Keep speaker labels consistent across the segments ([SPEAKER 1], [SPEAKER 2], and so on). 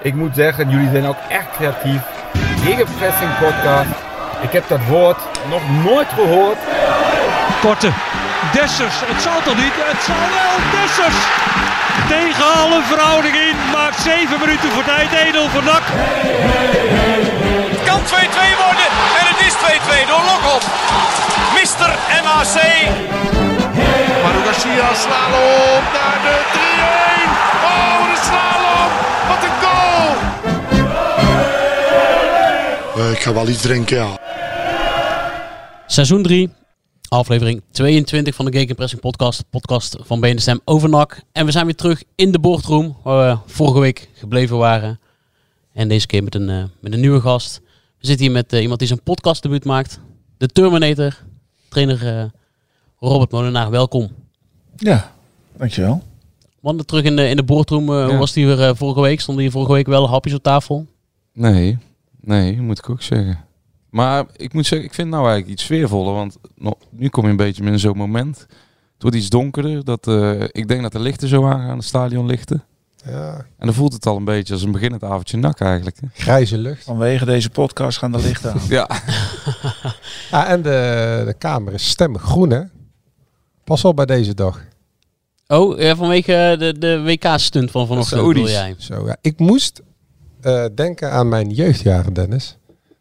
[SPEAKER 1] Ik moet zeggen, jullie zijn ook echt creatief. Gegenpressing podcast. Ik heb dat woord nog nooit gehoord.
[SPEAKER 2] Korte. Dessers. Het zal toch niet? Het zal wel. Dessers. Tegen alle verhouding in. Maakt 7 minuten voor tijd. Edel voor NAC.
[SPEAKER 3] Het kan 2-2 worden. En het is 2-2 door Lokop. Mister MAC.
[SPEAKER 4] Garcia slalom naar de 3-1. Oh, de slalom. Wat een goal.
[SPEAKER 5] Uh, ik ga wel iets drinken, ja.
[SPEAKER 6] Seizoen 3, aflevering 22 van de Gegenpressing podcast. Podcast van BNSM over NAC. En we zijn weer terug in de boardroom, waar we vorige week gebleven waren. En deze keer met een, uh, met een nieuwe gast. We zitten hier met uh, iemand die zijn podcast debuut maakt. De Terminator, trainer Robert Molenaar. Welkom.
[SPEAKER 7] Ja, dankjewel.
[SPEAKER 6] Want terug in de, in de boardroom, ja. hoe was die weer vorige week? Stonden hier vorige week wel hapjes op tafel?
[SPEAKER 8] Nee, nee, moet ik ook zeggen. Maar ik moet zeggen, ik vind het nou eigenlijk iets sfeervoller. Want nu kom je een beetje in zo'n moment. Het wordt iets donkerder. Dat, uh, ik denk dat de lichten zo aangaan, de stadionlichten. Ja. En dan voelt het al een beetje als een beginnend avondje nak eigenlijk. Hè?
[SPEAKER 7] Grijze lucht.
[SPEAKER 9] Vanwege deze podcast gaan de lichten aan.
[SPEAKER 8] ja.
[SPEAKER 7] ja. En de, de kamer is stemmig groen hè. Pas al bij deze dag.
[SPEAKER 6] Oh, ja, vanwege de, de WK-stunt van vanochtend bedoel jij?
[SPEAKER 7] Zo, ja. Ik moest uh, denken aan mijn jeugdjaren, Dennis.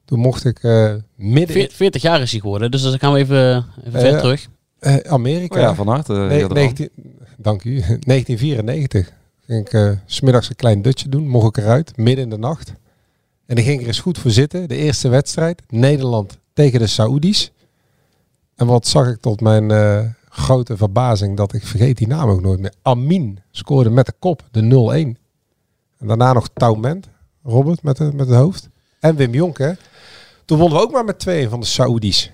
[SPEAKER 7] Toen mocht ik uh, midden...
[SPEAKER 6] 40 jaar is hij geworden, dus dan gaan we even, even ver terug.
[SPEAKER 7] Uh, Amerika.
[SPEAKER 8] Oh ja, van harte.
[SPEAKER 7] Nee, 19, dank u. 1994 ging ik uh, smiddags een klein dutje doen. Mocht ik eruit, midden in de nacht. En dan ging ik er eens goed voor zitten. De eerste wedstrijd, Nederland tegen de Saoedi's. En wat zag ik tot mijn grote verbazing, dat ik vergeet die naam ook nooit meer. Amin scoorde met de kop de 0-1. En daarna nog Taument, Robert met, de, met het hoofd. En Wim Jonk, Toen wonnen we ook maar met twee van de Saoedi's.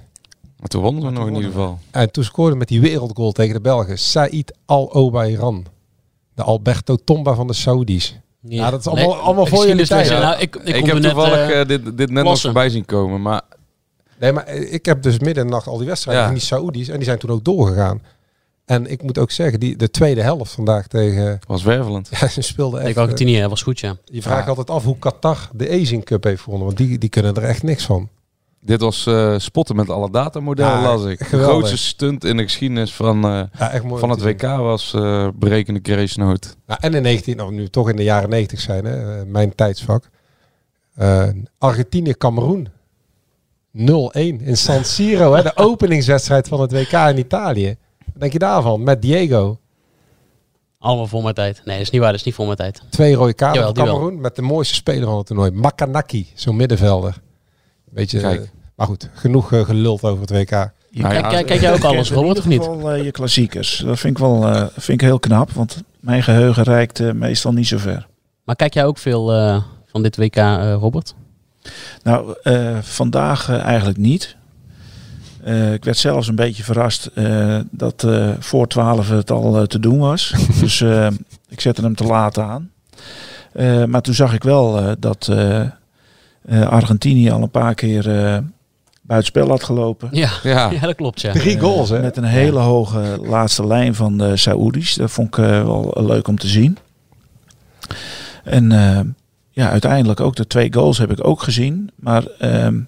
[SPEAKER 8] Maar toen wonnen we nog in ieder geval.
[SPEAKER 7] En toen scoorde met die wereldgoal tegen de Belgen Said Al-Obayran. De Alberto Tomba van de Saoedi's. Ja, ja dat is allemaal, nee, allemaal voor jullie tijd.
[SPEAKER 8] Nou, ik, ik, ik heb net, toevallig uh, dit, dit net nog voorbij zien komen, maar...
[SPEAKER 7] Nee, maar ik heb dus midden in de nacht al die wedstrijden ja. van die Saoedi's en die zijn toen ook doorgegaan. En ik moet ook zeggen, die, de tweede helft vandaag tegen...
[SPEAKER 8] Was wervelend.
[SPEAKER 7] Ja, ze speelden echt...
[SPEAKER 6] Tegen Argentinië, was goed, ja.
[SPEAKER 7] Je vraagt altijd af hoe Qatar de Asian Cup heeft gewonnen, want die, die kunnen er echt niks van.
[SPEAKER 8] Dit was uh, spotten met alle datamodellen, ja, las ik. De grootste stunt in de geschiedenis van, uh, ja, van het WK was uh, berekende Grace Note.
[SPEAKER 7] Ja, en in 19, nou, nu toch in de jaren 90 zijn, hè, mijn tijdsvak. Argentinië-Cameroen. 0-1 in San Siro, hè, de openingswedstrijd van het WK in Italië. Wat denk je daarvan? Met Diego.
[SPEAKER 6] Allemaal voor mijn tijd. Nee, dat is niet waar. Dat is niet voor mijn tijd.
[SPEAKER 7] Twee rode kaarten van Cameroen met de mooiste speler van het toernooi. Makanaki, zo'n middenvelder. Beetje, Kijk. maar goed, genoeg uh, geluld over het WK.
[SPEAKER 6] Nou ja, kijk, kijk jij ook alles, Robert, of niet?
[SPEAKER 9] Uh, je klassiekers. Dat vind ik wel uh, vind ik heel knap, want mijn geheugen reikt meestal niet zo ver.
[SPEAKER 6] Maar kijk jij ook veel van dit WK, Robert?
[SPEAKER 9] Nou, vandaag eigenlijk niet. Uh, ik werd zelfs een beetje verrast uh, dat uh, voor 12 het al te doen was. dus ik zette hem te laat aan. maar toen zag ik wel dat Argentinië al een paar keer buitenspel had gelopen.
[SPEAKER 6] Ja, ja. ja dat klopt. Ja.
[SPEAKER 7] Drie goals, hè?
[SPEAKER 9] Met een hele hoge laatste lijn van de Saoedi's. Dat vond ik wel leuk om te zien. En ja, uiteindelijk ook de twee goals heb ik ook gezien. Maar ehm,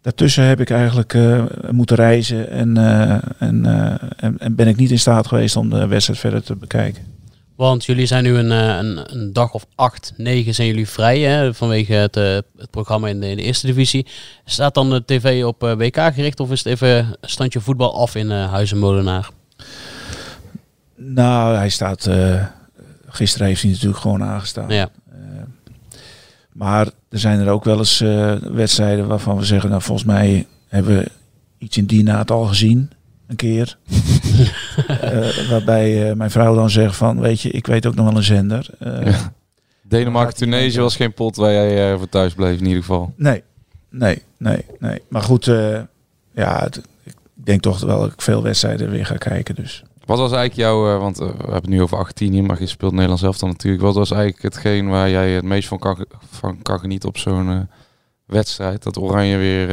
[SPEAKER 9] daartussen heb ik eigenlijk uh, moeten reizen en, uh, en, uh, en, en, ben ik niet in staat geweest om de wedstrijd verder te bekijken.
[SPEAKER 6] Want jullie zijn nu een, een, een dag of acht, negen zijn jullie vrij hè, vanwege het, het programma in de, in de, eerste divisie. Staat dan de tv op WK gericht of is het even standje voetbal af in Huizenmolenaar?
[SPEAKER 9] Nou, hij staat... gisteren heeft hij natuurlijk gewoon aangestaan.
[SPEAKER 6] Ja.
[SPEAKER 9] Maar er zijn er ook wel eens uh, wedstrijden waarvan we zeggen, nou volgens mij hebben we iets in die naad al gezien. Een keer. uh, waarbij uh, mijn vrouw dan zegt van, weet je, ik weet ook nog wel een zender. Ja.
[SPEAKER 8] Denemarken-Tunesië was geen pot waar jij voor thuis bleef in ieder geval.
[SPEAKER 9] Nee, nee, nee, nee. Maar goed, ja, het, ik denk toch wel dat ik veel wedstrijden weer ga kijken. Dus.
[SPEAKER 8] Wat was eigenlijk jouw, uh, want uh, we hebben het nu over 18, maar je speelt Nederlands zelf dan natuurlijk. Wat was eigenlijk hetgeen waar jij het meest van kan, van kan genieten op zo'n uh, wedstrijd? Dat Oranje weer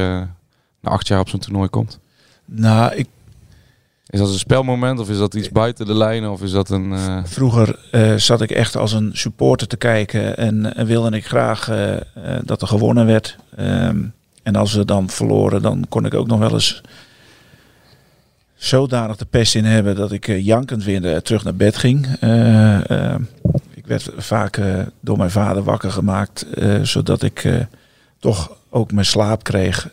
[SPEAKER 8] na acht jaar op zo'n toernooi komt?
[SPEAKER 9] Nou, ik...
[SPEAKER 8] Is dat een spelmoment of is dat iets buiten de lijnen of is dat een... eh,
[SPEAKER 9] Vroeger eh, zat ik echt als een supporter te kijken en, en wilde ik graag eh, eh, dat er gewonnen werd. Ehm, en als we dan verloren, dan kon ik ook nog wel eens zodanig de pest in hebben dat ik eh, jankend weer eh, terug naar bed ging. Eh, ik werd vaak door mijn vader wakker gemaakt, zodat ik toch ook mijn slaap kreeg.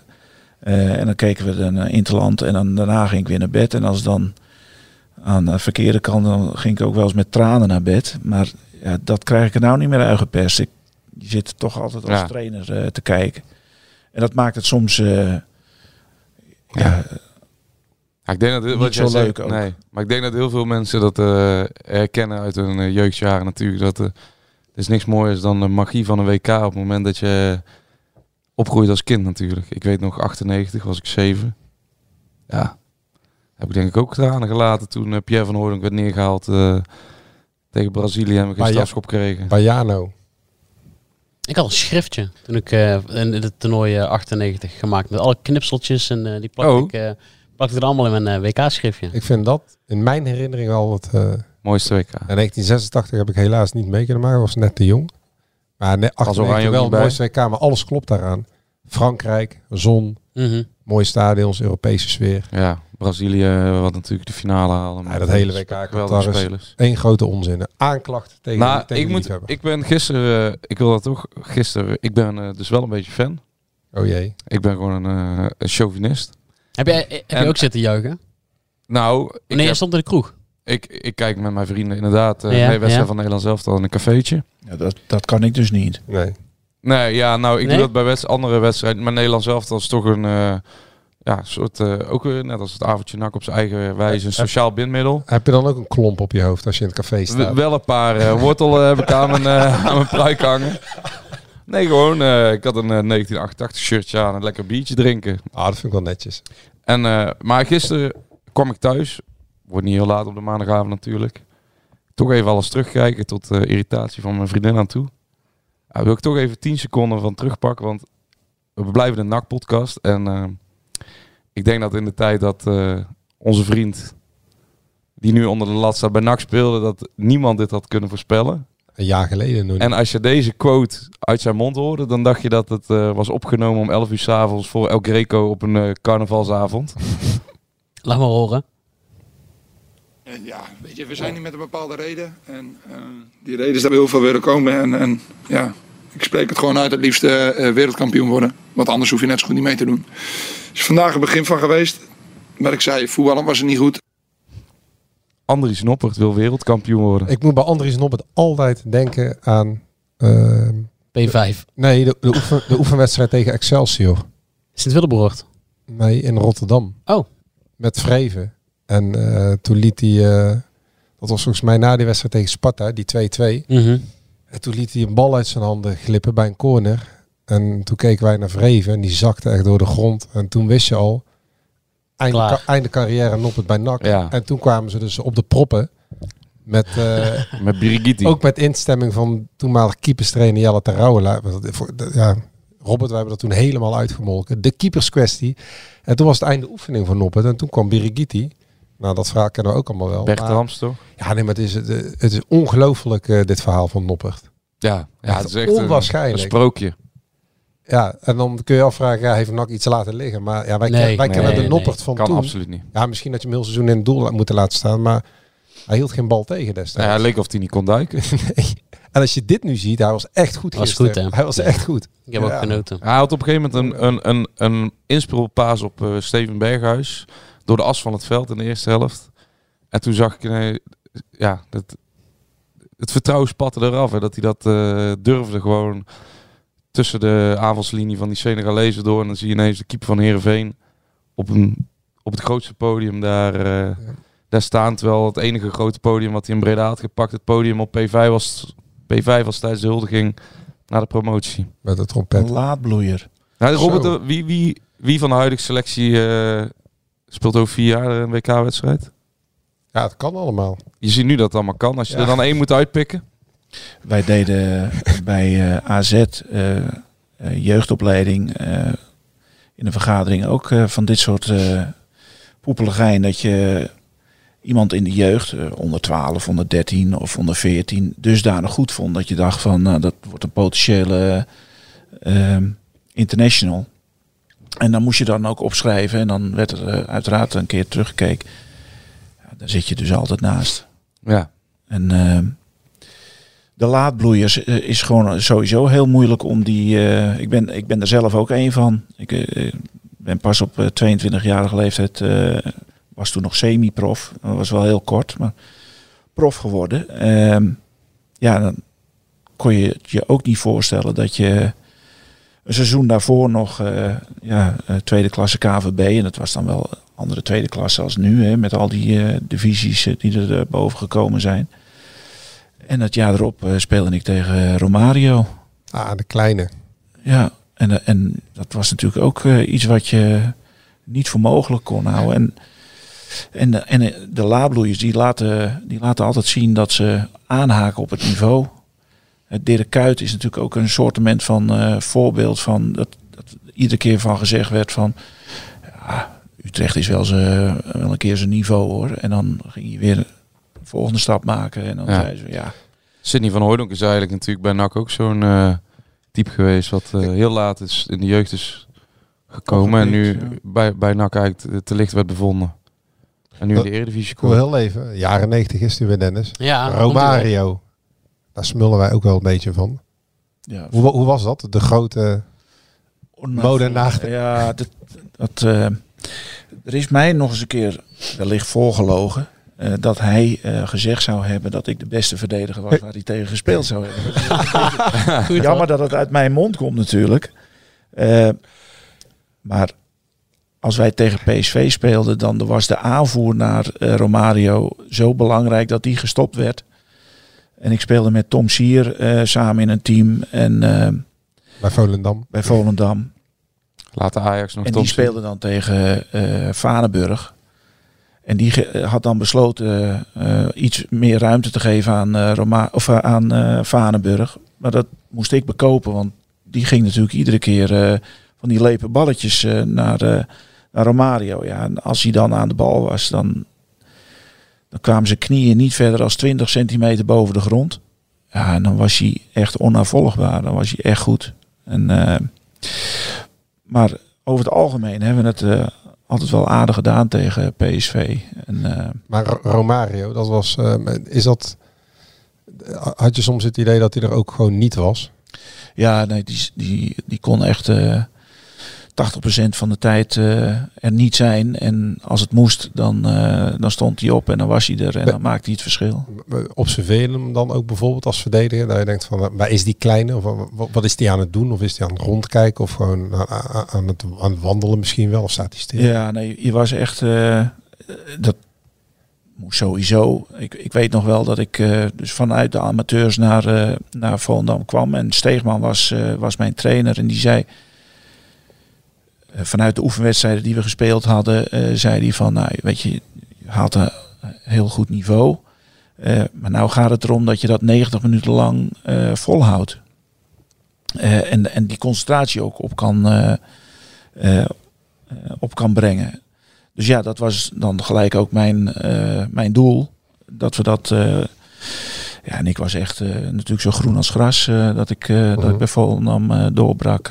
[SPEAKER 9] En dan keken we dan naar Interland en dan, daarna ging ik weer naar bed. En als dan aan de verkeerde kant, dan ging ik ook wel eens met tranen naar bed. Maar ja, dat krijg ik er nou niet meer uitgepest. Ik, je zit toch altijd als
[SPEAKER 8] Ja.
[SPEAKER 9] trainer te kijken. En dat maakt het soms ja,
[SPEAKER 8] Ja, ik denk dat
[SPEAKER 9] Niet
[SPEAKER 8] wat
[SPEAKER 9] zo
[SPEAKER 8] zegt-
[SPEAKER 9] leuk ook.
[SPEAKER 8] Nee, maar ik denk dat heel veel mensen dat eh, herkennen uit hun eh, jeugdjaren natuurlijk. Dat eh, er is niks mooiers dan de magie van een WK op het moment dat je opgroeit als kind natuurlijk. Ik weet nog, 98 was ik 7. Ja, heb ik denk ik ook tranen gelaten toen Pierre van Hooydonk werd neergehaald eh, tegen Brazilië en we geen strafschop kregen.
[SPEAKER 7] Bajano.
[SPEAKER 6] Ik had een schriftje toen ik eh, in het toernooi eh, 98 gemaakt met alle knipseltjes en eh, die plakte,
[SPEAKER 8] Oh.
[SPEAKER 6] ik, ik er allemaal in mijn eh, WK-schriftje.
[SPEAKER 7] Ik vind dat in mijn herinnering al het... eh,
[SPEAKER 8] Mooiste WK.
[SPEAKER 7] in 1986 heb ik helaas niet mee kunnen maken. was net te jong. Maar ne- 98
[SPEAKER 8] Oranje ook
[SPEAKER 7] wel het
[SPEAKER 8] bij?
[SPEAKER 7] mooiste WK. Maar alles klopt daaraan. Frankrijk, zon,
[SPEAKER 6] Mhm.
[SPEAKER 7] mooie stadions, Europese sfeer.
[SPEAKER 8] Ja, Brazilië, wat natuurlijk de finale halen.
[SPEAKER 7] Ja, dat hele WK is
[SPEAKER 8] spelers.
[SPEAKER 7] één grote onzin. Aanklacht tegen,
[SPEAKER 8] Nou,
[SPEAKER 7] tegen
[SPEAKER 8] ik, moet, ik ben gisteren, eh, ik wil dat toch, gisteren, ik ben dus wel een beetje fan.
[SPEAKER 7] Oh jee.
[SPEAKER 8] Ik ben gewoon een, een chauvinist.
[SPEAKER 6] Heb, jij, heb
[SPEAKER 8] En-
[SPEAKER 6] je ook zitten juichen?
[SPEAKER 8] Nou, ik,
[SPEAKER 6] Nee, je
[SPEAKER 8] heb-
[SPEAKER 6] stond in de kroeg.
[SPEAKER 8] ik, ik kijk met mijn vrienden inderdaad eh
[SPEAKER 6] Ja,
[SPEAKER 8] nee, wedstrijd
[SPEAKER 6] ja.
[SPEAKER 8] van Nederland zelf al in een cafeetje.
[SPEAKER 9] ja, dat, dat kan ik dus niet.
[SPEAKER 7] Nee.
[SPEAKER 8] Nee, ja, nou, ik
[SPEAKER 6] Nee?
[SPEAKER 8] doe dat bij wedst- andere wedstrijden. Maar Nederland zelf is toch een eh, ja, soort, eh, ook weer net als het avondje nak op zijn eigen wijze, een sociaal bindmiddel.
[SPEAKER 7] Heb je dan ook een klomp op je hoofd als je in het café
[SPEAKER 8] W-
[SPEAKER 7] staat?
[SPEAKER 8] wel een paar wortelen heb ik aan mijn, eh, aan mijn pruik hangen. Nee, gewoon, eh, ik had een eh, 1988 shirtje aan en een lekker biertje drinken.
[SPEAKER 7] Ah, dat vind ik wel netjes.
[SPEAKER 8] En, eh, maar gisteren kwam ik thuis. Wordt niet heel laat op de maandagavond natuurlijk. Toch even alles terugkijken tot eh, irritatie van mijn vriendin aan toe. Ja, wil ik toch even 10 seconden van terugpakken, want we blijven een NAC-podcast. En eh, ik denk dat in de tijd dat eh, onze vriend, die nu onder de lat staat bij NAC speelde, dat niemand dit had kunnen voorspellen.
[SPEAKER 7] Een jaar geleden nog.
[SPEAKER 8] En als je deze quote uit zijn mond hoorde, dan dacht je dat het eh, was opgenomen om 11 uur s'avonds voor El Greco op een eh, carnavalsavond.
[SPEAKER 6] Laat maar horen.
[SPEAKER 10] En ja, weet je, we zijn hier met een bepaalde reden. En eh, die reden is dat we heel veel willen komen. En, en ja, ik spreek het gewoon uit, het liefst eh, eh, wereldkampioen worden. Want anders hoef je net zo goed niet mee te doen. is vandaag het begin van geweest. Maar ik zei, voetballen was het niet goed.
[SPEAKER 8] Andries Noppert wil wereldkampioen worden.
[SPEAKER 7] Ik moet bij Andries Nobbert altijd denken aan... ehm,
[SPEAKER 6] P5.
[SPEAKER 7] nee, de, de, oefen, de oefenwedstrijd tegen Excelsior.
[SPEAKER 6] Sint-Willebroord.
[SPEAKER 7] Nee, in Rotterdam.
[SPEAKER 6] Oh.
[SPEAKER 7] Met Vreven. En eh, toen liet hij... eh, dat was volgens mij na die wedstrijd tegen Sparta, die 2-2.
[SPEAKER 6] Mhm.
[SPEAKER 7] En toen liet hij een bal uit zijn handen glippen bij een corner. En toen keken wij naar Vreven en die zakte echt door de grond. En toen wist je al, einde,
[SPEAKER 6] Klaar.
[SPEAKER 7] ka- einde carrière Noppert bij NAC.
[SPEAKER 8] Ja.
[SPEAKER 7] En toen kwamen ze dus op de proppen. Met, eh,
[SPEAKER 8] Met Birigiti.
[SPEAKER 7] ook met instemming van toenmalig keeperstrainer Jelle Terouwela. Ja, Robert, wij hebben dat toen helemaal uitgemolken. De keeperskwestie. En toen was het einde oefening van Noppert. En toen kwam Birigiti. Nou, dat verhaal kennen we ook allemaal wel.
[SPEAKER 8] Bert Rams toch?
[SPEAKER 7] Ja, nee, maar het is, het is ongelooflijk eh, dit verhaal van Noppert.
[SPEAKER 8] Ja, ja het is echt een,
[SPEAKER 7] onwaarschijnlijk.
[SPEAKER 8] een sprookje.
[SPEAKER 7] Ja, en dan kun je afvragen, ja, heeft NAC iets laten liggen? Maar ja, wij,
[SPEAKER 6] Nee,
[SPEAKER 7] ken- wij
[SPEAKER 6] nee,
[SPEAKER 7] kennen de
[SPEAKER 6] nee.
[SPEAKER 7] Noppert van
[SPEAKER 8] Kan
[SPEAKER 7] toen.
[SPEAKER 8] absoluut niet.
[SPEAKER 7] Ja, misschien dat je hem heel seizoen in het doel had moeten laten staan, maar hij hield geen bal tegen
[SPEAKER 8] Ja,
[SPEAKER 7] destijds.
[SPEAKER 8] hij leek of hij niet kon duiken.
[SPEAKER 7] En als je dit nu ziet, hij was echt goed
[SPEAKER 6] Was
[SPEAKER 7] gisteren.
[SPEAKER 6] goed, hè?
[SPEAKER 7] Hij was
[SPEAKER 6] Ja.
[SPEAKER 7] echt goed.
[SPEAKER 6] Ik heb
[SPEAKER 7] Ja.
[SPEAKER 6] ook genoten.
[SPEAKER 8] Hij had op een gegeven moment een, een, een, een inspeelpaas op eh, Steven Berghuis. Door de as van het veld in de eerste helft. En toen zag ik, nee, ja, dat, het vertrouwen spatte eraf. Hè, dat hij dat eh, durfde gewoon tussen de aanvalslinie van die Senegalezen door. En dan zie je ineens de keeper van Heerenveen op, een, op het grootste podium daar, eh, daar staan. Terwijl het enige grote podium wat hij in Breda had gepakt, het podium op P5 was, P5 was tijdens de huldiging naar de promotie.
[SPEAKER 7] Met de trompet.
[SPEAKER 9] Een laadbloeier.
[SPEAKER 8] Nou, Robert, eh, wie, wie, wie van de huidige selectie eh, speelt over vier jaar een WK-wedstrijd?
[SPEAKER 7] Ja, het kan allemaal.
[SPEAKER 8] Je ziet nu dat het allemaal kan. Als je
[SPEAKER 7] Ja.
[SPEAKER 8] er dan één moet uitpikken.
[SPEAKER 9] Wij deden bij eh, AZ eh, eh, jeugdopleiding in een vergadering ook van dit soort poepeligijn. Dat je iemand in de jeugd, onder 12, onder 13 of onder 14, dusdanig goed vond dat je dacht van nou, dat wordt een potentiële ehm, international. En dan moest je dan ook opschrijven en dan werd er uiteraard een keer teruggekeken. Ja, daar zit je dus altijd naast.
[SPEAKER 8] Ja.
[SPEAKER 9] En ehm, de laadbloeiers eh, is gewoon sowieso heel moeilijk om die. eh, ik, ben, ik ben er zelf ook een van. Ik eh, ben pas op eh, 22-jarige leeftijd. eh, was toen nog semi-prof. Dat was wel heel kort, maar prof geworden. Ehm, ja, dan kon je je ook niet voorstellen dat je een seizoen daarvoor nog eh, ja, eh, tweede klasse KVB. En dat was dan wel andere tweede klasse als nu. Hè, met al die eh, divisies eh, die er eh, boven gekomen zijn. En dat jaar erop eh, speelde ik tegen Romario.
[SPEAKER 7] Ah, de kleine.
[SPEAKER 9] Ja, en, eh, en dat was natuurlijk ook eh, iets wat je niet voor mogelijk kon houden. En, en, de- en de laadbloeiers die laten, die laten altijd zien dat ze aanhaken op het niveau. Het Dirk Kuyt is natuurlijk ook een soortement van voorbeeld van dat, dat iedere keer van gezegd werd van ja, Utrecht is wel, ze, wel een keer zijn niveau hoor. En dan ging je weer volgende stap maken. En dan
[SPEAKER 8] Ja.
[SPEAKER 9] zei ze ja,
[SPEAKER 8] Sidney van Hooydonk is eigenlijk natuurlijk bij NAC ook zo'n eh, type geweest. Wat eh, heel laat is in de jeugd is gekomen. En nu
[SPEAKER 9] ja.
[SPEAKER 8] bij, bij NAC eigenlijk te- te licht werd bevonden. En nu in de Eredivisie komt.
[SPEAKER 7] heel even. Jaren 90 is hij weer Dennis.
[SPEAKER 6] Ja,
[SPEAKER 7] Romario. Daar smullen wij ook wel een beetje van.
[SPEAKER 9] ja
[SPEAKER 7] Hoe, hoe was dat? De grote... Mode en nachten.
[SPEAKER 9] Ja, dat, dat, eh, er is mij nog eens een keer wellicht voorgelogen. Eh, dat hij eh, gezegd zou hebben dat ik de beste verdediger was waar hij tegen gespeeld zou hebben. Jammer dat het uit mijn mond komt natuurlijk. Eh, maar als wij tegen PSV speelden, dan was de aanvoer naar Romario zo belangrijk dat die gestopt werd. En ik speelde met Tom Sier eh, samen in een team en eh,
[SPEAKER 7] Bij Volendam.
[SPEAKER 9] bij Volendam.
[SPEAKER 8] Later Ajax nog
[SPEAKER 9] En die speelde dan tegen eh Vaneburg. En die eh, had dan besloten eh, iets meer ruimte te geven aan, eh Roma of, eh, aan eh Vaneburg. Maar dat moest ik bekopen, want die ging natuurlijk iedere keer eh, van die lepe balletjes eh, naar, eh, naar Romario. Ja, en als hij dan aan de bal was, dan, dan kwamen zijn knieën niet verder dan 20 centimeter boven de grond. Ja, en dan was hij echt onnavolgbaar. Dan was hij echt goed. En, eh, maar over het algemeen hebben we het eh, altijd wel aardig gedaan tegen PSV. En, eh,
[SPEAKER 7] Maar Ro- Romario, dat was... eh, is dat... Had je soms het idee dat hij er ook gewoon niet was?
[SPEAKER 9] ja, nee, die, die, die kon echt eh 80% van de tijd eh, er niet zijn. En als het moest, dan, eh, dan stond hij op en dan was hij er en dan maakte hij het verschil.
[SPEAKER 7] Observeer hem dan ook bijvoorbeeld als verdediger? Dat je denkt van, wa- waar is die kleine? Of wa- wa- wat is die aan het doen? Of is hij aan het rondkijken? Of gewoon aan, het, aan het wandelen misschien wel? Of staat hij stil?
[SPEAKER 9] Ja, nee, je was echt. eh, dat moest sowieso. Ik, ik weet nog wel dat ik eh, dus vanuit de amateurs naar, eh naar Volendam kwam. En Steegman was, eh, was mijn trainer. En die zei. Eh, vanuit de oefenwedstrijden die we gespeeld hadden, eh, zei hij van, nou, weet je, je haalt een heel goed niveau. Eh, maar nou gaat het erom dat je dat 90 minuten lang volhoudt. En, en die concentratie ook op kan, op kan brengen. Dus ja, dat was dan gelijk ook mijn, mijn doel. Dat we dat. ja, en ik was echt natuurlijk zo groen als gras. dat, ik, dat ik bij Volendam doorbrak.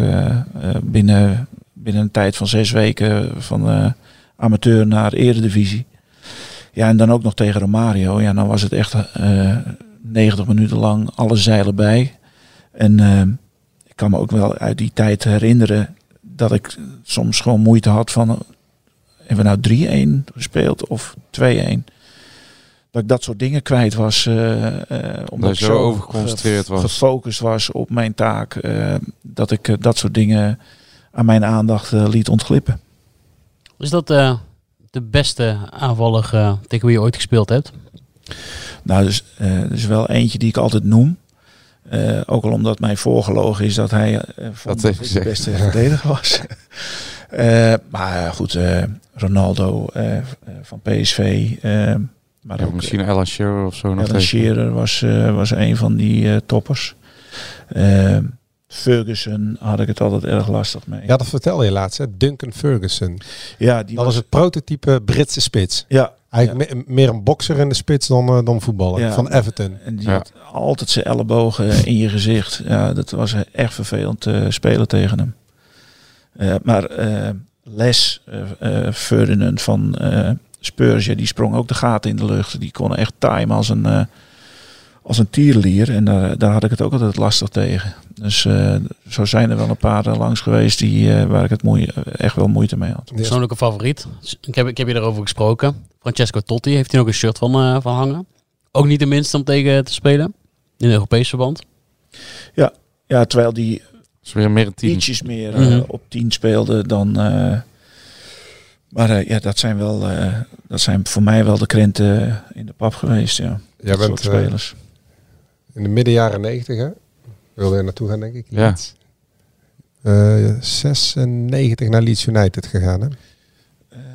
[SPEAKER 9] binnen, binnen een tijd van zes weken van eh, amateur naar eredivisie. Ja, en dan ook nog tegen Romario. Ja, dan was het echt eh 90 minuten lang alle zeilen bij. En eh, ik kan me ook wel uit die tijd herinneren dat ik soms gewoon moeite had van... eh, hebben we nou 3-1 gespeeld of 2-1? Dat ik dat soort dingen kwijt was. eh, eh, omdat ik
[SPEAKER 8] zo overgeconcentreerd
[SPEAKER 9] ge-
[SPEAKER 8] was.
[SPEAKER 9] Gefocust was op mijn taak. eh, dat ik eh, dat soort dingen aan mijn aandacht eh, liet ontglippen.
[SPEAKER 6] Is dat eh, de beste aanvaller eh, tegen wie je ooit gespeeld hebt?
[SPEAKER 9] Nou, dus, is wel eentje die ik altijd noem. Eh, ook al omdat mij voorgelogen is dat hij vond
[SPEAKER 8] Dat
[SPEAKER 9] de
[SPEAKER 8] gezegd.
[SPEAKER 9] beste verdediger was. Eh, maar goed, eh, Ronaldo van PSV. maar
[SPEAKER 8] Ja,
[SPEAKER 9] ook,
[SPEAKER 8] misschien Alan Shearer of zo. nog
[SPEAKER 9] Alan
[SPEAKER 8] tegen.
[SPEAKER 9] Shearer was, eh, was een van die eh, toppers. Eh, Ferguson had ik het altijd erg lastig mee.
[SPEAKER 7] Ja, dat vertel je laatst, hè? Duncan Ferguson.
[SPEAKER 9] Ja, die
[SPEAKER 7] dat
[SPEAKER 9] was-
[SPEAKER 7] het prototype Britse spits.
[SPEAKER 9] Ja.
[SPEAKER 7] Eigenlijk me- meer een bokser in de spits dan, eh, dan voetballer.
[SPEAKER 9] Ja.
[SPEAKER 7] Van Everton.
[SPEAKER 9] En die had altijd zijn ellebogen in je gezicht. Ja, dat was echt vervelend te spelen tegen hem. Eh, maar eh, Les eh, eh, Ferdinand van eh Spurs, ja, die sprong ook de gaten in de lucht. Die kon echt timen als een, eh, als een tierlier. En daar, daar had ik het ook altijd lastig tegen. Dus eh, zo zijn er wel een paar eh, langs geweest die, eh, waar ik het moeite, echt wel moeite mee had.
[SPEAKER 6] Persoonlijke favoriet. Ik heb, ik heb je daarover gesproken. Francesco Totti heeft hier ook een shirt van, eh, van hangen. Ook niet de minste om tegen te spelen. In Europees verband.
[SPEAKER 9] Ja, ja terwijl die
[SPEAKER 8] is weer meer een
[SPEAKER 9] ietsjes meer
[SPEAKER 6] Mhm.
[SPEAKER 9] op 10 speelde dan. eh, maar eh, ja, dat zijn wel, eh, dat zijn voor mij wel de krenten in de pap geweest. Ja.
[SPEAKER 7] Jij
[SPEAKER 9] Dat
[SPEAKER 7] bent
[SPEAKER 9] soort spelers.
[SPEAKER 7] In de midden jaren 90, hè? Wilde je naartoe gaan, denk ik.
[SPEAKER 8] Ja.
[SPEAKER 7] Leeds. Eh, 96 naar Leeds United gegaan, hè?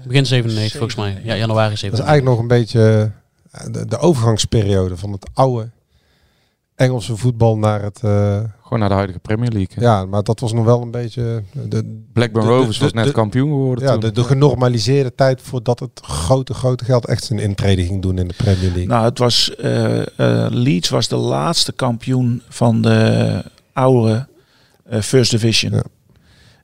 [SPEAKER 6] Begin 97 volgens mij. Ja, januari
[SPEAKER 7] Dat is
[SPEAKER 6] 97.
[SPEAKER 7] eigenlijk nog een beetje eh, de, de overgangsperiode van het oude Engelse voetbal naar het... eh,
[SPEAKER 8] Gewoon naar de huidige Premier League. hè.
[SPEAKER 7] ja, maar dat was nog wel een beetje... De,
[SPEAKER 8] Blackburn
[SPEAKER 7] de- de-
[SPEAKER 8] Rovers was net
[SPEAKER 7] de-
[SPEAKER 8] kampioen geworden
[SPEAKER 7] Ja,
[SPEAKER 8] toen.
[SPEAKER 7] de, de genormaliseerde tijd voordat het grote, grote geld echt zijn intrede ging doen in de Premier League.
[SPEAKER 9] Nou, het was, eh, eh, Leeds was de laatste kampioen van de oude eh, First Division.
[SPEAKER 7] Ja.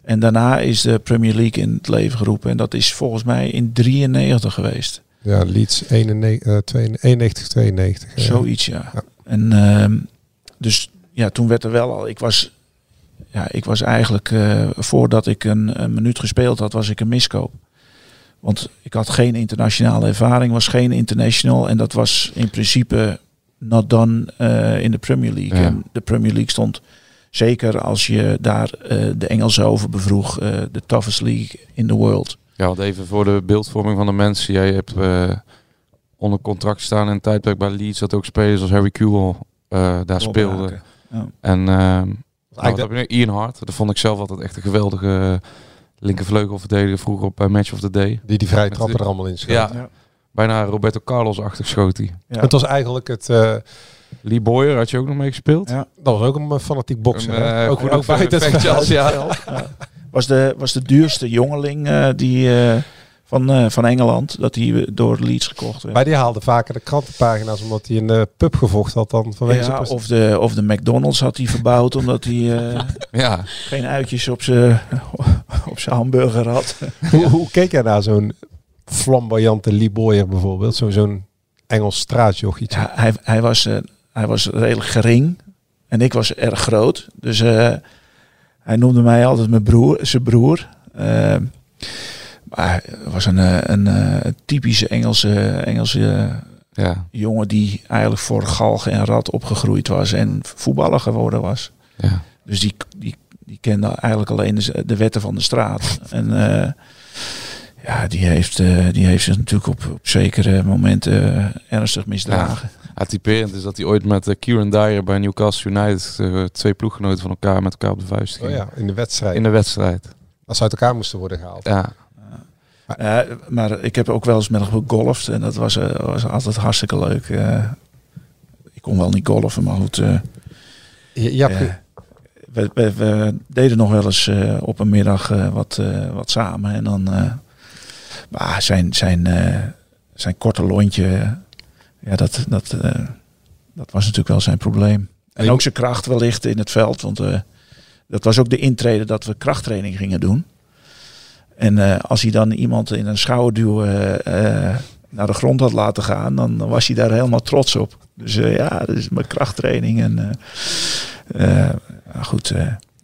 [SPEAKER 9] En daarna is de Premier League in het leven geroepen. En dat is volgens mij in 93 geweest.
[SPEAKER 7] Ja, Leeds 91, eh, 92, 91, 92. ja.
[SPEAKER 9] Zoiets, ja.
[SPEAKER 7] Ja.
[SPEAKER 9] En ehm, dus ja, toen werd er wel al. Ik was, ja, ik was eigenlijk eh, voordat ik een, een minuut gespeeld had, was ik een miskoop. Want ik had geen internationale ervaring, was geen international. En dat was in principe not done eh, in de Premier League.
[SPEAKER 8] Ja.
[SPEAKER 9] En de Premier League stond, zeker als je daar eh, de Engelsen over bevroeg, de toughest league in the world.
[SPEAKER 8] Ja, want even voor de beeldvorming van de mensen. Jij hebt onder contract staan in een tijdperk bij Leeds dat ook spelers als Harry Kewell eh, daar speelden.
[SPEAKER 9] Doorbraken. Ja.
[SPEAKER 8] En ehm nou, wat
[SPEAKER 7] Eigenlijk
[SPEAKER 8] heb je nu? Ian Hart. Dat vond ik zelf altijd echt een geweldige linkervleugelverdediger vroeger op bij Match of the Day.
[SPEAKER 7] Die die vrije trappen er allemaal in schoot.
[SPEAKER 8] Ja,
[SPEAKER 9] Ja.
[SPEAKER 8] bijna Roberto Carlos-achtig schoot hij.
[SPEAKER 9] Ja.
[SPEAKER 7] Het was eigenlijk het... eh,
[SPEAKER 8] Lee Boyer had je ook nog mee gespeeld.
[SPEAKER 9] Ja.
[SPEAKER 7] dat was ook een eh, fanatiek bokser.
[SPEAKER 8] Een, eh,
[SPEAKER 7] ook,
[SPEAKER 8] goed
[SPEAKER 7] ook buiten het veld.
[SPEAKER 8] ja.
[SPEAKER 9] Was, de, was de duurste jongeling eh, die, eh, van, eh, van Engeland, dat hij door Leeds gekocht werd.
[SPEAKER 7] Maar die haalde vaker de krantenpagina's omdat hij een eh, pub gevochten had dan vanwege
[SPEAKER 9] Ja, of, de, of de McDonald's had hij verbouwd omdat hij eh,
[SPEAKER 8] Ja,
[SPEAKER 9] geen uitjes op zijn op zijn hamburger had.
[SPEAKER 7] hoe, hoe keek jij naar zo'n flamboyante Lee Boyer bijvoorbeeld? Zo, zo'n Engels straatjochietje.
[SPEAKER 9] Ja, hij, hij, was, eh, hij was redelijk gering en ik was erg groot. Dus eh, hij noemde mij altijd mijn broer, zijn broer. Maar hij was een, eh, een, eh, typische Engelse, Engelse
[SPEAKER 8] ja,
[SPEAKER 9] jongen die eigenlijk voor galgen en rat opgegroeid was en voetballer geworden was.
[SPEAKER 8] ja.
[SPEAKER 9] Dus die, die, die kende eigenlijk alleen de, de wetten van de straat. en eh, ja, die heeft, die heeft zich natuurlijk op, op zekere momenten ernstig misdragen.
[SPEAKER 8] Ja, typerend is dat hij ooit met Kieran Dyer bij Newcastle United twee ploeggenoten van elkaar met elkaar op de vuist
[SPEAKER 7] Oh
[SPEAKER 8] gingen.
[SPEAKER 7] ja, in de wedstrijd.
[SPEAKER 8] In de wedstrijd.
[SPEAKER 7] Als ze uit elkaar moesten worden gehaald.
[SPEAKER 8] Ja,
[SPEAKER 9] Ja, maar ik heb ook wel eens met hem gegolfd en dat was, eh, was altijd hartstikke leuk. eh. ik kon wel niet golfen, maar goed. eh,
[SPEAKER 7] Ja,
[SPEAKER 9] eh, we, we, we deden nog wel eens eh, op een middag eh, wat, eh, wat samen. En dan eh, maar zijn, zijn, eh, zijn korte lontje, ja, dat, dat, eh, dat was natuurlijk wel zijn probleem. En ook zijn kracht wellicht in het veld. Want eh, dat was ook de intrede dat we krachttraining gingen doen. En eh, als hij dan iemand in een schouderduw eh, eh, naar de grond had laten gaan, dan was hij daar helemaal trots op. Dus ja, dat is mijn krachttraining. En nou goed,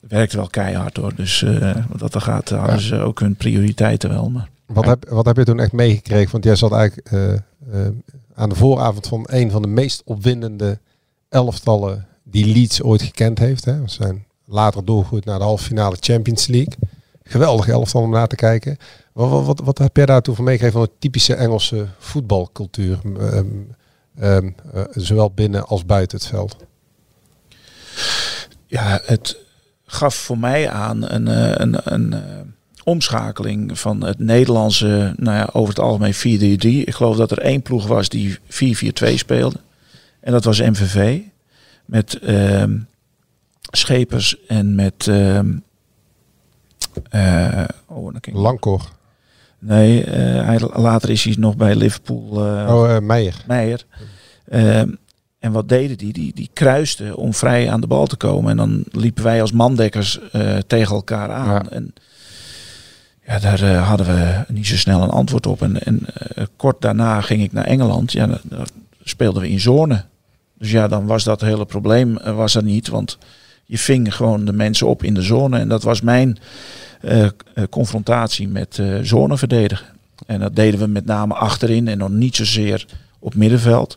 [SPEAKER 9] werkte wel keihard hoor. Dus wat dat er gaat, hadden ze ook hun prioriteiten wel. Maar
[SPEAKER 7] Wat, heb, wat heb je toen echt meegekregen? Want jij zat eigenlijk aan de vooravond van een van de meest opwindende elftallen die Leeds ooit gekend heeft. Hè. We zijn later doorgegroeid naar de halve finale Champions League. Geweldig elftal om naar te kijken. Wat, wat, wat, wat heb jij daartoe van meegegeven van de typische Engelse voetbalcultuur? Ehm, eh, zowel binnen als buiten het veld.
[SPEAKER 9] ja, het gaf voor mij aan een, eh, een, een, eh, omschakeling van het Nederlandse, nou ja, over het algemeen 4-3-3. Ik geloof dat er één ploeg was die 4-4-2 speelde. En dat was MVV. Met ehm, Schepers en met... oh, dan kan ik-
[SPEAKER 7] Lankor.
[SPEAKER 9] Nee, eh, hij, later is hij nog bij Liverpool. eh,
[SPEAKER 7] oh, eh, Meijer.
[SPEAKER 9] Meijer. Ehm, en wat deden die? die? Die kruisten om vrij aan de bal te komen. En dan liepen wij als mandekkers eh, tegen elkaar aan.
[SPEAKER 8] Ja.
[SPEAKER 9] En ja, daar eh, hadden we niet zo snel een antwoord op. En, en eh, kort daarna ging ik naar Engeland. Ja, speelden we in zone. Dus ja, dan was dat hele probleem eh, was er niet. Want je ving gewoon de mensen op in de zone. En dat was mijn eh, eh, confrontatie met eh zone verdedigen. En dat deden we met name achterin en nog niet zozeer op middenveld.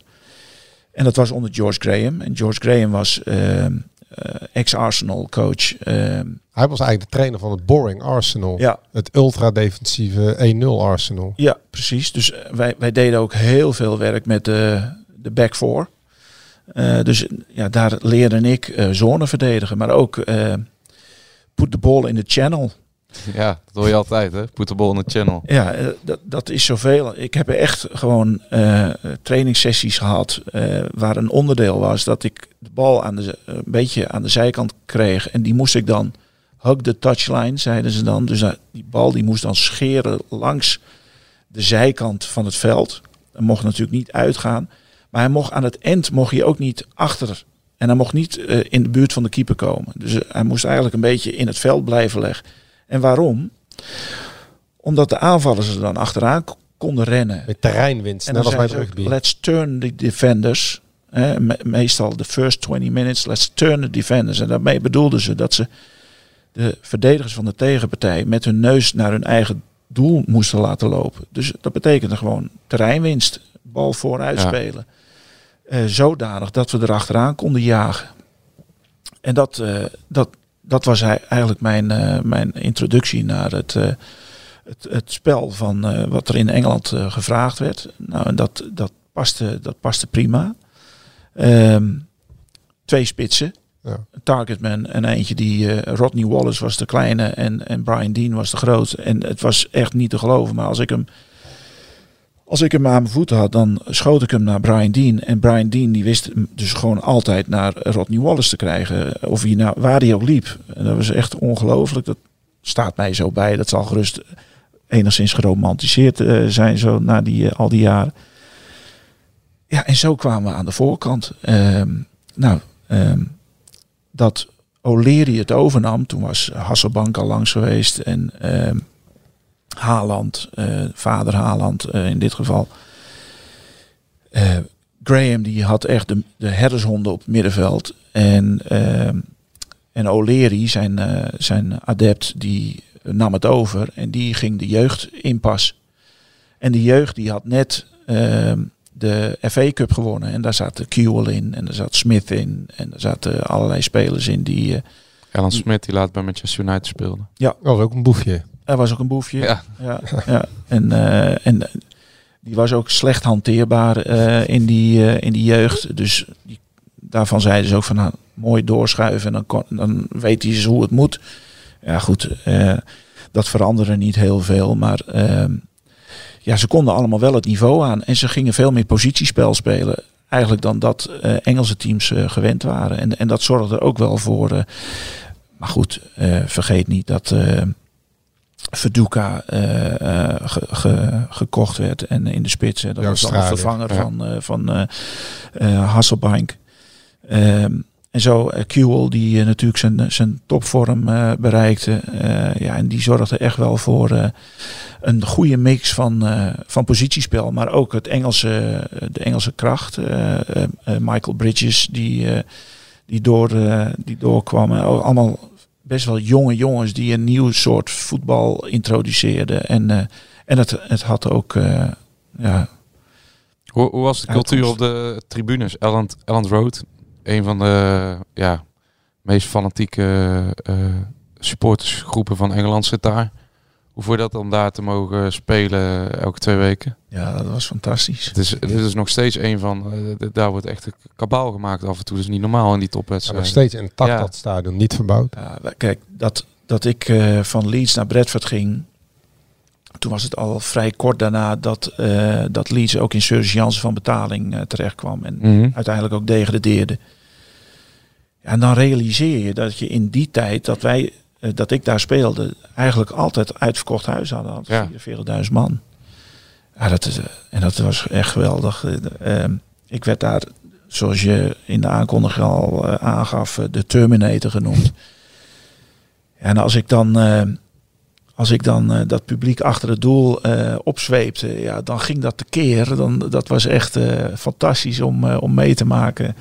[SPEAKER 9] En dat was onder George Graham. En George Graham was eh, ex-Arsenal coach. ehm,
[SPEAKER 7] Hij was eigenlijk de trainer van het Boring Arsenal.
[SPEAKER 9] Ja.
[SPEAKER 7] Het ultra-defensieve 1-0 Arsenal.
[SPEAKER 9] Ja, precies. Dus wij, wij deden ook heel veel werk met de, de back four. Dus ja, daar leerde ik zone verdedigen, maar ook put the ball in the channel.
[SPEAKER 8] Ja, dat hoor je altijd, hè? Put the ball in the channel.
[SPEAKER 9] Ja, eh, dat, dat is zoveel. Ik heb echt gewoon eh trainingssessies gehad eh, waar een onderdeel was dat ik de bal aan de, een beetje aan de zijkant kreeg. En die moest ik dan hug the touchline, zeiden ze dan. Dus die bal die moest dan scheren langs de zijkant van het veld. Dat mocht natuurlijk niet uitgaan. Maar hij mocht aan het eind mocht hij ook niet achter. En hij mocht niet in de buurt van de keeper komen. Dus hij moest eigenlijk een beetje in het veld blijven leggen. En waarom? Omdat de aanvallers er dan achteraan konden rennen.
[SPEAKER 7] Met terreinwinst,
[SPEAKER 9] En
[SPEAKER 7] net
[SPEAKER 9] dan ze ook,
[SPEAKER 7] rugby.
[SPEAKER 9] let's turn the defenders. Hè, me- meestal de first 20 minutes, let's turn the defenders. En daarmee bedoelden ze dat ze de verdedigers van de tegenpartij met hun neus naar hun eigen doel moesten laten lopen. Dus dat betekende gewoon terreinwinst, bal vooruit
[SPEAKER 8] Ja.
[SPEAKER 9] spelen. Eh, zodanig dat we erachteraan konden jagen. En dat, eh, dat, dat was ei- eigenlijk mijn, eh, mijn introductie naar het, eh, het, het spel van eh, wat er in Engeland gevraagd werd. Nou, en dat, dat, paste, dat paste prima. Ehm, twee spitsen.
[SPEAKER 7] Ja.
[SPEAKER 9] Een targetman en eentje die... Rodney Wallace was de kleine en, en Brian Dean was de grote. En het was echt niet te geloven. Maar als ik hem... Als ik hem aan mijn voeten had, dan schoot ik hem naar Brian Dean. En Brian Dean die wist dus gewoon altijd naar Rodney Wallace te krijgen. Of hij nou, waar hij ook liep. En dat was echt ongelooflijk. Dat staat mij zo bij. Dat zal gerust enigszins geromantiseerd eh, zijn zo na die, eh, al die jaren. Ja, en zo kwamen we aan de voorkant. Ehm, nou, ehm, dat O'Leary het overnam. Toen was Hasselbank al langs geweest. En ehm Haaland, eh, vader Haaland eh, in dit geval. Eh, Graham die had echt de, de herdershonden op het middenveld. En, ehm en O'Leary, zijn, eh, zijn adept, die nam het over. En die ging de jeugd inpas. En de jeugd die had net ehm, de FA Cup gewonnen. En daar zat Kewell in. En daar zat Smith in. En daar zaten allerlei spelers in die... eh,
[SPEAKER 8] Alan Smith, die laat bij Manchester United speelde.
[SPEAKER 9] ja,
[SPEAKER 7] was ook een boefje.
[SPEAKER 9] Er was ook een boefje.
[SPEAKER 8] Ja.
[SPEAKER 9] ja, ja. En, eh, en eh, die was ook slecht hanteerbaar eh, in, die, in die jeugd. Dus die, daarvan zeiden ze ook van nou, mooi doorschuiven en dan, kon, dan weet hij eens hoe het moet. Ja goed, dat veranderde niet heel veel. Maar ehm, ja, ze konden allemaal wel het niveau aan. En ze gingen veel meer positiespel spelen. Eigenlijk dan dat Engelse teams gewend waren. En, en dat zorgde er ook wel voor. maar goed, vergeet niet dat... Verduka eh, eh, ge- ge- gekocht werd en in de spits. hè, Dat was dan de vervanger
[SPEAKER 8] ja.
[SPEAKER 9] van, eh, van Hasselbank. Ehm, en zo uh, Kewell die natuurlijk zijn, zijn topvorm bereikte. Ja, en die zorgde echt wel voor een goede mix van, van positiespel. Maar ook het Engelse, de Engelse kracht. Michael Bridges die, die, door, die doorkwamen. Oh, Allemaal best wel jonge jongens die een nieuw soort voetbal introduceerden. En, eh, en het, het had ook ja,
[SPEAKER 8] Hoe, hoe was de cultuur op de tribunes? Elland, Elland Road, een van de ja, meest fanatieke eh, supportersgroepen van Engeland zit daar. Hoe je dat om daar te mogen spelen elke twee weken?
[SPEAKER 9] Ja, dat was fantastisch.
[SPEAKER 8] Het is, het is nog steeds een van, eh, daar wordt echt een kabaal gemaakt af en toe. Dat is niet normaal in die
[SPEAKER 7] Ja,
[SPEAKER 8] topwedstrijden.
[SPEAKER 7] nog steeds intact
[SPEAKER 8] Ja.
[SPEAKER 7] dat stadion, niet verbouwd.
[SPEAKER 9] Ja, kijk, dat, dat ik eh, van Leeds naar Bradford ging, toen was het al vrij kort daarna dat, eh, dat Leeds ook in surgeance van betaling eh, terecht kwam. En
[SPEAKER 8] Mhm.
[SPEAKER 9] uiteindelijk ook degradeerde. Ja, en dan realiseer je dat je in die tijd dat wij, dat ik daar speelde, eigenlijk altijd uitverkocht huis hadden. Had
[SPEAKER 8] Ja.
[SPEAKER 9] 44.000 man. Ja, dat is, eh, en dat was echt geweldig. Eh, ehm, ik werd daar, zoals je in de aankondiging al eh, aangaf, eh, de Terminator genoemd. En als ik dan, eh, als ik dan eh, dat publiek achter het doel eh, opzweepte, ja, dan ging dat tekeer. Dan, dat was echt eh, fantastisch om, eh, om mee te maken.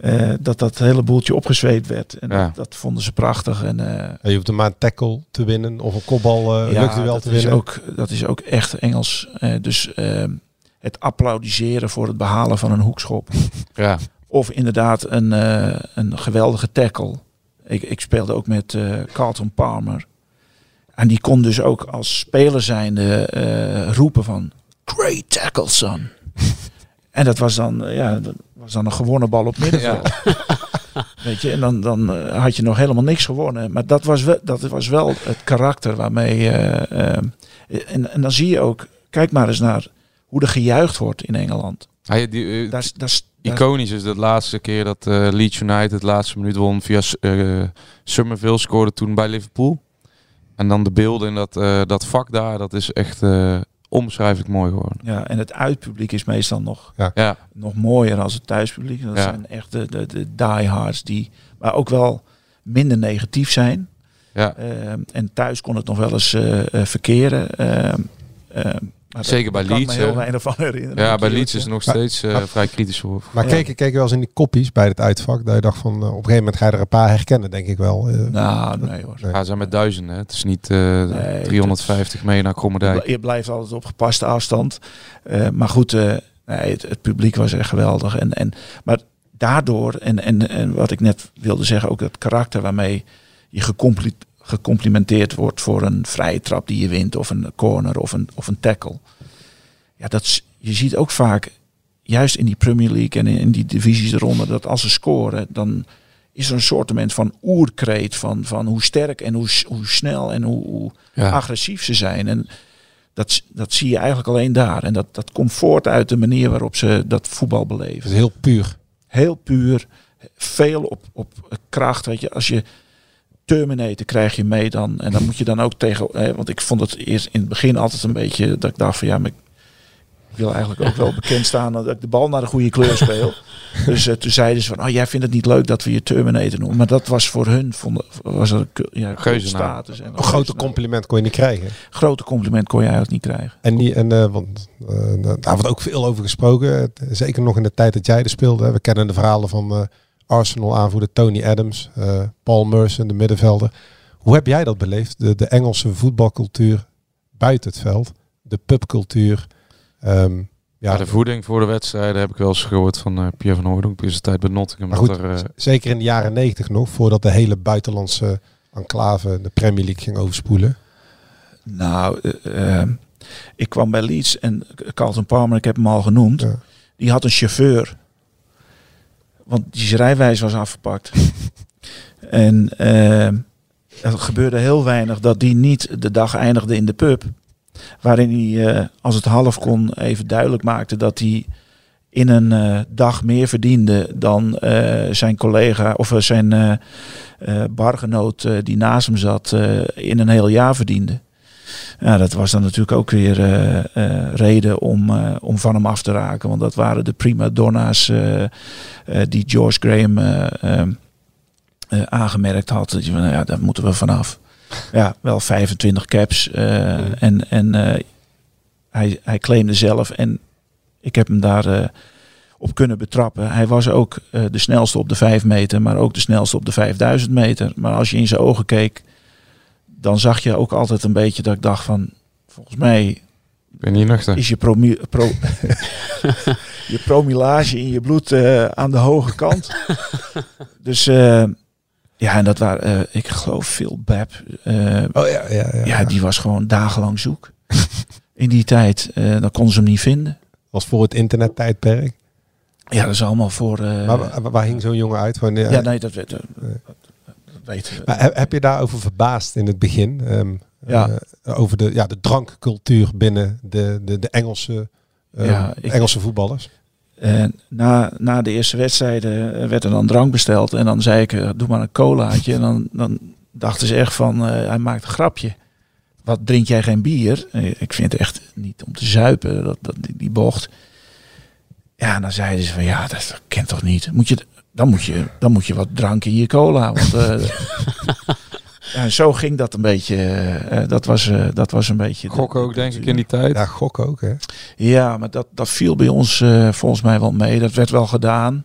[SPEAKER 9] Eh, dat dat hele boeltje opgezweept werd. En
[SPEAKER 8] Ja.
[SPEAKER 9] dat, dat vonden ze prachtig. En, eh,
[SPEAKER 7] Je hoeft er maar een tackle te winnen of een kopbal uh,
[SPEAKER 9] ja,
[SPEAKER 7] luchtduel
[SPEAKER 9] dat
[SPEAKER 7] te
[SPEAKER 9] is,
[SPEAKER 7] winnen.
[SPEAKER 9] ook, dat is ook echt Engels. Eh, dus ehm, het applaudisseren voor het behalen van een hoekschop.
[SPEAKER 8] Ja.
[SPEAKER 9] Of inderdaad een, eh, een geweldige tackle. Ik, ik speelde ook met eh, Carlton Palmer. En die kon dus ook als speler zijnde eh, roepen van... Great tackle, son. En dat was dan, eh, ja, dat was dan een gewonnen bal op middenveld. Weet je, en dan, dan eh, had je nog helemaal niks gewonnen. Maar dat was wel, dat was wel het karakter waarmee... eh, en, en dan zie je ook, kijk maar eens naar hoe er gejuicht wordt in Engeland.
[SPEAKER 8] Hij, die,
[SPEAKER 9] Daar, is- daar, is- daar,
[SPEAKER 8] Iconisch is de laatste keer dat eh, Leeds United de laatste minuut won via eh Summerville scoorde toen bij Liverpool. En dan de beelden in dat, dat vak daar, dat is echt onbeschrijfelijk mooi geworden.
[SPEAKER 9] Ja, en het uitpubliek is meestal nog,
[SPEAKER 8] Ja,
[SPEAKER 9] nog mooier als het thuispubliek. Dat
[SPEAKER 8] Ja.
[SPEAKER 9] zijn echt de, de, de diehards die, maar ook wel minder negatief zijn.
[SPEAKER 8] ja.
[SPEAKER 9] Ehm, en thuis kon het nog wel eens eh, eh, verkeren. Ehm, ehm, maar
[SPEAKER 8] Zeker bij Leeds,
[SPEAKER 9] me heel
[SPEAKER 8] hè?
[SPEAKER 9] weinig van herinneren.
[SPEAKER 8] ja bij Leeds is het nog
[SPEAKER 7] Maar-
[SPEAKER 8] steeds eh,
[SPEAKER 7] maar-
[SPEAKER 8] vrij kritisch voor.
[SPEAKER 7] Maar
[SPEAKER 9] Ja.
[SPEAKER 7] keek, keek je wel eens in die koppies bij het uitvak, dat je dacht van, eh, op een gegeven moment ga je er een paar herkennen, denk ik wel.
[SPEAKER 9] Zeggen. Nou, nee hoor.
[SPEAKER 7] Nee.
[SPEAKER 8] Ja, ze zijn met duizenden. hè. Het is niet eh,
[SPEAKER 9] Nee,
[SPEAKER 8] 350 mee naar Krommerdijk.
[SPEAKER 9] Je blijft altijd op gepaste afstand. Eh, maar goed, eh, nee, het, het publiek was echt geweldig. En, en, maar daardoor, en, en, en wat ik net wilde zeggen, ook het karakter waarmee je gecomplimenteerd wordt voor een vrije trap die je wint, of een corner of een, of een tackle. Ja, dat, je ziet ook vaak, juist in die Premier League en in, die divisies eronder, dat als ze scoren, dan is er een soortement van oerkreet van, van hoe sterk en hoe, hoe snel en hoe, hoe
[SPEAKER 8] Ja.
[SPEAKER 9] agressief ze zijn. En dat, dat zie je eigenlijk alleen daar. En dat, dat komt voort uit de manier waarop ze dat voetbal beleven.
[SPEAKER 7] is heel puur.
[SPEAKER 9] Heel puur, veel op, op kracht. Weet je, als je Terminator krijg je mee dan. En dan moet je dan ook tegen. Hè, want ik vond het eerst in het begin altijd een beetje dat ik dacht van ja, maar ik wil eigenlijk ook wel bekend staan dat ik de bal naar de goede kleur speel. Dus eh, toen zeiden ze van, oh jij vindt het niet leuk dat we je Terminator noemen. Maar dat was voor hun vonden, was er een ku- ja,
[SPEAKER 8] Geuzennaam.
[SPEAKER 9] status. En
[SPEAKER 7] Een grote compliment kon je niet krijgen.
[SPEAKER 9] Grote compliment kon je eigenlijk niet krijgen.
[SPEAKER 7] En, die, en eh, want, eh, daar wordt ook veel over gesproken. Zeker nog in de tijd dat jij er speelde. We kennen de verhalen van eh, Arsenal aanvoerder Tony Adams, eh, Paul Merson, de middenvelder. Hoe heb jij dat beleefd? De, de Engelse voetbalcultuur buiten het veld. De pubcultuur. Ehm,
[SPEAKER 8] Ja,
[SPEAKER 7] ja,
[SPEAKER 8] de voeding voor de wedstrijden heb ik wel eens gehoord van eh, Pierre van Hooydonk. In zijn tijd bij Nottingham.
[SPEAKER 7] Maar
[SPEAKER 8] dat
[SPEAKER 7] goed,
[SPEAKER 8] er, eh,
[SPEAKER 7] zeker in de jaren negentig nog, voordat de hele buitenlandse enclave de Premier League ging overspoelen.
[SPEAKER 9] Nou, eh, eh, ik kwam bij Leeds en Carlton Palmer, ik heb hem al genoemd.
[SPEAKER 7] Ja.
[SPEAKER 9] Die had een chauffeur. Want die rijwijs was afgepakt. en eh, er gebeurde heel weinig dat die niet de dag eindigde in de pub. Waarin hij, eh, als het half kon, even duidelijk maakte dat hij in een eh, dag meer verdiende dan eh, zijn collega of zijn bargenoot die naast hem zat in een heel jaar verdiende. Ja, dat was dan natuurlijk ook weer eh, eh, reden om, eh, om van hem af te raken. Want dat waren de prima donna's die George Graham eh, eh, eh, aangemerkt had. Dat je van, nou ja, daar moeten we vanaf. Ja, wel 25 caps. En, en hij, hij claimde zelf. En ik heb hem daar op kunnen betrappen. Hij was ook de snelste op de 5 meter, maar ook de snelste op de 5000 meter. Maar als je in zijn ogen keek, dan zag je ook altijd een beetje dat ik dacht van, volgens mij
[SPEAKER 8] ben niet nuchter.
[SPEAKER 9] is je, promi pro je promilage in je bloed eh, aan de hoge kant. dus eh, ja, en dat waren, eh, ik geloof veel Bab. eh,
[SPEAKER 7] Oh ja, ja, ja.
[SPEAKER 9] ja, die was gewoon dagenlang zoek. in die tijd, eh, dan konden ze hem niet vinden.
[SPEAKER 7] was voor het internettijdperk.
[SPEAKER 9] Ja, dat is allemaal voor... eh,
[SPEAKER 7] Maar waar, waar hing zo'n jongen uit? Van,
[SPEAKER 9] ja, nee, dat, weet- dat,
[SPEAKER 7] Maar heb, je daarover verbaasd in het begin? Ehm,
[SPEAKER 9] Ja.
[SPEAKER 7] eh, over de, ja, de drankcultuur binnen de, de, de Engelse, eh,
[SPEAKER 9] Ja, ik-
[SPEAKER 7] Engelse voetballers?
[SPEAKER 9] En na, na de eerste wedstrijden eh, werd er dan drank besteld. En dan zei ik, eh, doe maar een colaatje. En dan, dan dachten ze echt van, eh, hij maakt een grapje. Wat drink jij geen bier? Eh, Ik vind het echt niet om te zuipen, dat, dat, die, die bocht. Ja, dan zeiden ze van, ja, dat, dat kent toch niet? Moet je, dan, moet je, dan moet je wat drank in je cola. Want, eh, ja, en zo ging dat een beetje. eh, eh, dat, was, eh, dat was een beetje... de-
[SPEAKER 8] Gokken ook, denk ik, in die tijd.
[SPEAKER 7] Ja, gok ook, hè.
[SPEAKER 9] ja, maar dat, dat viel bij ons eh, volgens mij wel mee. Dat werd wel gedaan.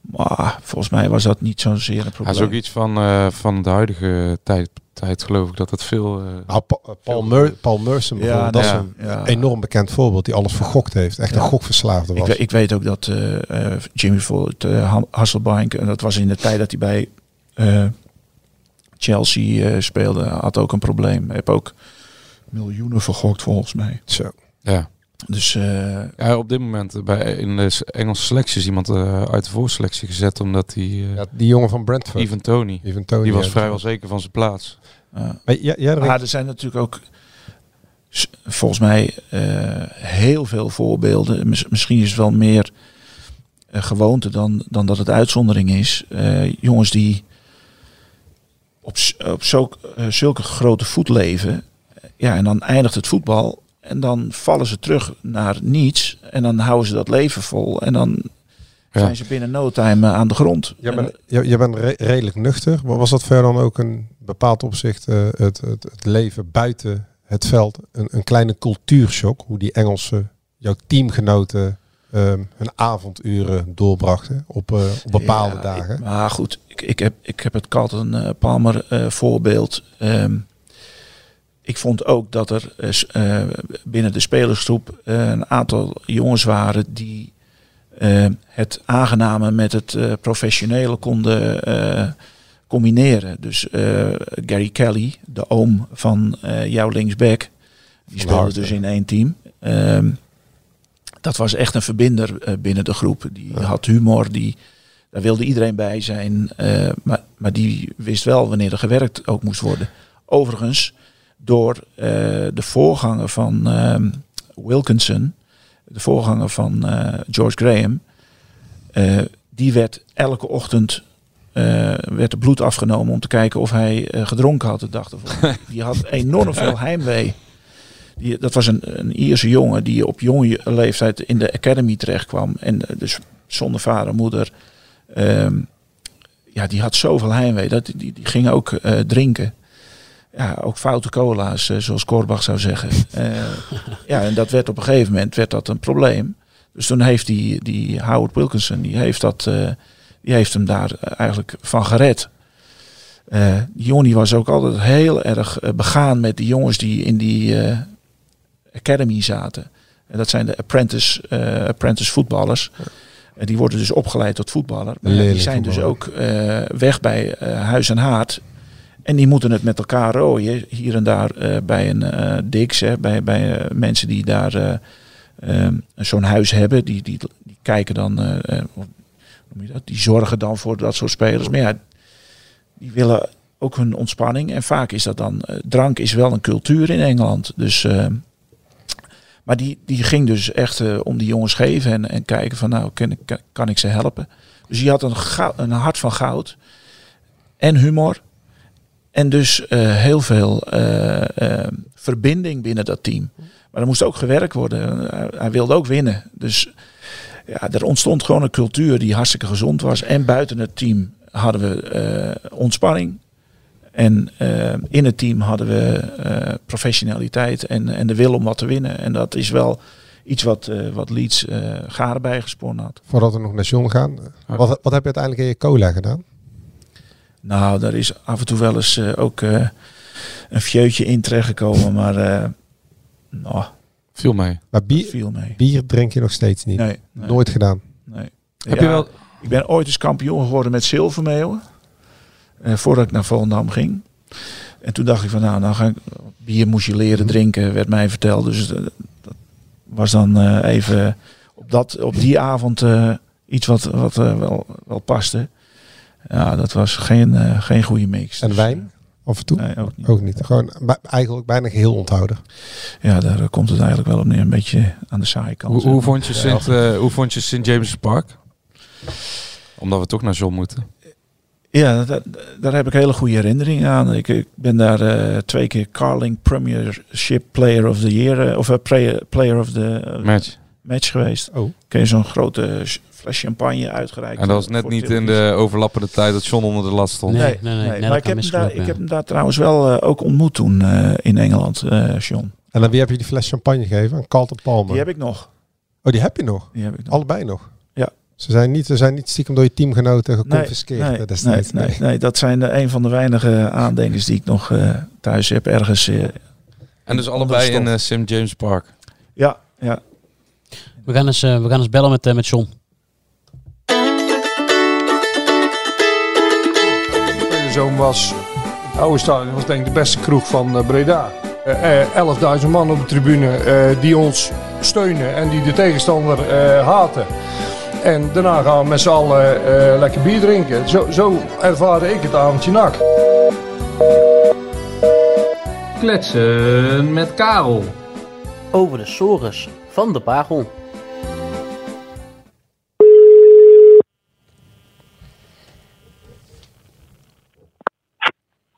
[SPEAKER 9] Maar volgens mij was dat niet zozeer een
[SPEAKER 8] Hij
[SPEAKER 9] probleem.
[SPEAKER 8] is ook iets van, eh, van de huidige tijd, tijd, geloof ik, dat het veel... eh,
[SPEAKER 7] Nou, Pa- eh, Paul, Mer Paul Merson
[SPEAKER 9] Ja,
[SPEAKER 7] bijvoorbeeld, dat is een
[SPEAKER 9] ja.
[SPEAKER 7] enorm bekend voorbeeld die alles vergokt heeft. Echt
[SPEAKER 9] Ja.
[SPEAKER 7] een gokverslaafde was.
[SPEAKER 9] ik weet ook dat Jimmy Ford, uh, Hasselbank, en dat was in de tijd dat hij bij eh, Chelsea eh, speelde, had ook een probleem. Hij heeft ook miljoenen vergokt volgens mij.
[SPEAKER 7] Zo.
[SPEAKER 8] ja.
[SPEAKER 9] Dus eh,
[SPEAKER 8] ja, op dit moment bij, in de Engelse selectie is iemand eh, uit de voorselectie gezet, omdat hij... eh
[SPEAKER 7] Ja, die jongen van Brentford.
[SPEAKER 8] Even Tony.
[SPEAKER 7] Even Tony,
[SPEAKER 8] Die was vrijwel zeker van zijn plaats.
[SPEAKER 9] Ja.
[SPEAKER 7] Maar jij
[SPEAKER 9] Maar er zijn natuurlijk ook volgens mij eh, heel veel voorbeelden. Mis- misschien is het wel meer eh, gewoonte dan, dan dat het uitzondering is. Eh, jongens die op, op eh, zulke grote voet leven. Ja, en dan eindigt het voetbal. En dan vallen ze terug naar niets. En dan houden ze dat leven vol. En dan
[SPEAKER 8] Ja.
[SPEAKER 9] zijn ze binnen no time aan de grond.
[SPEAKER 7] Jij
[SPEAKER 9] En-
[SPEAKER 7] bent, je, je bent re- redelijk nuchter. Maar was dat verder dan ook een bepaald opzicht het, het, het leven buiten het veld een, een kleine cultuurshock? Hoe die Engelse, jouw teamgenoten, ehm, hun avonduren doorbrachten op, eh, op bepaalde
[SPEAKER 9] Ja,
[SPEAKER 7] dagen?
[SPEAKER 9] ik- maar goed, ik, ik, heb, ik heb het Carlton eh, Palmer eh, voorbeeld. Ehm, ik vond ook dat er binnen de spelersgroep een aantal jongens waren die het aangename met het professionele konden combineren. Dus eh, Gary Kelly, de oom van eh, jouw linksback, die speelde dus in één team. Ehm, dat was echt een verbinder eh, binnen de groep. Die had humor, die, daar wilde iedereen bij zijn. maar, maar die wist wel wanneer er gewerkt ook moest worden. Overigens, door de voorganger van ehm, Wilkinson, de voorganger van George Graham, die werd elke ochtend eh, werd er bloed afgenomen om te kijken of hij eh, gedronken had de dag ervoor. die had enorm veel heimwee. Die, dat was een, een Ierse jongen die op jonge leeftijd in de academy terecht kwam. En eh, dus zonder vader en moeder. ehm, ja, die had zoveel heimwee. Dat, die, die ging ook drinken. Ja, ook foute cola's, zoals Korbach zou zeggen. Ja, en dat werd op een gegeven moment werd dat een probleem. Dus toen heeft die, die Howard Wilkinson, die heeft, dat, die heeft hem daar eh, eigenlijk van gered. Jongen die was ook altijd heel erg eh, begaan met die jongens die in die academy zaten. En dat zijn de apprentice, apprentice voetballers. En die worden dus opgeleid tot voetballer. Maar die zijn dus ook weg bij huis en haard. En die moeten het met elkaar rooien. Hier en daar bij een Dix, hè, bij, bij mensen die daar zo'n huis hebben. Die, die, die kijken dan, Die zorgen dan voor dat soort spelers. Maar ja, die willen ook hun ontspanning. En vaak is dat dan, eh, drank is wel een cultuur in Engeland. Dus, eh, maar die, die ging dus echt eh, om die jongens geven en, en kijken van nou, kan, ik- kan ik ze helpen. Dus die had een, een hart van goud en humor. En dus heel veel verbinding binnen dat team. Maar er moest ook gewerkt worden. Hij wilde ook winnen. Dus ja, er ontstond gewoon een cultuur die hartstikke gezond was. En buiten het team hadden we eh, ontspanning. En eh, in het team hadden we eh, professionaliteit en, en de wil om wat te winnen. En dat is wel iets wat, eh, wat Leeds eh garen bijgesponnen had.
[SPEAKER 7] Voordat we nog naar John gaan. Wat, wat heb je uiteindelijk in je cola gedaan?
[SPEAKER 9] Nou, daar is af en toe wel eens eh, ook eh, een fjeutje in terechtgekomen. Maar eh nou,
[SPEAKER 8] Viel mee.
[SPEAKER 7] Maar bier,
[SPEAKER 9] viel mee.
[SPEAKER 7] bier drink je nog steeds niet?
[SPEAKER 9] Nee, nee.
[SPEAKER 7] Nooit gedaan?
[SPEAKER 9] Nee.
[SPEAKER 8] Heb je wel-
[SPEAKER 9] Ik ben ooit eens kampioen geworden met zilvermeeuwen. Eh, voordat ik naar Volendam ging. En toen dacht ik van nou, nou ga ik, bier moest je leren drinken, werd mij verteld. Dus eh, dat was dan eh, even op, dat, op die avond eh, iets wat, wat wel, wel paste. Ja, dat was geen, geen goede mix.
[SPEAKER 7] En
[SPEAKER 9] Dus,
[SPEAKER 7] wijn? Af en toe?
[SPEAKER 9] Nee, ook niet.
[SPEAKER 7] Ook niet. Gewoon bij- eigenlijk bijna geheel onthouden.
[SPEAKER 9] Ja, daar eh, komt het eigenlijk wel op neer. Een beetje aan de saaie kant.
[SPEAKER 8] Hoe,
[SPEAKER 9] maar.
[SPEAKER 8] vond je Sint, eh, hoe vond je St. James Park? Omdat we toch naar John moeten.
[SPEAKER 9] Ja, daar, daar heb ik hele goede herinneringen aan. Ik, ik ben daar eh, twee keer Carling Premiership Player of the Year, eh, of eh, player, player of the eh,
[SPEAKER 8] Match.
[SPEAKER 9] Match geweest.
[SPEAKER 7] Oh.
[SPEAKER 9] Kun je zo'n grote fles champagne uitgereikt.
[SPEAKER 8] En dat was
[SPEAKER 9] eh,
[SPEAKER 8] net niet in de overlappende tijd dat John onder de last stond.
[SPEAKER 6] Nee, nee, nee. net
[SPEAKER 9] maar ik heb, hem daar, ik heb hem daar trouwens wel eh, ook ontmoet toen eh, in Engeland, eh John.
[SPEAKER 7] En aan wie heb je die fles champagne gegeven? Aan Carlton Palmer.
[SPEAKER 9] Die heb ik nog.
[SPEAKER 7] Oh, die heb je nog?
[SPEAKER 9] Die heb ik nog.
[SPEAKER 7] Allebei nog?
[SPEAKER 9] Ja.
[SPEAKER 7] Ze zijn niet, ze zijn niet stiekem door je teamgenoten
[SPEAKER 9] Nee,
[SPEAKER 7] geconfiskeerd
[SPEAKER 9] nee, nee,
[SPEAKER 7] destijds.
[SPEAKER 9] nee, nee, dat zijn de, een van de weinige aandenkers die ik nog eh, thuis heb ergens.
[SPEAKER 8] En dus allebei in eh, St. James Park.
[SPEAKER 9] Ja, ja.
[SPEAKER 6] We gaan eens, eh, we gaan eens bellen met, eh, met John.
[SPEAKER 11] Zoon was, het oude stadion was denk ik de beste kroeg van eh, Breda. Eh, eh, 11.000 man op de tribune eh, die ons steunen en die de tegenstander eh, haten. En daarna gaan we met z'n allen eh, lekker bier drinken. Zo, zo ervaarde ik het avondje nak.
[SPEAKER 12] Kletsen met Karel.
[SPEAKER 13] Over de sores van de Pagel.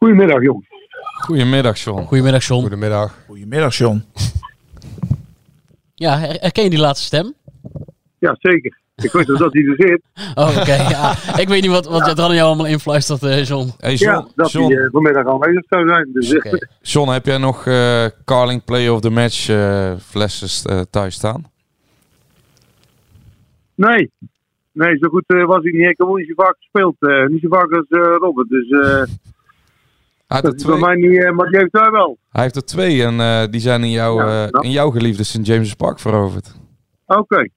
[SPEAKER 14] Goedemiddag, jongens.
[SPEAKER 8] Goedemiddag, John.
[SPEAKER 6] Goedemiddag, John.
[SPEAKER 7] Goedemiddag.
[SPEAKER 9] Goedemiddag, John.
[SPEAKER 6] Ja, her- herken je die laatste stem?
[SPEAKER 14] Ja, zeker. Ik weet wel dat hij er zit.
[SPEAKER 6] Oh, oké. ja. Ik weet niet wat, wat er aan jou allemaal influistert, eh, John.
[SPEAKER 8] Hey,
[SPEAKER 14] ja,
[SPEAKER 8] John,
[SPEAKER 14] dat
[SPEAKER 8] John,
[SPEAKER 14] hij eh, vanmiddag aanwezig zou zijn. Dus.
[SPEAKER 8] John, heb jij nog eh Carling Player of the Match eh flessen eh, thuis staan?
[SPEAKER 14] nee. Nee, zo goed eh, was hij niet. Ik heb niet zo vaak gespeeld. eh, niet zo vaak als eh, Robert. Dus eh, dat
[SPEAKER 8] er
[SPEAKER 14] is
[SPEAKER 8] twee,
[SPEAKER 14] mij niet... eh, maar die heeft hij wel.
[SPEAKER 8] hij heeft er twee en eh, die zijn in, jouw
[SPEAKER 14] Ja,
[SPEAKER 8] eh, in jouw geliefde St. James Park veroverd.
[SPEAKER 14] Oké.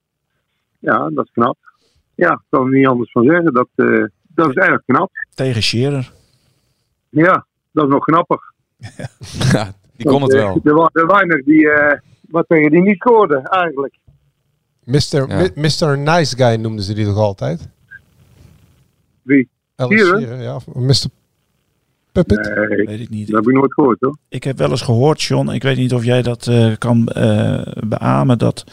[SPEAKER 14] Ja, dat is knap. Ja, ik kan er niet anders van zeggen. Dat, eh, dat is erg knap.
[SPEAKER 9] Tegen Scherer.
[SPEAKER 14] Ja, dat is nog grappig.
[SPEAKER 8] Ja, die kon het wel.
[SPEAKER 14] Er waren weinig die, eh, wat tegen die niet scoorden, eigenlijk.
[SPEAKER 7] Mr.
[SPEAKER 8] Ja.
[SPEAKER 7] Mi- Mr. Nice Guy noemden ze die toch altijd?
[SPEAKER 14] Wie? Shearer,
[SPEAKER 7] ja. Mr. Puppet?
[SPEAKER 14] Nee,
[SPEAKER 9] Weet ik niet.
[SPEAKER 14] dat heb ik nooit gehoord, hoor.
[SPEAKER 9] Ik heb wel eens gehoord, John, ik weet niet of jij dat eh, kan eh, beamen, dat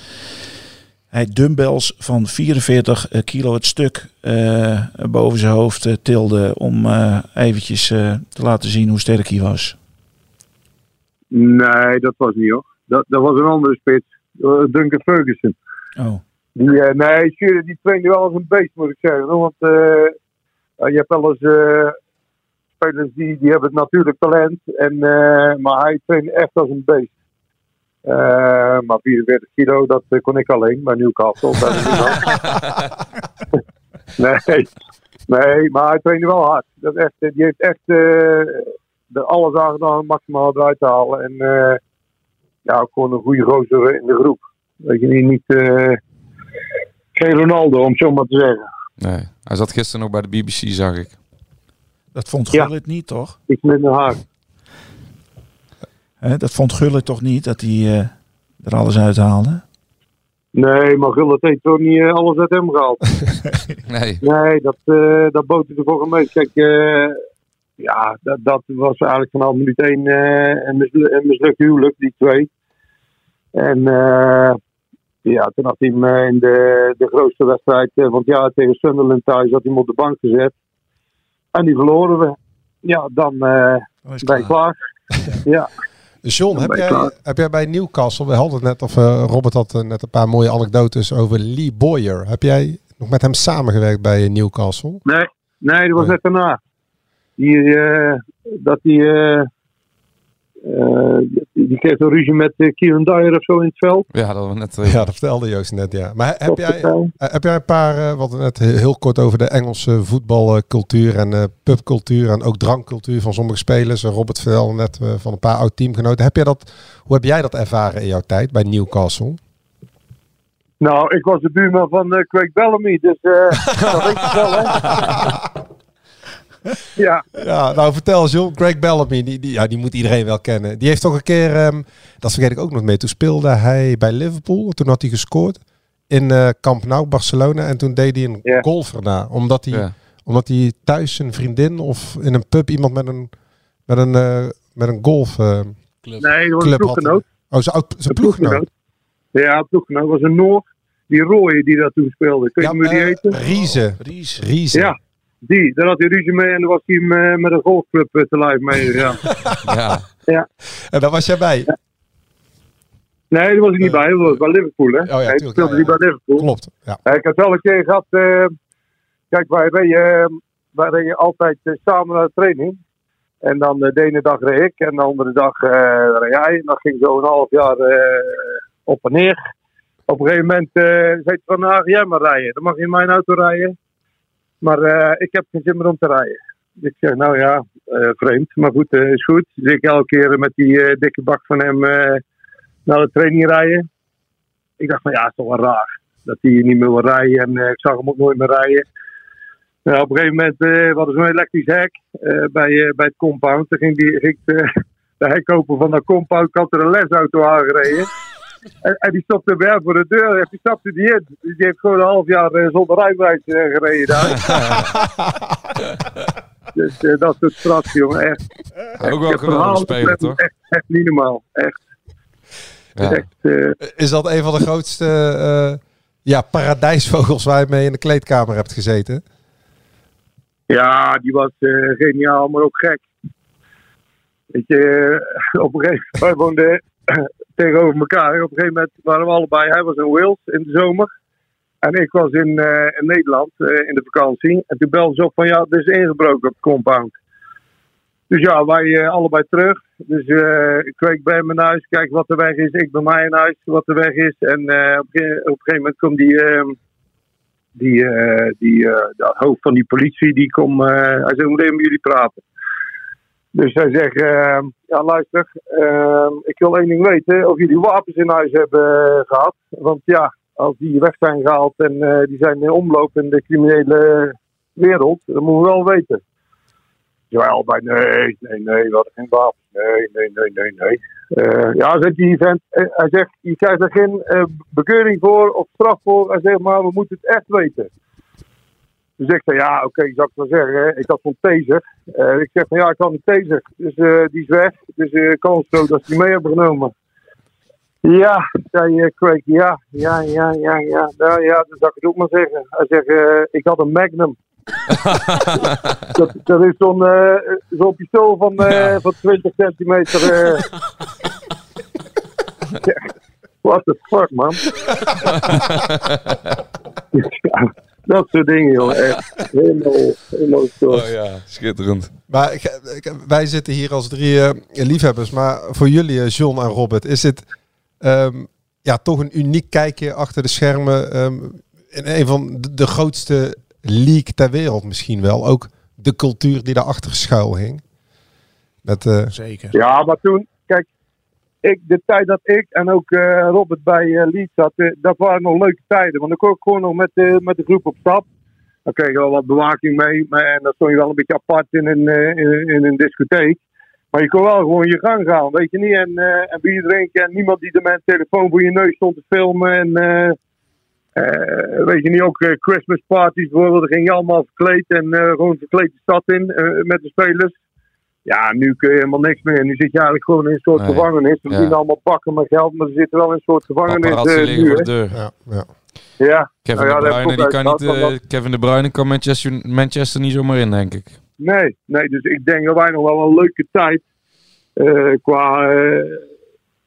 [SPEAKER 9] hij dumbbells van 44 kilo het stuk eh, boven zijn hoofd eh, tilde om eh, eventjes eh, te laten zien hoe sterk hij was.
[SPEAKER 14] Nee, dat was niet hoor. Dat, dat was een andere spits. Eh, Duncan Ferguson.
[SPEAKER 9] Oh,
[SPEAKER 14] Die, eh, nee, Schuren die trainde wel als een beest moet ik zeggen. hoor. Want eh, eh, je hebt wel eens eh, spelers die, die hebben het natuurlijk talent. En, eh, maar hij trainde echt als een beest. Eh, maar 44 kilo, dat eh, kon ik alleen bij Newcastle. Nee, nee, maar hij trainde wel hard. Dat echt, die heeft echt er alles aan gedaan om maximaal eruit te halen. En ja, ook gewoon een goede gozer in de groep. Weet je niet, niet geen Ronaldo, om het zo maar te zeggen.
[SPEAKER 8] Nee, hij zat gisteren nog bij de BBC, zag ik.
[SPEAKER 9] Dat vond
[SPEAKER 14] Ja.
[SPEAKER 9] Gullit niet, toch?
[SPEAKER 14] Iets minder haar.
[SPEAKER 9] Hè, dat vond Gullit toch niet, dat hij eh, er alles uit haalde?
[SPEAKER 14] Nee, maar Gullit heeft toch niet eh, alles uit hem gehaald.
[SPEAKER 8] Nee,
[SPEAKER 14] Nee, dat, eh dat bood hij ervoor mee. Kijk, eh, ja, dat, dat was eigenlijk vanaf minuut één eh, een, mislu een mislukt huwelijk, die twee. En eh, ja, toen had hij hem in de, de grootste wedstrijd van het jaar tegen Sunderland thuis had hij hem op de bank gezet. En die verloren we. Ja, dan eh, ben ik klaar. ja.
[SPEAKER 7] John, heb jij, heb jij bij Newcastle, we hadden het net, of eh, Robert had eh, net een paar mooie anekdotes over Lee Boyer. Heb jij nog met hem samengewerkt bij Newcastle?
[SPEAKER 14] Nee, nee, dat was
[SPEAKER 7] Nee.
[SPEAKER 14] net daarna. Die, eh, dat die, eh, eh, die, kreeg een ruzie met eh, Kieran Dyer of zo in het veld.
[SPEAKER 8] ja, dat we net... eh,
[SPEAKER 7] Ja, dat vertelde Joost net, ja. Maar he- heb jij, heb jij een paar, wat net he- heel kort over de Engelse voetbalcultuur en eh, pubcultuur en ook drankcultuur van sommige spelers. Robert vertelde net van een paar oud teamgenoten. Heb jij dat, hoe heb jij dat ervaren in jouw tijd bij Newcastle?
[SPEAKER 14] Nou, ik was de buurman van Craig Bellamy, dus eh dat weet je wel, hè? ja,
[SPEAKER 7] Ja, nou vertel John, Greg Bellamy, die, die, ja, die moet iedereen wel kennen. Die heeft toch een keer, ehm, dat vergeet ik ook nog mee, toen speelde hij bij Liverpool. Toen had hij gescoord in eh Camp Nou, Barcelona. En toen deed hij een
[SPEAKER 14] Ja.
[SPEAKER 7] golf erna. Omdat hij, omdat hij thuis een vriendin of in een pub iemand met een Met een, eh, met een golf eh,
[SPEAKER 14] Nee, dat was een
[SPEAKER 7] club
[SPEAKER 14] ploeggenoot.
[SPEAKER 7] Oh, zijn zijn ploeggenoot.
[SPEAKER 14] Ja, ploeggenoot. Dat was een Noor. Die rooie die dat toen speelde. Kun je
[SPEAKER 7] Ja,
[SPEAKER 14] me die
[SPEAKER 7] eh,
[SPEAKER 14] eten?
[SPEAKER 7] Riese.
[SPEAKER 9] Ries.
[SPEAKER 7] Riese.
[SPEAKER 14] Ja, die. Daar had hij ruzie mee en dan was hij hem, eh, met een golfclub eh, te live mee. Ja.
[SPEAKER 8] Ja.
[SPEAKER 14] ja.
[SPEAKER 7] En daar was jij bij.
[SPEAKER 14] Nee, daar was ik niet bij. Dat was bij Liverpool, hè?
[SPEAKER 7] Oh ja, tuurlijk,
[SPEAKER 14] speelde
[SPEAKER 7] ja,
[SPEAKER 14] niet bij Liverpool.
[SPEAKER 7] Klopt. Ja.
[SPEAKER 14] Eh, ik had wel een keer gehad. eh, kijk, wij reden, eh, wij reden altijd eh, samen naar de training. En dan eh, de ene dag reed ik en de andere dag eh reed jij. En dat ging zo een half jaar eh, op en neer. Op een gegeven moment eh zei hij van, nou, jij maar rijden. Dan mag je in mijn auto rijden. Maar eh, ik heb geen zin meer om te rijden. Ik zeg, nou ja, eh, vreemd. Maar goed, eh, is goed. Dus ik elke keer met die dikke bak van hem naar de training rijden. Ik dacht van, ja, is toch wel raar. Dat hij niet meer wil rijden. En ik zag hem ook nooit meer rijden. Nou, op een gegeven moment eh we hadden zo'n elektrisch hek bij, bij het compound. Toen ging, die, ging eh, de hekkoper van dat compound. Ik had er een lesauto aangereden. En, en die stopte bij voor de deur. En die stapte die in. Dus die heeft gewoon een half jaar eh, zonder rijbewijs eh, gereden daar. dus eh, dat soort straks, jongen. Echt.
[SPEAKER 8] Ook wel een geweldige speler, toch?
[SPEAKER 14] Echt, echt niet normaal. Echt.
[SPEAKER 8] Ja.
[SPEAKER 14] echt
[SPEAKER 7] Is dat een van de grootste eh, ja, paradijsvogels waar je mee in de kleedkamer hebt gezeten?
[SPEAKER 14] Ja, die was eh, geniaal, maar ook gek. Weet je, eh, op een gegeven moment, tegenover elkaar. Op een gegeven moment waren we allebei, hij was in Wales in de zomer. En ik was in, eh, in Nederland eh, in de vakantie. En toen belde ze op van, ja, er is ingebroken op het compound. Dus ja, wij eh, allebei terug. Dus ik kweek bij in huis, kijk wat de weg is. Ik bij mij in huis, wat de weg is. En op, een op een gegeven moment komt die... ehm, die, die de hoofd van die politie, die komt, hij zegt, ik moet even met jullie praten. Dus hij zegt, eh, ja luister, eh, ik wil één ding weten, of jullie wapens in huis hebben eh, gehad. Want ja, als die weg zijn gehaald en eh, die zijn in omloop in de criminele wereld, dat moeten we wel weten. Ja, allebei, nee, nee, nee, we hadden geen wapens. Nee, nee, nee, nee, nee. Eh, ja, zegt die vent, eh, hij zegt, je krijgt er geen bekeuring voor of straf voor. Hij zegt, maar we moeten het echt weten. Dus ik zei, ja, oké, ik zou het wel zeggen. Ik had zo'n taser. Eh, ik zeg van, ja, ik had een taser. Dus eh, die is weg. Dus eh kans zo dat ze die mee hebben genomen. Ja, zei Craig, ja, ja, ja, ja, ja. Nou ja, dat zou ik het ook maar zeggen. Hij zegt, ik had een Magnum. dat, dat is zo'n zo'n pistool van, van 20 centimeter. What the fuck, man. Ja, dat soort dingen, joh. Echt helemaal.
[SPEAKER 8] Oh ja, schitterend.
[SPEAKER 7] Maar ik- ik- wij zitten hier als drie eh, liefhebbers. Maar voor jullie, eh, John en Robert, is dit ehm, ja, toch een uniek kijkje achter de schermen. ehm, in een van de, de grootste league ter wereld misschien wel. Ook de cultuur die daarachter schuil hing. Met, eh,
[SPEAKER 9] Zeker.
[SPEAKER 14] Ja, maar toen, kijk, ik, de tijd dat ik en ook eh, Robert bij eh Leeds zat, eh, dat waren nog leuke tijden. Want dan kon ik gewoon nog met, de met de groep op stap. Dan kreeg je wel wat bewaking mee. Maar, en dan stond je wel een beetje apart in een, in, in een discotheek. Maar je kon wel gewoon je gang gaan, weet je niet. En, en bier drinken en niemand die er met een telefoon voor je neus stond te filmen. En weet je niet, ook Christmas parties bijvoorbeeld. Dan ging je allemaal verkleed en gewoon verkleed de stad in met de spelers. Ja, nu kun je helemaal niks meer. Nu zit je eigenlijk gewoon in een soort
[SPEAKER 8] Nee.
[SPEAKER 14] gevangenis. We
[SPEAKER 8] Ja.
[SPEAKER 14] verdienen allemaal bakken met geld, maar ze zitten wel in een soort gevangenis eh,
[SPEAKER 8] liggen
[SPEAKER 14] nu.
[SPEAKER 8] voor
[SPEAKER 14] hè.
[SPEAKER 8] de deur.
[SPEAKER 7] ja, ja.
[SPEAKER 14] Ja.
[SPEAKER 8] Kevin
[SPEAKER 14] Nou ja,
[SPEAKER 8] de Bruyne, die kan niet, eh, Kevin de Bruyne kan Manchester, Manchester niet zomaar in, denk ik.
[SPEAKER 14] Nee, nee, dus ik denk dat wij nog wel een leuke tijd eh, qua eh,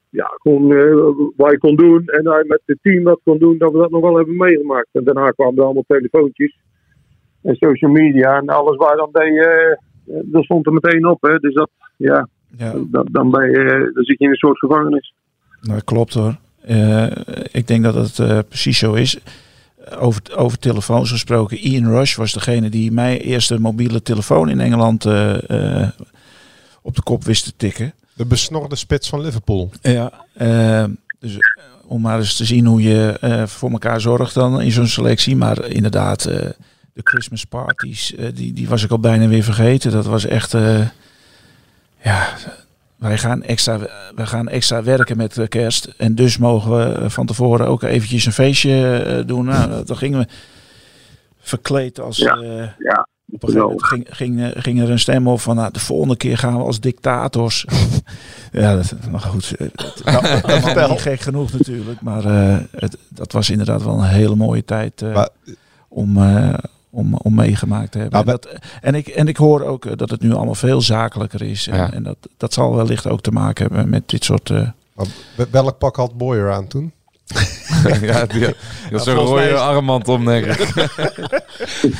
[SPEAKER 14] ja, gewoon eh, wat je kon doen en hij met het team wat kon doen, dat we dat nog wel hebben meegemaakt. En daarna kwamen er allemaal telefoontjes en social media en alles waar dan deed, eh, dat stond er meteen op. Hè. Dus dat, ja,
[SPEAKER 9] Ja.
[SPEAKER 14] dan, dan, ben je, dan zit je in een soort gevangenis.
[SPEAKER 9] Nou, klopt hoor. Eh, ik denk dat het eh, precies zo is. Over, over telefoons gesproken. Ian Rush was degene die mij eerste mobiele telefoon in Engeland eh, eh, op de kop wist te tikken.
[SPEAKER 7] De besnorde spits van Liverpool.
[SPEAKER 9] Ja, eh, dus eh, om maar eens te zien hoe je eh, voor elkaar zorgt dan in zo'n selectie. Maar inderdaad, eh, de Christmas parties, eh, die, die was ik al bijna weer vergeten. Dat was echt, eh, ja, wij gaan, extra, wij gaan extra werken met kerst. En dus mogen we van tevoren ook eventjes een feestje eh, doen. Nou, dan gingen we verkleed als,
[SPEAKER 14] Ja, ja.
[SPEAKER 9] Op een gegeven moment ging, ging, ging er een stem op van nou, de volgende keer gaan we als dictators. ja, dat, maar goed. het-
[SPEAKER 7] Nou,
[SPEAKER 9] dat was niet gek genoeg natuurlijk. Maar het, dat was inderdaad wel een hele mooie tijd om, om, om meegemaakt te hebben.
[SPEAKER 7] Nou,
[SPEAKER 9] en, dat, en, ik, en ik hoor ook eh, dat het nu allemaal veel zakelijker is. En,
[SPEAKER 8] Ja.
[SPEAKER 9] en dat, dat zal wellicht ook te maken hebben met dit soort... eh,
[SPEAKER 7] welk pak had Boyer aan toen?
[SPEAKER 8] ja, die, die had zo'n rode
[SPEAKER 9] is-
[SPEAKER 8] armband om, denk ik.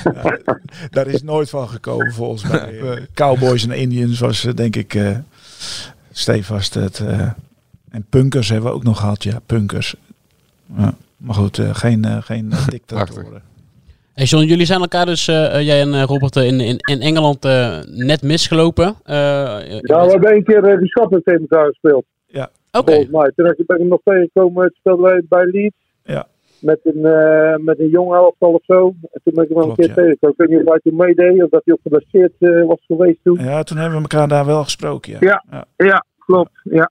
[SPEAKER 9] Ja, daar is nooit van gekomen volgens mij. Cowboys en Indians was eh, denk ik eh stevast het. eh, en punkers hebben we ook nog gehad, ja, punkers. Ja, maar goed, eh, geen, geen dictatoren.
[SPEAKER 6] Hey John, jullie zijn elkaar dus, eh, eh, jij en eh, Robert, in, in, in Engeland eh, net misgelopen. Eh,
[SPEAKER 14] Ja, we hebben één keer eh, die schappen tegen elkaar gespeeld.
[SPEAKER 9] Ja.
[SPEAKER 6] Oké.
[SPEAKER 14] Volgens mij. Toen ben ik hem nog tegengekomen, speelden wij bij Leeds.
[SPEAKER 9] Ja.
[SPEAKER 14] Met een, eh, met een jong elftal of zo. En toen ben ik hem wel een keer
[SPEAKER 9] ja.
[SPEAKER 14] tegengekomen. Ik weet niet of hij toen meedeed of dat hij ook geblesseerd eh, was geweest toen.
[SPEAKER 9] Ja, toen hebben we elkaar daar wel gesproken. Ja.
[SPEAKER 14] Ja,
[SPEAKER 9] Ja.
[SPEAKER 14] ja, klopt. Ja.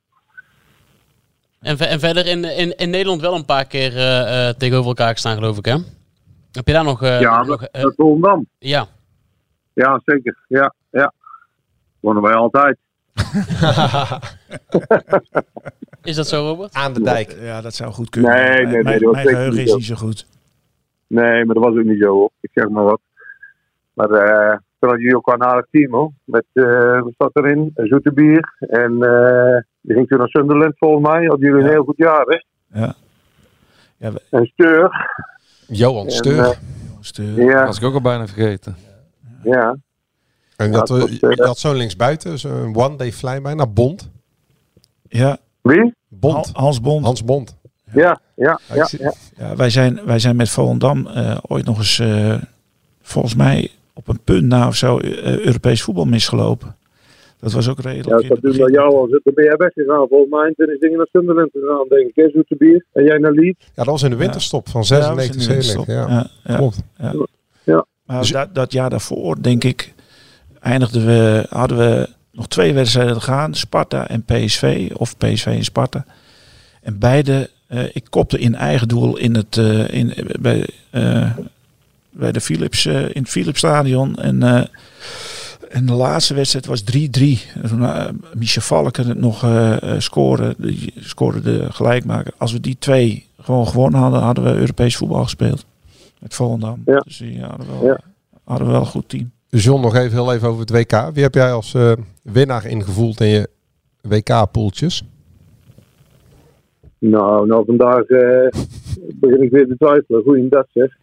[SPEAKER 6] En, en verder in, in, in Nederland wel een paar keer eh, eh, tegenover elkaar gestaan, geloof ik, hè? Heb je daar nog... eh,
[SPEAKER 14] ja,
[SPEAKER 6] nog
[SPEAKER 14] met,
[SPEAKER 6] eh,
[SPEAKER 14] met Volendam.
[SPEAKER 6] ja.
[SPEAKER 14] Ja, zeker. Ja, ja. Wonnen wij altijd.
[SPEAKER 6] Is dat zo, Robert?
[SPEAKER 7] Aan de dijk.
[SPEAKER 9] Ja, dat zou goed kunnen.
[SPEAKER 14] Nee, nee,
[SPEAKER 9] Mijn-
[SPEAKER 14] nee,
[SPEAKER 9] mijn,
[SPEAKER 14] dat
[SPEAKER 9] geheugen
[SPEAKER 14] niet
[SPEAKER 9] is niet zo goed.
[SPEAKER 14] Nee, maar dat was ook niet zo hoor. Ik zeg maar wat. Maar eh toen hadden jullie ook wel een aardig team hoor. Met, eh wat zat erin? Zoeterbier. En eh die ging toen naar Sunderland volgens mij. Hadden jullie een heel goed jaar hè.
[SPEAKER 9] Ja. Ja, we-
[SPEAKER 14] En Steur.
[SPEAKER 7] Johan
[SPEAKER 14] En,
[SPEAKER 7] Steur.
[SPEAKER 14] eh,
[SPEAKER 9] Steur.
[SPEAKER 14] ja,
[SPEAKER 8] was ik ook al bijna vergeten.
[SPEAKER 14] ja.
[SPEAKER 7] En dat,
[SPEAKER 14] dat
[SPEAKER 7] we,
[SPEAKER 14] was, eh,
[SPEAKER 7] je had zo'n linksbuiten, zo'n one-day fly bijna, Bond.
[SPEAKER 9] Ja,
[SPEAKER 14] Wie?
[SPEAKER 7] Bond.
[SPEAKER 9] Han- Hans Bond.
[SPEAKER 7] Hans Bond.
[SPEAKER 14] Ja, ja, ja. ja.
[SPEAKER 9] Ja, wij, zijn, wij zijn met Volendam eh, ooit nog eens, eh, volgens mij op een punt na of zo, eh, Europees voetbal misgelopen. Dat was ook
[SPEAKER 14] Ja,
[SPEAKER 9] redelijk.
[SPEAKER 14] dat
[SPEAKER 9] het
[SPEAKER 14] toen
[SPEAKER 9] begin.
[SPEAKER 14] bij jou het. Dan ben jij weggegaan volgens mij. En toen is dingen naar Sunderland gegaan denk ik. Hè, Zoeterbier. En jij naar Leeds.
[SPEAKER 7] Ja, dat was in de winterstop van
[SPEAKER 9] Ja, dat was in
[SPEAKER 7] 96,
[SPEAKER 9] de
[SPEAKER 7] 97.
[SPEAKER 9] winterstop.
[SPEAKER 7] Ja,
[SPEAKER 9] Ja, ja.
[SPEAKER 7] klopt.
[SPEAKER 9] Ja.
[SPEAKER 14] Ja.
[SPEAKER 9] Maar
[SPEAKER 7] Dus-
[SPEAKER 9] dat, dat jaar daarvoor, denk ik, eindigden we, hadden we nog twee wedstrijden te gaan. Sparta en PSV. Of PSV en Sparta. En beide, eh, ik kopte in eigen doel in het, eh, in, bij, eh, bij de Philips, in het Philipsstadion. En, eh, en de laatste wedstrijd was 3-3. En toen, eh, Michel Valken het nog eh eh, scoren, die scoorde de gelijkmaker. Als we die twee gewoon gewonnen hadden, hadden we Europees voetbal gespeeld. Met Volendam.
[SPEAKER 14] Ja.
[SPEAKER 9] Dus die hadden wel,
[SPEAKER 14] Ja.
[SPEAKER 9] hadden wel een goed team.
[SPEAKER 7] Dus John, nog even heel even over het WK. Wie heb jij als eh, winnaar ingevoeld in je WK-poeltjes?
[SPEAKER 14] Nou, nou vandaag eh, begin ik weer te twijfelen. Goeiedag zeg.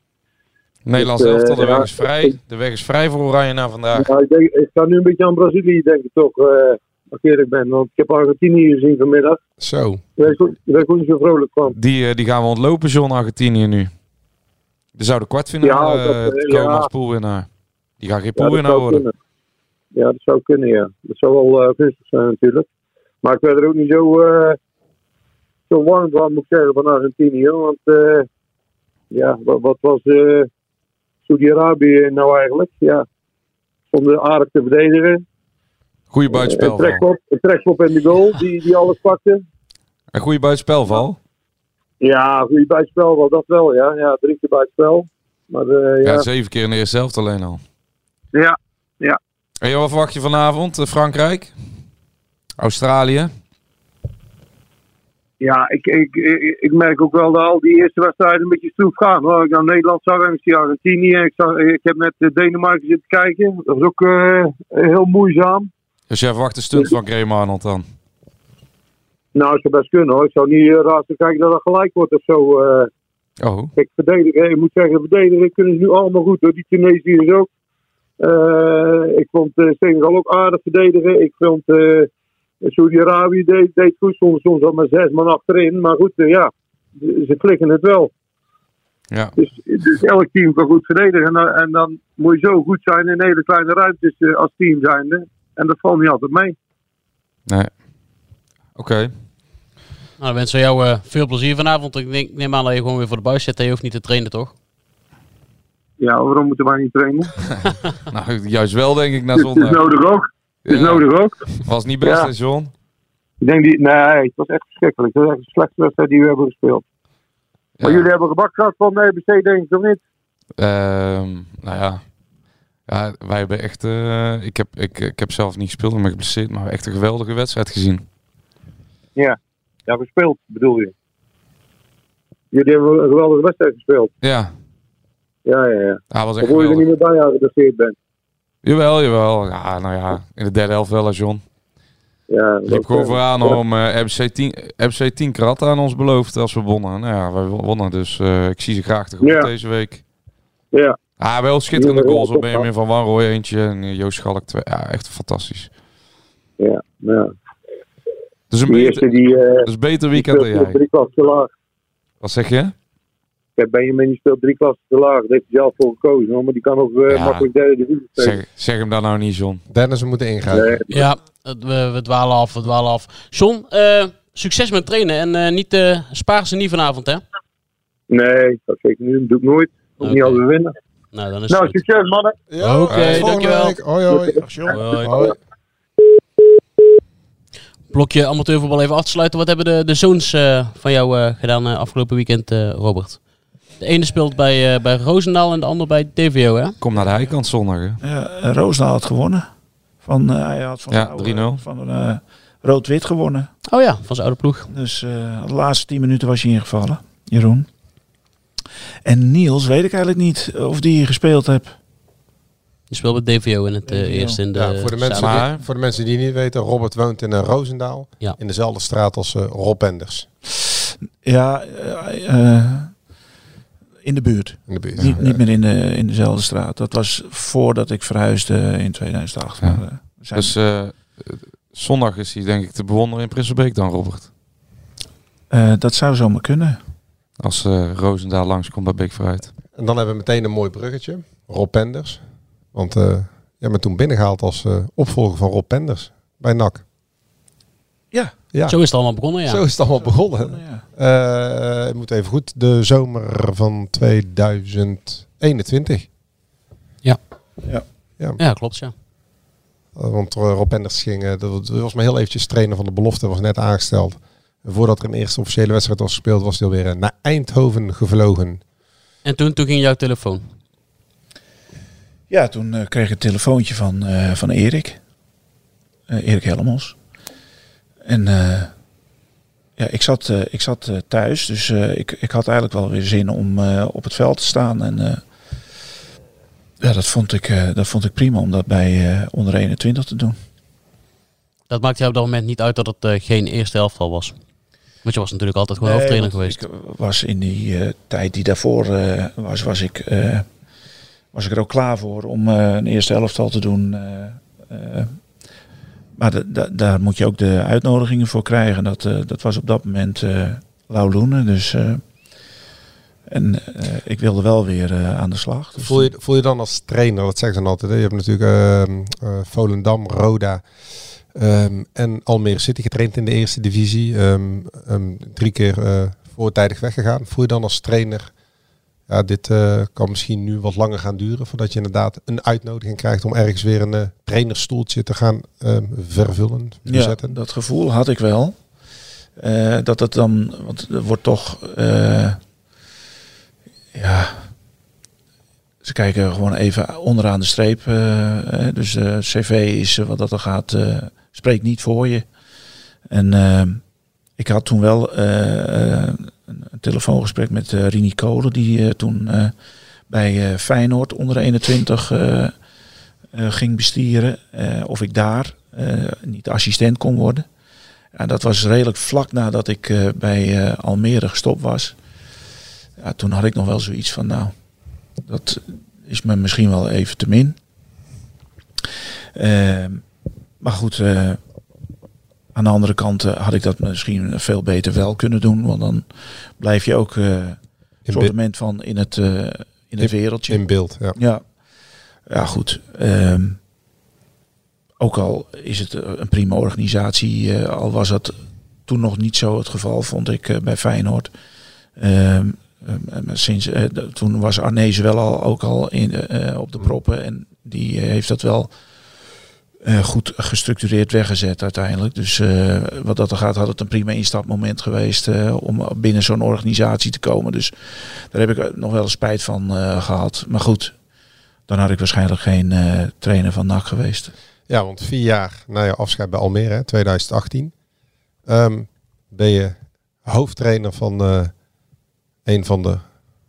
[SPEAKER 8] Nederlands
[SPEAKER 14] Dus, eh,
[SPEAKER 8] elftal, de weg is vrij. De weg is vrij voor Oranje na vandaag.
[SPEAKER 14] Ja, ik, denk, ik ga nu een beetje aan Brazilië denken toch. eh als ik eerlijk ben. Want ik heb Argentinië gezien vanmiddag.
[SPEAKER 7] Zo.
[SPEAKER 14] Daar ben ik ook- ben niet zo vrolijk van.
[SPEAKER 8] Die, eh, die gaan we ontlopen, John, Argentinië nu. Er zou de kwartfinale
[SPEAKER 14] Ja, dat,
[SPEAKER 8] komen
[SPEAKER 14] ja.
[SPEAKER 8] als poolwinnaar. Die gaan geen poolwinnaar worden.
[SPEAKER 14] kunnen. Ja, dat zou kunnen, ja. Dat zou wel gunstig zijn natuurlijk. Maar ik werd er ook niet zo, zo warm van, moet ik zeggen, van Argentinië. Want ja, wat, wat was Saudi-Arabië nou eigenlijk? Ja, stonden aardig te verdedigen.
[SPEAKER 8] Goeie
[SPEAKER 14] Een
[SPEAKER 8] buitenspelval.
[SPEAKER 14] trekpop, een trekpop in de goal, die, die alles pakte.
[SPEAKER 8] Een goede buitenspelval.
[SPEAKER 14] Ja, goede buitenspel, wel dat wel, ja. Ja, drie keer buitenspel. Maar eh,
[SPEAKER 8] Ja.
[SPEAKER 14] ja,
[SPEAKER 8] zeven keer in de eerste helft alleen al.
[SPEAKER 14] ja, ja.
[SPEAKER 8] En wat verwacht je vanavond? Eh, Frankrijk? Australië?
[SPEAKER 14] Ja, ik, ik, ik, merk ook wel dat al die eerste wedstrijden een beetje stroef gaan. Hoor. Ik naar Nederland zag en ik zie Argentinië. Ik, zag, ik heb net eh, Denemarken zitten kijken. Dat was ook eh, heel moeizaam.
[SPEAKER 8] Dus jij verwacht een stunt van Graham Arnold dan?
[SPEAKER 14] Nou, het zou best kunnen hoor. Ik zou niet uh, raar te kijken dat dat gelijk wordt of zo. eh.
[SPEAKER 8] Oh.
[SPEAKER 14] Kijk, verdedigen, ik moet zeggen, verdedigen kunnen ze nu allemaal goed hoor. Die Tunesiërs ook. Eh, ik vond uh, Senegal ook aardig verdedigen. Ik vond eh Saudi-Arabië deed, deed goed. Soms, soms al met zes man achterin. Maar goed, eh, ja, ze klikken het wel.
[SPEAKER 8] Ja.
[SPEAKER 14] Dus, dus elk team kan goed verdedigen. En, dan- en dan moet je zo goed zijn in hele kleine ruimtes eh, als team zijnde. En dat valt niet altijd mee.
[SPEAKER 8] Nee. Oké.
[SPEAKER 6] Nou, dan wensen we jou eh, veel plezier vanavond. Ik denk, neem aan dat je gewoon weer voor de buis zit en je hoeft niet te trainen, toch?
[SPEAKER 14] Ja, waarom moeten wij niet trainen?
[SPEAKER 8] Nou, juist wel denk ik na
[SPEAKER 14] Het is
[SPEAKER 8] zondag.
[SPEAKER 14] nodig ook. Is nodig ook.
[SPEAKER 8] Was niet best,
[SPEAKER 14] Ja.
[SPEAKER 8] John?
[SPEAKER 14] Ik denk die, nee, het was echt verschrikkelijk. Het was echt de slechtste wedstrijd die we hebben gespeeld. Maar jullie hebben gebak gehad van de EBC, denk ik, of niet?
[SPEAKER 8] Ehm, nou ja. Ja, wij hebben echt... eh, ik, heb, ik, ik heb zelf niet gespeeld, maar geblesseerd. Maar we hebben echt een geweldige wedstrijd gezien.
[SPEAKER 14] Ja. Ja, gespeeld bedoel je. Jullie hebben een geweldige wedstrijd gespeeld.
[SPEAKER 8] Ja,
[SPEAKER 14] Ja, ja, ja.
[SPEAKER 8] hij was echt
[SPEAKER 14] je er niet meer bij geïnteresseerd bent.
[SPEAKER 8] Jawel, jawel. Ja, nou ja, in de derde helft wel, John.
[SPEAKER 14] Ja,
[SPEAKER 8] Liep gewoon
[SPEAKER 14] eh,
[SPEAKER 8] vooraan
[SPEAKER 14] ja.
[SPEAKER 8] om eh MC 10, MC 10 kratten aan ons beloofd als we wonnen. Nou ja, wij wonnen, dus eh, ik zie ze graag tegemoet
[SPEAKER 14] Ja.
[SPEAKER 8] deze week.
[SPEAKER 14] Ja.
[SPEAKER 8] Ah, wel schitterende goals. Op Benjamin van Wanrooy eentje en eh, Joost Schalk twee. Ja, echt fantastisch.
[SPEAKER 14] Ja, ja.
[SPEAKER 8] Dus een
[SPEAKER 14] Die
[SPEAKER 8] beter,
[SPEAKER 14] eerste die... eh,
[SPEAKER 8] dus beter weekend dan jij.
[SPEAKER 14] drie te.
[SPEAKER 8] Wat zeg je?
[SPEAKER 14] Kijk, Benjamin die speelt drie klassen te laag. Daar heeft hij zelf voor gekozen. hoor. Maar die kan ook eh,
[SPEAKER 8] Ja.
[SPEAKER 14] makkelijk derde divisie spelen.
[SPEAKER 8] Zeg, zeg hem daar nou niet, John.
[SPEAKER 7] Dennis, we moeten.
[SPEAKER 14] Nee.
[SPEAKER 6] Ja, het- we, we dwalen af, we dwalen af. John, eh, succes met trainen en eh, niet uh, spaar ze niet vanavond, hè?
[SPEAKER 14] Nee, dat zeker niet. Dat doe ik nooit. Ook niet als we winnen.
[SPEAKER 6] Nou, dan is
[SPEAKER 14] Nou,
[SPEAKER 6] goed.
[SPEAKER 14] succes mannen.
[SPEAKER 7] Ja,
[SPEAKER 6] Oké, dankjewel.
[SPEAKER 7] week. Hoi, hoi.
[SPEAKER 9] Dag John.
[SPEAKER 6] Hoi.
[SPEAKER 7] Hoi.
[SPEAKER 6] Blokje amateurvoetbal even af te sluiten. Wat hebben de, de zoons eh, van jou eh, gedaan eh, afgelopen weekend, eh, Robert? De ene speelt bij, eh, bij Roosendaal en de ander bij DVO, hè?
[SPEAKER 8] Kom naar de heikant zondag. Hè?
[SPEAKER 9] Ja, eh, Roosendaal had gewonnen. Van, eh, hij had van
[SPEAKER 8] Ja,
[SPEAKER 9] de oude-
[SPEAKER 8] 3-0.
[SPEAKER 9] Van eh, Rood-Wit gewonnen.
[SPEAKER 6] Oh ja, van zijn oude ploeg.
[SPEAKER 9] Dus eh, de laatste 10 minuten was hij ingevallen, Jeroen. En Niels weet ik eigenlijk niet of die gespeeld heeft.
[SPEAKER 6] Die speelt bij DVO in het eh,
[SPEAKER 9] DVO.
[SPEAKER 6] eerste in de
[SPEAKER 7] Ja, voor, de mensen die, voor de mensen die niet weten, Robert woont in uh, Roosendaal.
[SPEAKER 6] Ja.
[SPEAKER 7] In dezelfde straat als uh, Rob Enders.
[SPEAKER 9] Ja, eh, in de buurt.
[SPEAKER 7] In de buurt.
[SPEAKER 9] Niet,
[SPEAKER 7] Ja.
[SPEAKER 9] niet meer in, de, in dezelfde straat. Dat was voordat ik verhuisde in 2008.
[SPEAKER 8] Ja.
[SPEAKER 9] Maar, eh, zijn-
[SPEAKER 8] Dus eh, zondag is hij denk ik te bewonderen in Prinsenbeek dan, Robert.
[SPEAKER 9] eh, dat zou zomaar kunnen.
[SPEAKER 8] Als eh Roosendaal langskomt bij Beek vooruit.
[SPEAKER 7] En dan hebben we meteen een mooi bruggetje. Rob Penders. Want uh, jij bent toen binnengehaald als uh, opvolger van Rob Penders bij NAC.
[SPEAKER 9] Ja.
[SPEAKER 7] Ja.
[SPEAKER 6] Zo is het allemaal begonnen, ja.
[SPEAKER 7] Zo is het allemaal begonnen.
[SPEAKER 9] begonnen, ja.
[SPEAKER 7] Uh, ik moet even goed. De zomer van 2021.
[SPEAKER 6] Ja.
[SPEAKER 9] Ja,
[SPEAKER 7] ja.
[SPEAKER 6] ja klopt, ja.
[SPEAKER 7] Uh, want Rob Penders ging, dat was maar heel eventjes trainer van de belofte, was net aangesteld. Voordat er een eerste officiële wedstrijd was gespeeld, was hij alweer naar Eindhoven gevlogen.
[SPEAKER 6] En toen, toen ging jouw telefoon?
[SPEAKER 9] Ja, toen uh, kreeg ik een telefoontje van, uh, van Erik. Uh, Erik Helmons. En ja, ik zat, ik zat thuis, dus ik, ik had eigenlijk wel weer zin om op het veld te staan. En ja, dat vond, ik, dat vond ik prima om dat bij onder 21 te doen.
[SPEAKER 6] Dat maakte jou op dat moment niet uit dat het geen eerste elftal was? Want je was natuurlijk altijd gewoon nee, hoofdtrainer geweest.
[SPEAKER 9] Ik was in die tijd die daarvoor was, was ik was ik er ook klaar voor om een eerste elftal te doen. Maar de, de, daar moet je ook de uitnodigingen voor krijgen. Dat, dat was op dat moment uh, Lau Loenen. Dus, en ik wilde wel weer aan de slag. Dus
[SPEAKER 7] voel, je, voel je dan als trainer, dat zeggen ze dan altijd. Hè? Je hebt natuurlijk Volendam, Roda um, en Almere City getraind in de eerste divisie. Um, um, drie keer voortijdig weggegaan. Voel je dan als trainer ja, dit uh, kan misschien nu wat langer gaan duren voordat je inderdaad een uitnodiging krijgt om ergens weer een uh, trainerstoeltje te gaan uh, vervullen.
[SPEAKER 9] Ja, dat gevoel had ik wel. Uh, dat het dan, want er wordt toch, ja, ze kijken gewoon even onderaan de streep. dus cv is wat dat er gaat, spreekt niet voor je. En ik had toen wel een telefoongesprek met uh, Rini Kolen, die uh, toen uh, bij Feyenoord onder de 21 ging bestieren. of ik daar niet assistent kon worden. Ja, dat was redelijk vlak nadat ik bij Almere gestopt was. Ja, toen had ik nog wel zoiets van, nou, dat is me misschien wel even te min. Ehm, maar goed, aan de andere kant uh, had ik dat misschien veel beter wel kunnen doen. Want dan blijf je ook uh, een soort van in het, uh, in het wereldje.
[SPEAKER 7] In beeld, ja.
[SPEAKER 9] Ja, ja goed. Um, ook al is het een prima organisatie. al was dat toen nog niet zo het geval, vond ik bij Feyenoord. Um, sinds, toen was Arnees wel al, ook al in, op de proppen. En die heeft dat wel uh, goed gestructureerd weggezet uiteindelijk. Dus uh, wat dat er gaat, had het een prima instapmoment geweest uh, om binnen zo'n organisatie te komen. Dus daar heb ik nog wel spijt van gehad. Maar goed, dan had ik waarschijnlijk geen eh, trainer van NAC geweest.
[SPEAKER 7] Ja, want vier jaar na je afscheid bij Almere, hè, 2018, ehm, ben je hoofdtrainer van eh, een van de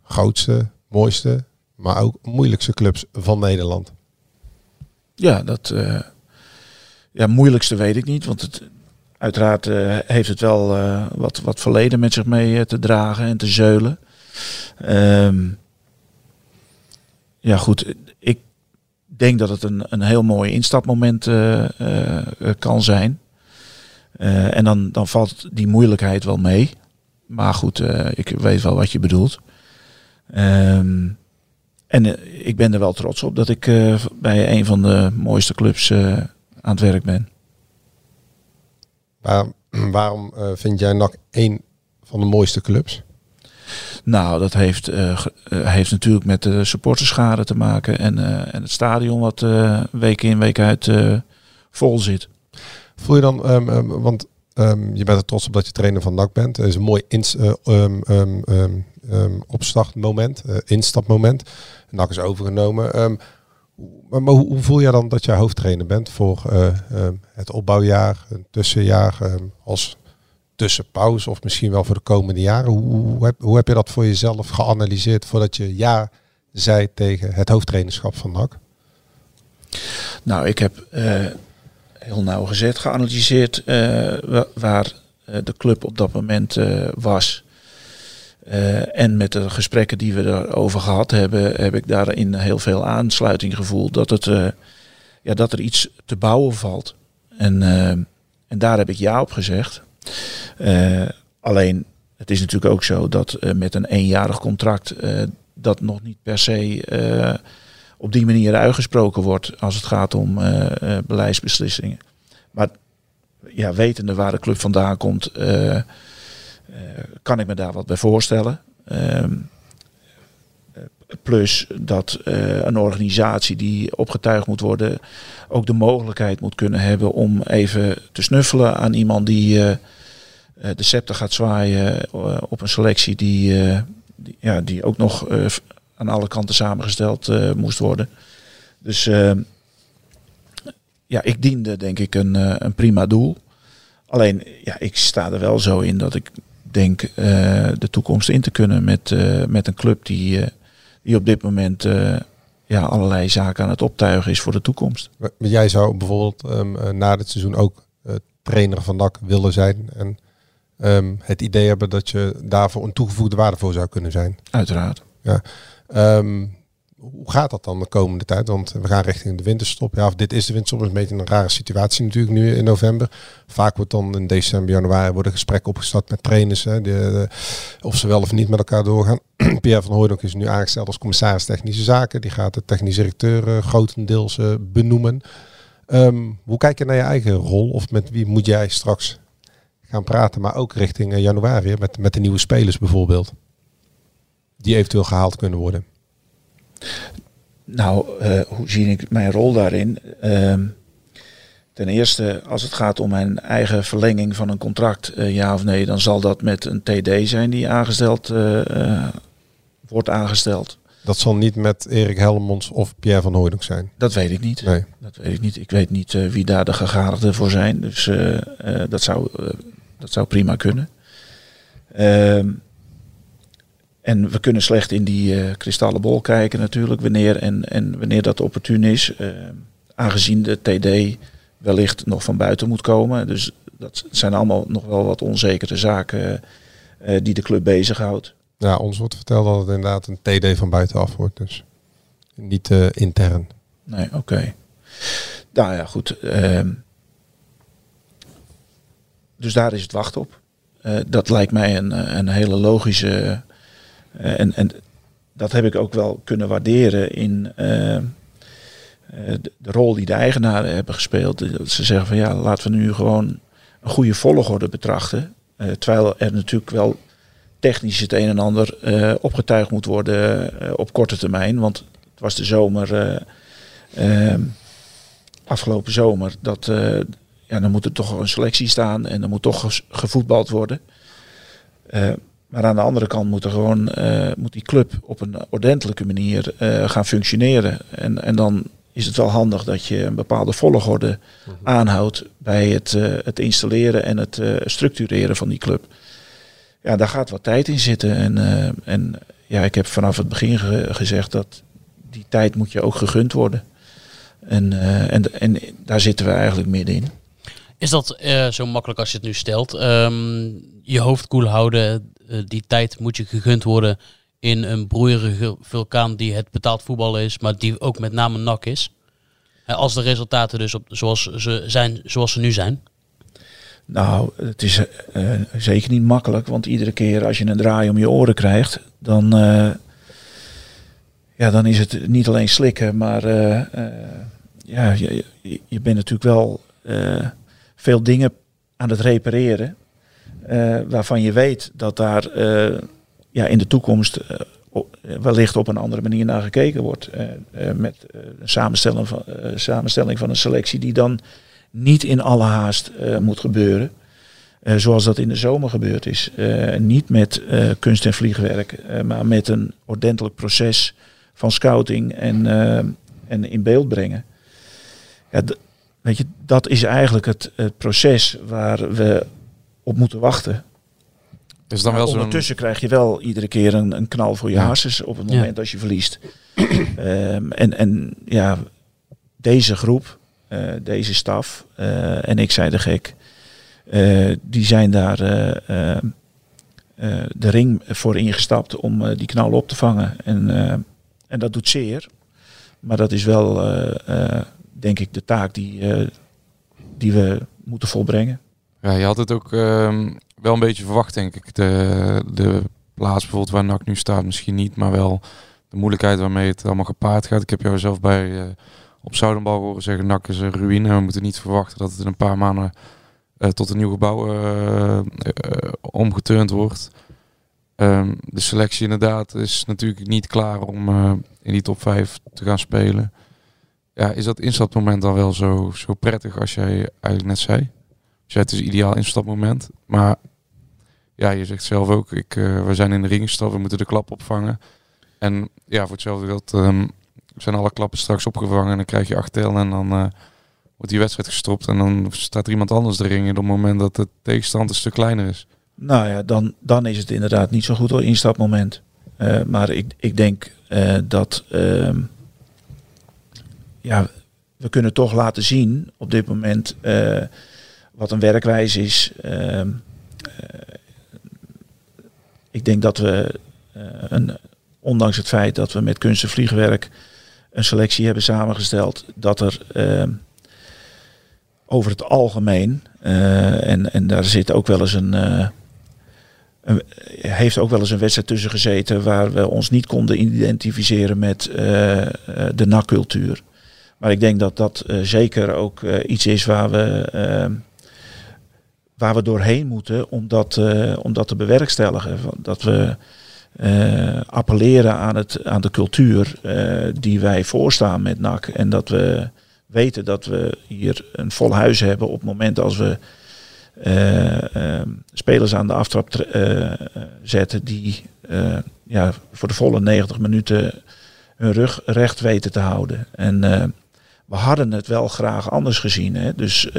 [SPEAKER 7] grootste, mooiste, maar ook moeilijkste clubs van Nederland.
[SPEAKER 9] Ja, dat eh, ja, moeilijkste weet ik niet, want het, uiteraard eh, heeft het wel eh, wat, wat verleden met zich mee eh, te dragen en te zeulen. Ehm, ja, goed. Ik denk dat het een, een heel mooi instapmoment kan zijn. En dan, dan valt die moeilijkheid wel mee. Maar goed, ik weet wel wat je bedoelt. Ehm, en ik ben er wel trots op dat ik bij een van de mooiste clubs aan het werk ben.
[SPEAKER 7] Waar, waarom eh, vind jij NAC één van de mooiste clubs?
[SPEAKER 9] Nou, dat heeft, eh, eh, heeft natuurlijk met de supporterschade te maken. En, en het stadion wat week in, week uit vol zit.
[SPEAKER 7] Voel je dan, ehm, ehm, want ehm, je bent er trots op dat je trainer van NAC bent. Het is een mooi ins, opstartmoment, instapmoment. NAC is overgenomen. Maar, hoe, hoe voel jij dan dat jij hoofdtrainer bent voor eh, ehm, het opbouwjaar, een tussenjaar, ehm, als tussenpauze of misschien wel voor de komende jaren? Hoe, hoe, heb, je dat voor jezelf geanalyseerd voordat je ja zei tegen het hoofdtrainerschap van NAC?
[SPEAKER 9] Nou, ik heb eh, heel nauwgezet geanalyseerd eh, wa- waar de club op dat moment was. Eh, en met de gesprekken die we daarover gehad hebben, heb ik daarin heel veel aansluiting gevoeld dat, het, eh, ja, dat er iets te bouwen valt. En, eh, en daar heb ik ja op gezegd. Alleen, het is natuurlijk ook zo dat met een eenjarig contract dat nog niet per se op die manier uitgesproken wordt als het gaat om beleidsbeslissingen. Maar ja, wetende waar de club vandaan komt, kan ik me daar wat bij voorstellen. Ehm, eh, plus dat eh, een organisatie die opgetuigd moet worden, ook de mogelijkheid moet kunnen hebben om even te snuffelen aan iemand die eh, eh, de scepter gaat zwaaien eh, op een selectie die, eh, ja, die ook nog eh, aan alle kanten samengesteld eh, moest worden. Dus eh, ja, ik diende denk ik een, eh, een prima doel. Alleen, ja, ik sta er wel zo in dat ik denk eh, de toekomst in te kunnen met, eh, met een club die, eh, die op dit moment ja, allerlei zaken aan het optuigen is voor de toekomst.
[SPEAKER 7] Maar Jij zou bijvoorbeeld ehm, eh, na dit seizoen ook trainer van NAC willen zijn. En ehm, het idee hebben dat je daarvoor een toegevoegde waarde voor zou kunnen zijn.
[SPEAKER 9] Uiteraard.
[SPEAKER 7] Ja. Ehm, hoe gaat dat dan de komende tijd? Want we gaan richting de winterstop. Ja, of dit is de winterstop. Is een beetje een rare situatie natuurlijk nu in november. Vaak wordt dan in december, januari worden gesprekken opgestart met trainers. Hè, de- of ze wel of niet met elkaar doorgaan. Pierre van Hooydonk is nu aangesteld als commissaris technische zaken. Die gaat de technische directeur eh, grotendeels eh, benoemen. Ehm, hoe kijk je naar je eigen rol? Of met wie moet jij straks gaan praten? Maar ook richting eh, januari met, met de nieuwe spelers bijvoorbeeld. Die eventueel gehaald kunnen worden.
[SPEAKER 9] Nou, eh, hoe zie ik mijn rol daarin? Ehm, ten eerste, als het gaat om mijn eigen verlenging van een contract, eh, ja of nee, dan zal dat met een TD zijn die aangesteld eh, wordt aangesteld.
[SPEAKER 7] Dat zal niet met Erik Helmons of Pierre van Hooydonk zijn.
[SPEAKER 9] Dat weet ik niet.
[SPEAKER 7] Nee.
[SPEAKER 9] Dat weet ik niet. Ik weet niet wie daar de gegadigden voor zijn. Dus dat, zou, dat zou prima kunnen. Ehm, en we kunnen slecht in die eh kristallen bol kijken natuurlijk, wanneer en, en wanneer dat opportun is. Ehm, aangezien de TD wellicht nog van buiten moet komen. Dus dat zijn allemaal nog wel wat onzekere zaken eh, die de club bezighoudt.
[SPEAKER 7] Ja, ons wordt verteld dat het inderdaad een TD van buitenaf wordt. Dus niet eh, intern.
[SPEAKER 9] Nee, oké. Nou ja, goed. ehm, dus daar is het wacht op. Eh, dat lijkt mij een, een hele logische. Eh, en, en dat heb ik ook wel kunnen waarderen in eh, eh, de, de rol die de eigenaren hebben gespeeld. Ze zeggen van ja, laten we nu gewoon een goede volgorde betrachten. Terwijl er natuurlijk wel technisch het een en ander eh, opgetuigd moet worden op korte termijn. Want het was de zomer, eh, eh, afgelopen zomer, dat ja, dan moet er toch een selectie staan en er moet toch gevoetbald worden. Maar aan de andere kant moet, er gewoon, eh, moet die club op een ordentelijke manier eh, gaan functioneren. En, en dan is het wel handig dat je een bepaalde volgorde aanhoudt bij het, eh, het installeren en het structureren van die club. Ja, daar gaat wat tijd in zitten. En, en ja, ik heb vanaf het begin ge- gezegd dat die tijd moet je ook gegund worden. En, en, en daar zitten we eigenlijk middenin.
[SPEAKER 6] Is dat zo makkelijk als je het nu stelt? Ehm, je hoofd koel houden, die tijd moet je gegund worden in een broeierige vulkaan die het betaald voetbal is, maar die ook met name nak is. Als de resultaten dus op, zoals, ze zijn, zoals ze nu zijn.
[SPEAKER 9] Nou, het is eh, eh, zeker niet makkelijk, want iedere keer als je een draai om je oren krijgt, dan, eh, ja, dan is het niet alleen slikken, maar eh, eh, ja, je, je- bent natuurlijk wel eh, veel dingen aan het repareren, eh, waarvan je weet dat daar eh, ja, in de toekomst eh, wellicht op een andere manier naar gekeken wordt. met een samenstelling van, samenstelling van een selectie die dan niet in alle haast moet gebeuren. Zoals dat in de zomer gebeurd is. Niet met kunst en vliegwerk, maar met een ordentelijk proces van scouting en, en in beeld brengen. Ja, weet je, dat is eigenlijk het, het proces waar we op moeten wachten.
[SPEAKER 8] Is dan wel zo'n-
[SPEAKER 9] ondertussen krijg je wel iedere keer een, een knal voor je
[SPEAKER 8] Ja.
[SPEAKER 9] op het
[SPEAKER 8] Ja.
[SPEAKER 9] moment als je verliest. Ehm, en, en ja, deze groep, eh, deze staf eh, en ik zei de gek, eh, die zijn daar eh, eh, eh, de ring voor ingestapt om die knal op te vangen. En, eh, en dat doet zeer. Maar dat is wel, eh, eh, denk ik, de taak die, eh, die we moeten volbrengen.
[SPEAKER 8] Ja, je had het ook ehm, wel een beetje verwacht, denk ik. De, de plaats bijvoorbeeld waar NAC nu staat, misschien niet, maar wel de moeilijkheid waarmee het allemaal gepaard gaat. Ik heb jou zelf bij eh, op Zoudenbal horen zeggen, NAC is een ruïne. We moeten niet verwachten dat het in een paar maanden eh, tot een nieuw gebouw eh, omgeturnd wordt. Ehm, de selectie inderdaad is natuurlijk niet klaar om in die top 5 te gaan spelen. Ja, is dat instapmoment dan wel zo, zo prettig als jij eigenlijk net zei? Dus het is ideaal instapmoment. Maar ja, je zegt zelf ook, ik, eh, we zijn in de ring gestapt, we moeten de klap opvangen. En ja, voor hetzelfde geld ehm, zijn alle klappen straks opgevangen en dan krijg je acht en dan eh, wordt die wedstrijd gestopt. En dan staat er iemand anders de ring in op het moment dat de tegenstand een stuk kleiner is.
[SPEAKER 9] Nou ja, dan, dan is het inderdaad niet zo goed hoor, instapmoment. Eh, maar ik, ik denk dat ehm, ja, we kunnen toch laten zien op dit moment wat een werkwijze is. Ehm, eh, ik denk dat we, eh, ondanks het feit dat we met kunst en vliegwerk een selectie hebben samengesteld, dat er ehm, over het algemeen, eh, en, en daar zit ook wel eens een, heeft ook wel eens een wedstrijd tussen gezeten waar we ons niet konden identificeren met eh, de NAC-cultuur. Maar ik denk dat dat zeker ook iets is waar we, eh, waar we doorheen moeten om dat, eh, te bewerkstelligen. Dat we eh, appelleren aan, het, aan de cultuur eh, die wij voorstaan met NAC. En dat we weten dat we hier een vol huis hebben op het moment als we eh, ehm, spelers aan de aftrap zetten die ja, voor de volle 90 minuten hun rug recht weten te houden. En we hadden het wel graag anders gezien. Hè? Dus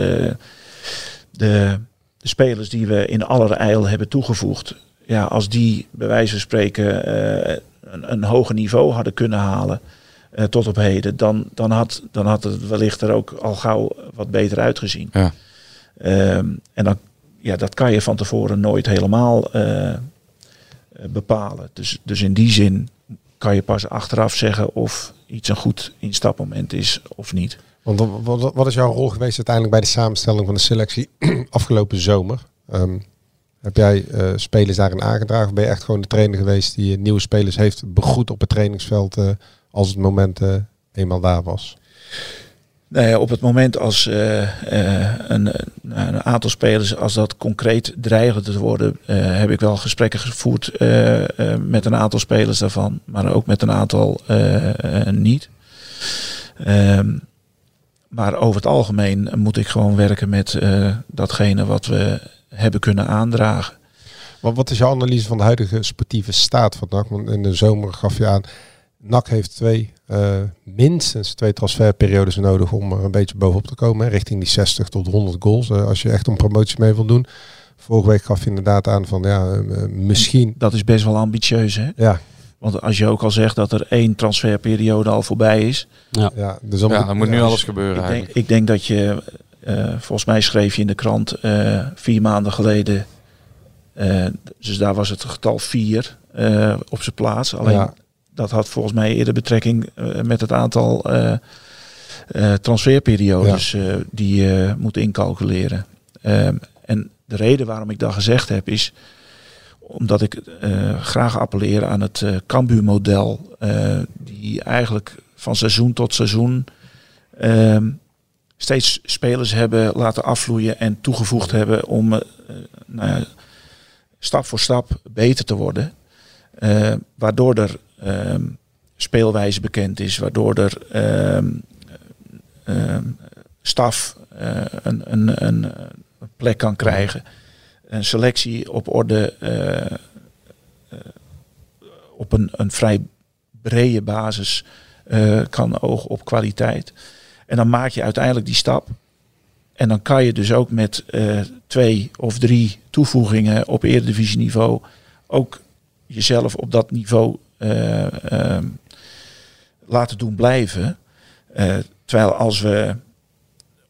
[SPEAKER 9] de, de spelers die we in allerijl hebben toegevoegd, ja, als die bij wijze van spreken eh, een, een hoger niveau hadden kunnen halen eh, tot op heden, dan, dan, had, dan had het wellicht er ook al gauw wat beter uitgezien.
[SPEAKER 8] Ja.
[SPEAKER 9] Ehm, en dan, ja, dat kan je van tevoren nooit helemaal eh, bepalen. Dus, dus in die zin kan je pas achteraf zeggen of iets een goed instapmoment is of niet.
[SPEAKER 7] Want wat- is jouw rol geweest uiteindelijk bij de samenstelling van de selectie afgelopen zomer? Ehm, heb jij eh, spelers daarin aangedragen? Of ben je echt gewoon de trainer geweest die eh, nieuwe spelers heeft begroet op het trainingsveld eh, als het moment eenmaal daar was?
[SPEAKER 9] Nou op het moment als een, een aantal spelers, als dat concreet dreigde te worden, heb ik wel gesprekken gevoerd met een aantal spelers daarvan, maar ook met een aantal niet. Ehm, maar over het algemeen moet ik gewoon werken met eh, datgene wat we hebben kunnen aandragen.
[SPEAKER 7] Wat, wat is jouw analyse van de huidige sportieve staat van NAC? Want in de zomer gaf je aan, NAC heeft twee, eh, minstens twee transferperiodes nodig om er een beetje bovenop te komen. hè, richting die 60 tot 100 goals, eh, als je echt een promotie mee wil doen. Vorige week gaf je inderdaad aan van, ja, misschien...
[SPEAKER 9] Dat is best wel ambitieus, hè?
[SPEAKER 7] Ja.
[SPEAKER 9] Want als je ook al zegt dat er één transferperiode al voorbij is.
[SPEAKER 6] Ja,
[SPEAKER 7] ja dus dan
[SPEAKER 8] Ja,
[SPEAKER 7] moet,
[SPEAKER 8] dan moet nu alles gebeuren
[SPEAKER 9] Ik denk, ik denk dat je, eh, volgens mij schreef je in de krant eh, vier maanden geleden. eh, dus daar was het getal vier eh, op zijn plaats. Alleen
[SPEAKER 7] Ja.
[SPEAKER 9] dat had volgens mij eerder betrekking eh, met het aantal eh, eh, transferperiodes eh, die je moet incalculeren. Ehm, en de reden waarom ik dat gezegd heb is omdat ik eh, graag appelleer aan het eh Cambuur-model, eh, die eigenlijk van seizoen tot seizoen ehm, steeds spelers hebben laten afvloeien en toegevoegd hebben om stap voor stap beter te worden. Waardoor er ehm, speelwijze bekend is, waardoor er ehm, staf een, een, een plek kan krijgen. Een selectie op orde eh, eh, op een, een vrij brede basis eh, kan ogen op kwaliteit. En dan maak je uiteindelijk die stap. En dan kan je dus ook met twee of drie toevoegingen op eredivisieniveau ook jezelf op dat niveau laten doen blijven. Terwijl als we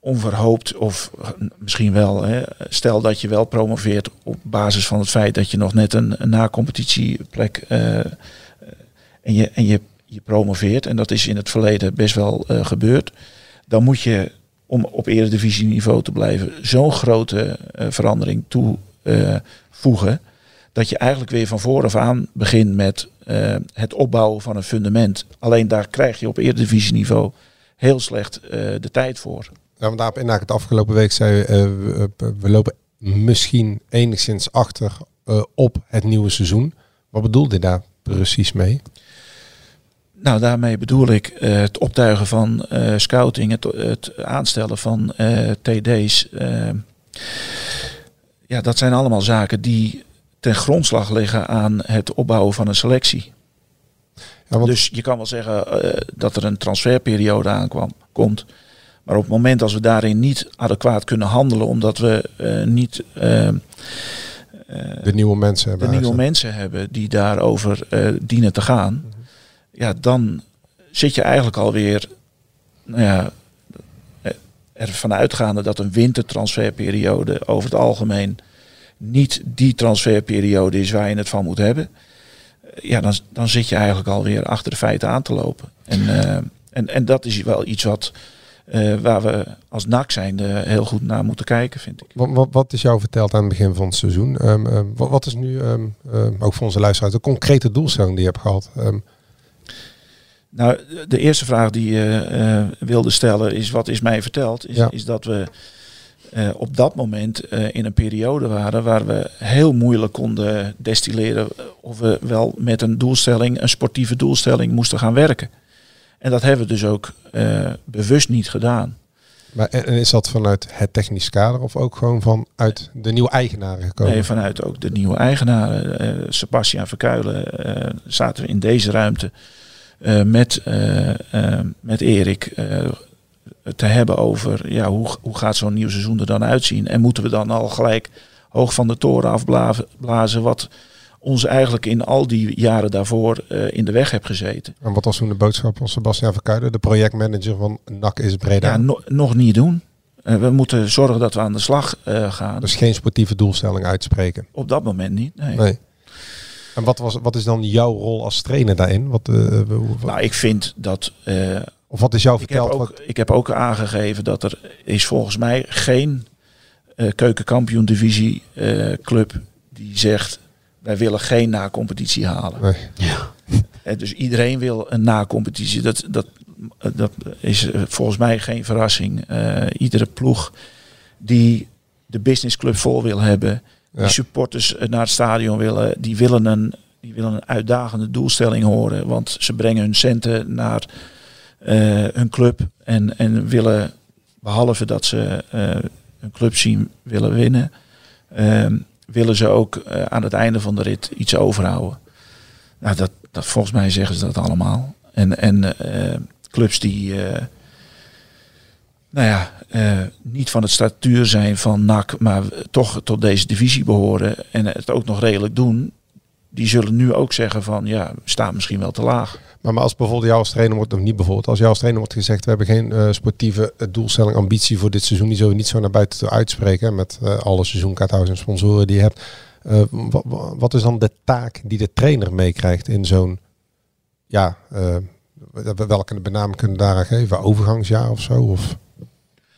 [SPEAKER 9] onverhoopt of misschien wel, hè, stel dat je wel promoveert op basis van het feit dat je nog net een, na-competitieplek eh, eh, en, je, en je, je promoveert, en dat is in het verleden best wel eh, gebeurd, dan moet je om op eredivisieniveau te blijven zo'n grote eh, verandering toevoegen dat je eigenlijk weer van vooraf aan begint met eh, het opbouwen van een fundament. Alleen daar krijg je op eredivisieniveau heel slecht eh, de tijd voor.
[SPEAKER 7] Ja, want daarop inhaak het afgelopen week zei eh, we, we- lopen misschien enigszins achter eh, op het nieuwe seizoen. Wat bedoelde je daar precies mee?
[SPEAKER 9] Nou, daarmee bedoel ik eh, het optuigen van eh, scouting, het, het aanstellen van TD's. ja, dat zijn allemaal zaken die ten grondslag liggen aan het opbouwen van een selectie. Dus je kan wel zeggen dat er een transferperiode aankwam, komt. Maar op het moment als we daarin niet adequaat kunnen handelen, omdat we eh, niet eh,
[SPEAKER 7] De nieuwe mensen
[SPEAKER 9] de
[SPEAKER 7] hebben.
[SPEAKER 9] nieuwe
[SPEAKER 7] aangestaan.
[SPEAKER 9] mensen hebben die daarover eh dienen te gaan, ja, dan zit je eigenlijk alweer nou ja, ervan uitgaande dat een wintertransferperiode over het algemeen niet die transferperiode is waar je het van moet hebben. Ja, dan, dan zit je eigenlijk alweer achter de feiten aan te lopen. En, en, en dat is wel iets wat, eh, waar we als NAC zijn heel goed naar moeten kijken, vind ik.
[SPEAKER 7] Wat, wat, wat is jou verteld aan het begin van het seizoen? Ehm, ehm, wat, wat is nu, ehm, ook voor onze luisteraars, de concrete doelstelling die je hebt gehad?
[SPEAKER 9] Nou, de eerste vraag die je eh, wilde stellen is wat is mij verteld? Is,
[SPEAKER 7] Ja.
[SPEAKER 9] is dat we eh, op dat moment in een periode waren waar we heel moeilijk konden destilleren of we wel met een doelstelling, een sportieve doelstelling moesten gaan werken. En dat hebben we dus ook eh, bewust niet gedaan.
[SPEAKER 7] maar, en, is dat vanuit het technisch kader of ook gewoon vanuit de nieuwe eigenaren gekomen?
[SPEAKER 9] Nee, vanuit ook de nieuwe eigenaren, eh Sebastian Verkuilen, eh, zaten we in deze ruimte met, met Erik te hebben over ja, hoe, hoe gaat zo'n nieuw seizoen er dan uitzien. En moeten we dan al gelijk hoog van de toren afblazen wat ons eigenlijk in al die jaren daarvoor eh, in de weg heeft gezeten.
[SPEAKER 7] En wat was toen de boodschap van Sebastian Verkuijden, de projectmanager van NAC is Breda?
[SPEAKER 9] Ja, no- nog niet doen. Eh, we moeten zorgen dat we aan de slag eh, gaan.
[SPEAKER 7] Dus geen sportieve doelstelling uitspreken?
[SPEAKER 9] Op dat moment niet, nee.
[SPEAKER 7] Nee. En wat, was, wat is dan jouw rol als trainer daarin? Wat,
[SPEAKER 9] Nou, ik vind dat.
[SPEAKER 7] of wat is jou
[SPEAKER 9] heb,
[SPEAKER 7] verteld?
[SPEAKER 9] ik heb ook aangegeven dat er is volgens mij geen keukenkampioen divisie club die zegt wij willen geen na-competitie halen.
[SPEAKER 7] Nee.
[SPEAKER 9] Eh, dus iedereen wil een na-competitie. Dat, dat, dat is eh, volgens mij geen verrassing. Eh, iedere ploeg die de businessclub vol wil hebben,
[SPEAKER 7] Ja.
[SPEAKER 9] die supporters eh, naar het stadion willen, die willen een, die willen een uitdagende doelstelling horen. Want ze brengen hun centen naar eh, hun club en, en willen, behalve dat ze eh hun club zien willen winnen, ehm, willen ze ook eh, aan het einde van de rit iets overhouden. Nou, dat, dat, volgens mij zeggen ze dat allemaal. En, en eh, clubs die eh, nou ja, niet van het statuur zijn van NAC, maar toch tot deze divisie behoren en het ook nog redelijk doen, die zullen nu ook zeggen van ja, we staan misschien wel te laag.
[SPEAKER 7] Maar, als bijvoorbeeld jou als trainer wordt, of niet bijvoorbeeld, als jou als trainer wordt gezegd, we hebben geen eh, sportieve eh, doelstelling, ambitie voor dit seizoen, die zullen we niet zo naar buiten toe uitspreken, met eh, alle seizoenkaarthouders en sponsoren die je hebt. Wa- wa- wat is dan de taak die de trainer meekrijgt in zo'n, ja, welke benaming kunnen we daaraan geven? Overgangsjaar of zo? Of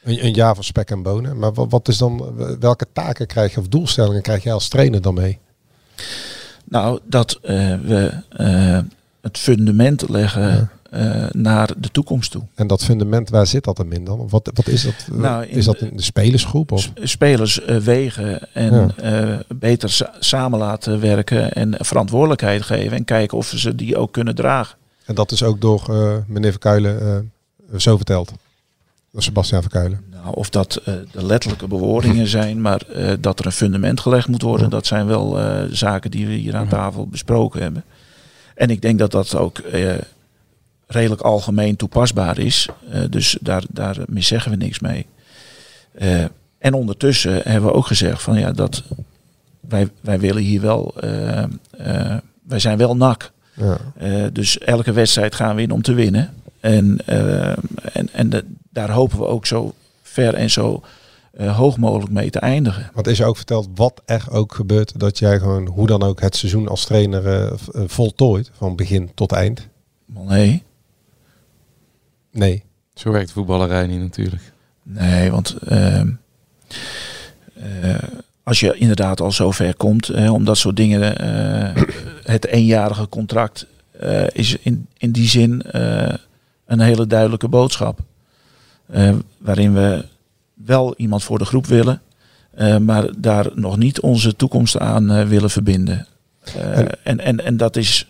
[SPEAKER 7] een, een jaar van spek en bonen. Maar wat, wat is dan, welke taken krijg je of doelstellingen krijg jij als trainer dan mee?
[SPEAKER 9] Nou, dat we het fundament leggen eh, naar de toekomst toe.
[SPEAKER 7] En dat fundament, waar zit dat hem in dan? Wat, wat is dat?
[SPEAKER 9] Nou, in
[SPEAKER 7] is dat in de spelersgroep? Of?
[SPEAKER 9] Spelers eh, wegen en
[SPEAKER 7] Ja.
[SPEAKER 9] eh, beter sa- samen laten werken en verantwoordelijkheid geven en kijken of ze die ook kunnen dragen.
[SPEAKER 7] En dat is ook door eh, meneer Verkuilen eh, zo verteld. Door Sebastian Verkuilen.
[SPEAKER 9] Nou, of dat eh, de letterlijke bewoordingen zijn, maar eh, dat er een fundament gelegd moet worden, dat zijn wel eh, zaken die we hier aan tafel besproken hebben. En ik denk dat dat ook eh, redelijk algemeen toepasbaar is. Eh, dus daar, daar zeggen we niks mee. Eh, en ondertussen hebben we ook gezegd van ja, dat wij, wij willen hier wel, wij zijn wel nak.
[SPEAKER 7] Ja.
[SPEAKER 9] Dus elke wedstrijd gaan we in om te winnen. En, en, en de- daar hopen we ook zo ver en zo eh, hoog mogelijk mee te eindigen.
[SPEAKER 7] Want is je ook verteld wat er ook gebeurt, dat jij gewoon hoe dan ook het seizoen als trainer eh, eh, voltooit, van begin tot eind?
[SPEAKER 9] Nee.
[SPEAKER 7] Nee.
[SPEAKER 8] Zo werkt voetballerij niet natuurlijk.
[SPEAKER 9] Nee, want ehm, eh, als je inderdaad al zo ver komt, hè, om dat soort dingen, eh, het eenjarige contract eh, is in, in die zin eh, een hele duidelijke boodschap. Eh, waarin we wel iemand voor de groep willen, eh, maar daar nog niet onze toekomst aan eh, willen verbinden. Eh,
[SPEAKER 7] En-
[SPEAKER 9] en, en, dat is.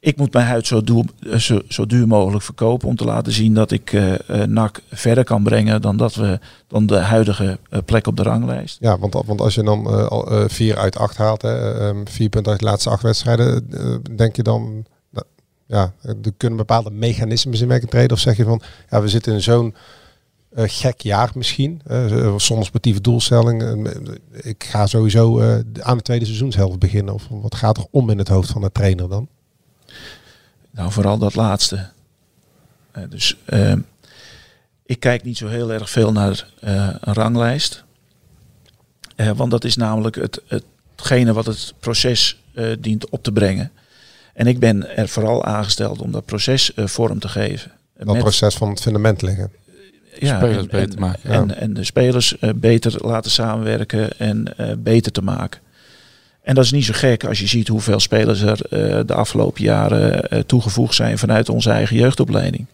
[SPEAKER 9] Ik moet mijn huid zo, duur, zo, zo duur mogelijk verkopen om te laten zien dat ik eh, NAC verder kan brengen dan dat we dan de huidige plek op de ranglijst.
[SPEAKER 7] Ja, want, want als je dan eh, al, eh, vier uit acht haalt, hè, ehm, vier punten uit de laatste acht wedstrijden, denk je dan, ja, er kunnen bepaalde mechanismes in werking treden? Of zeg je van, ja, we zitten in zo'n eh, gek jaar misschien, eh, zonder sportieve doelstelling. eh, ik ga sowieso eh, aan de tweede seizoenshelft beginnen. Of wat gaat er om in het hoofd van de trainer dan?
[SPEAKER 9] Nou, vooral dat laatste. Eh, dus eh, ik kijk niet zo heel erg veel naar eh, een ranglijst. Eh, want dat is namelijk het, hetgene wat het proces eh, dient op te brengen. En ik ben er vooral aangesteld om dat proces eh, vorm te geven.
[SPEAKER 7] Dat proces van het fundament leggen.
[SPEAKER 8] Spelers
[SPEAKER 9] en,
[SPEAKER 8] beter
[SPEAKER 9] en-
[SPEAKER 8] maken,
[SPEAKER 9] En,
[SPEAKER 8] ja.
[SPEAKER 9] en de spelers eh, beter laten samenwerken en eh, beter te maken. En dat is niet zo gek als je ziet hoeveel spelers er eh, de afgelopen jaren toegevoegd zijn vanuit onze eigen jeugdopleiding.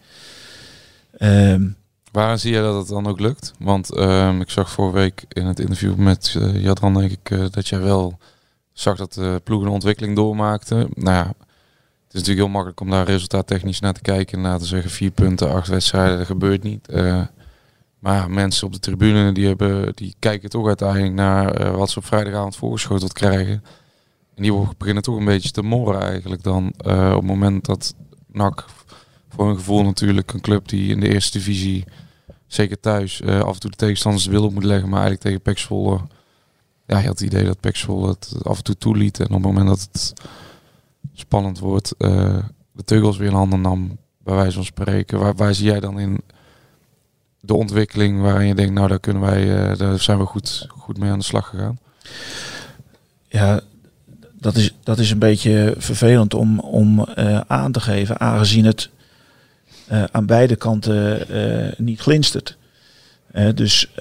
[SPEAKER 9] Ehm,
[SPEAKER 8] Waar zie jij dat het dan ook lukt? Want ehm, ik zag vorige week in het interview met Jadran, denk ik, dat jij wel zag dat de ploeg een ontwikkeling doormaakte. Nou ja, het is natuurlijk heel makkelijk om daar resultaattechnisch naar te kijken en na te zeggen vier punten, acht wedstrijden, dat gebeurt niet. Maar mensen op de tribune die, hebben, die kijken toch uiteindelijk naar eh, wat ze op vrijdagavond voorgeschoteld krijgen. En die beginnen toch een beetje te morren eigenlijk dan eh, op het moment dat NAC voor hun gevoel natuurlijk een club die in de eerste divisie, zeker thuis, eh, af en toe de tegenstanders de wil op moet leggen. Maar eigenlijk tegen Pek ja, je had het idee dat Pek het af en toe toeliet. En op het moment dat het spannend wordt, de teugels weer in handen nam, bij wijze van spreken. Waar, waar zie jij dan in de ontwikkeling waarin je denkt, nou daar kunnen wij, eh, daar zijn we goed, goed mee aan de slag gegaan?
[SPEAKER 9] ja, dat is, dat is een beetje vervelend om, om eh, aan te geven, aangezien het eh, aan beide kanten niet glinstert. Dus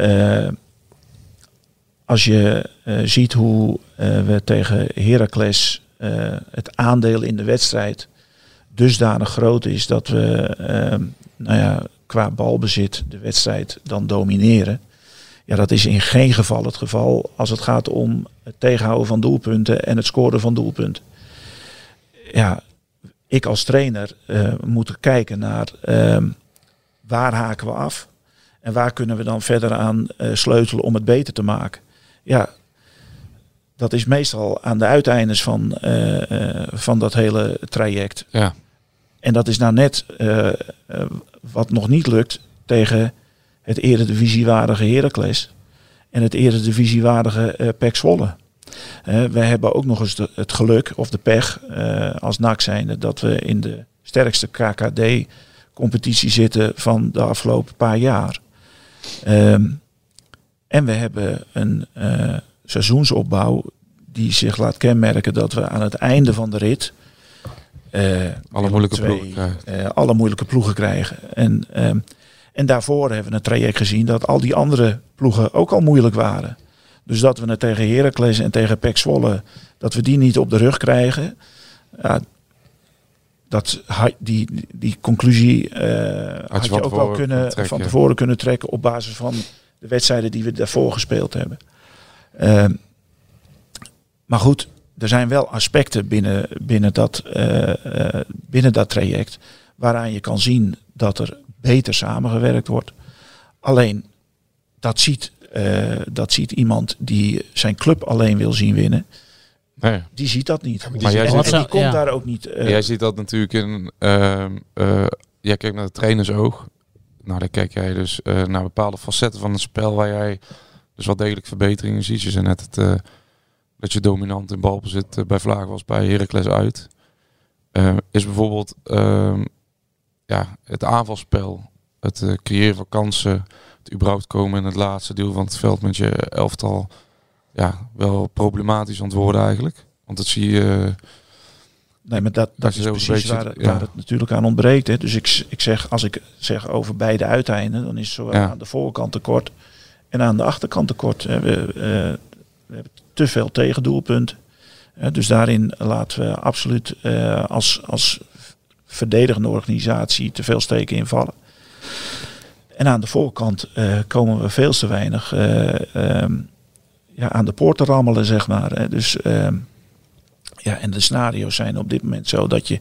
[SPEAKER 9] als je ziet hoe we tegen Heracles het aandeel in de wedstrijd dusdanig groot is dat we nou ja, qua balbezit de wedstrijd dan domineren. Ja, dat is in geen geval het geval als het gaat om het tegenhouden van doelpunten en het scoren van doelpunten. Ja, ik als trainer eh, moet kijken naar ehm, waar haken we af en waar kunnen we dan verder aan eh, sleutelen om het beter te maken. Ja, dat is meestal aan de uiteindes van, eh, van dat hele traject.
[SPEAKER 8] Ja.
[SPEAKER 9] En dat is nou net eh, eh, wat nog niet lukt tegen het eredivisiewaardige Heracles en het eredivisiewaardige eh PEC Zwolle. Eh, wij hebben ook nog eens het geluk of de pech als NAC zijnde dat we in de sterkste KKD-competitie zitten van de afgelopen paar jaar. Ehm, en we hebben een seizoensopbouw die zich laat kenmerken dat we aan het einde van de rit
[SPEAKER 8] Alle moeilijke
[SPEAKER 9] twee,
[SPEAKER 8] ploegen krijgen.
[SPEAKER 9] eh, alle moeilijke ploegen krijgen. En, ehm, en daarvoor hebben we een traject gezien dat al die andere ploegen ook al moeilijk waren. Dus dat we het tegen Heracles en tegen Zwolle, dat we die niet op de rug krijgen. Ja, dat, die, die conclusie eh, had, je ook wel kunnen,
[SPEAKER 8] trekken,
[SPEAKER 9] van tevoren kunnen trekken op basis van de wedstrijden die we daarvoor gespeeld hebben. Ehm, maar goed, er zijn wel aspecten binnen, binnen, dat, eh, eh, binnen dat traject waaraan je kan zien dat er beter samengewerkt wordt. Alleen dat ziet, eh, dat ziet iemand die zijn club alleen wil zien winnen.
[SPEAKER 8] Nee.
[SPEAKER 9] Die ziet dat niet.
[SPEAKER 8] Maar jij
[SPEAKER 9] en,
[SPEAKER 8] ziet-
[SPEAKER 9] en die komt daar ook niet.
[SPEAKER 8] jij ziet dat natuurlijk in... ehm, eh, jij kijkt naar de trainersoog. Nou, dan kijk jij dus eh, naar bepaalde facetten van het spel waar jij dus wel degelijk verbeteringen ziet. Je zei net het, eh, dat je dominant in balbezit eh, bij Vlaag was bij Heracles uit. Eh, is bijvoorbeeld ehm, ja, het aanvalspel, het eh, creëren van kansen, het überhaupt komen in het laatste deel van het veld met je elftal ja, wel problematisch aan het worden eigenlijk. Want dat zie je...
[SPEAKER 9] Nee, maar dat, dat is precies
[SPEAKER 8] beetje-
[SPEAKER 9] waar,
[SPEAKER 8] ja.
[SPEAKER 9] waar het natuurlijk aan ontbreekt. Hè. Dus ik, ik zeg, als ik zeg over beide uiteinden, dan is zowel
[SPEAKER 8] Ja.
[SPEAKER 9] aan de voorkant tekort en aan de achterkant tekort. hè. We, eh, we hebben te veel tegendoelpunten. Hè. Dus daarin laten we absoluut eh, als, als verdedigende organisatie te veel steken invallen. En aan de voorkant eh, komen we veel te weinig eh, ehm, ja, aan de poort te rammelen, zeg maar. Hè. Dus ehm, ja, en de scenario's zijn op dit moment zo dat je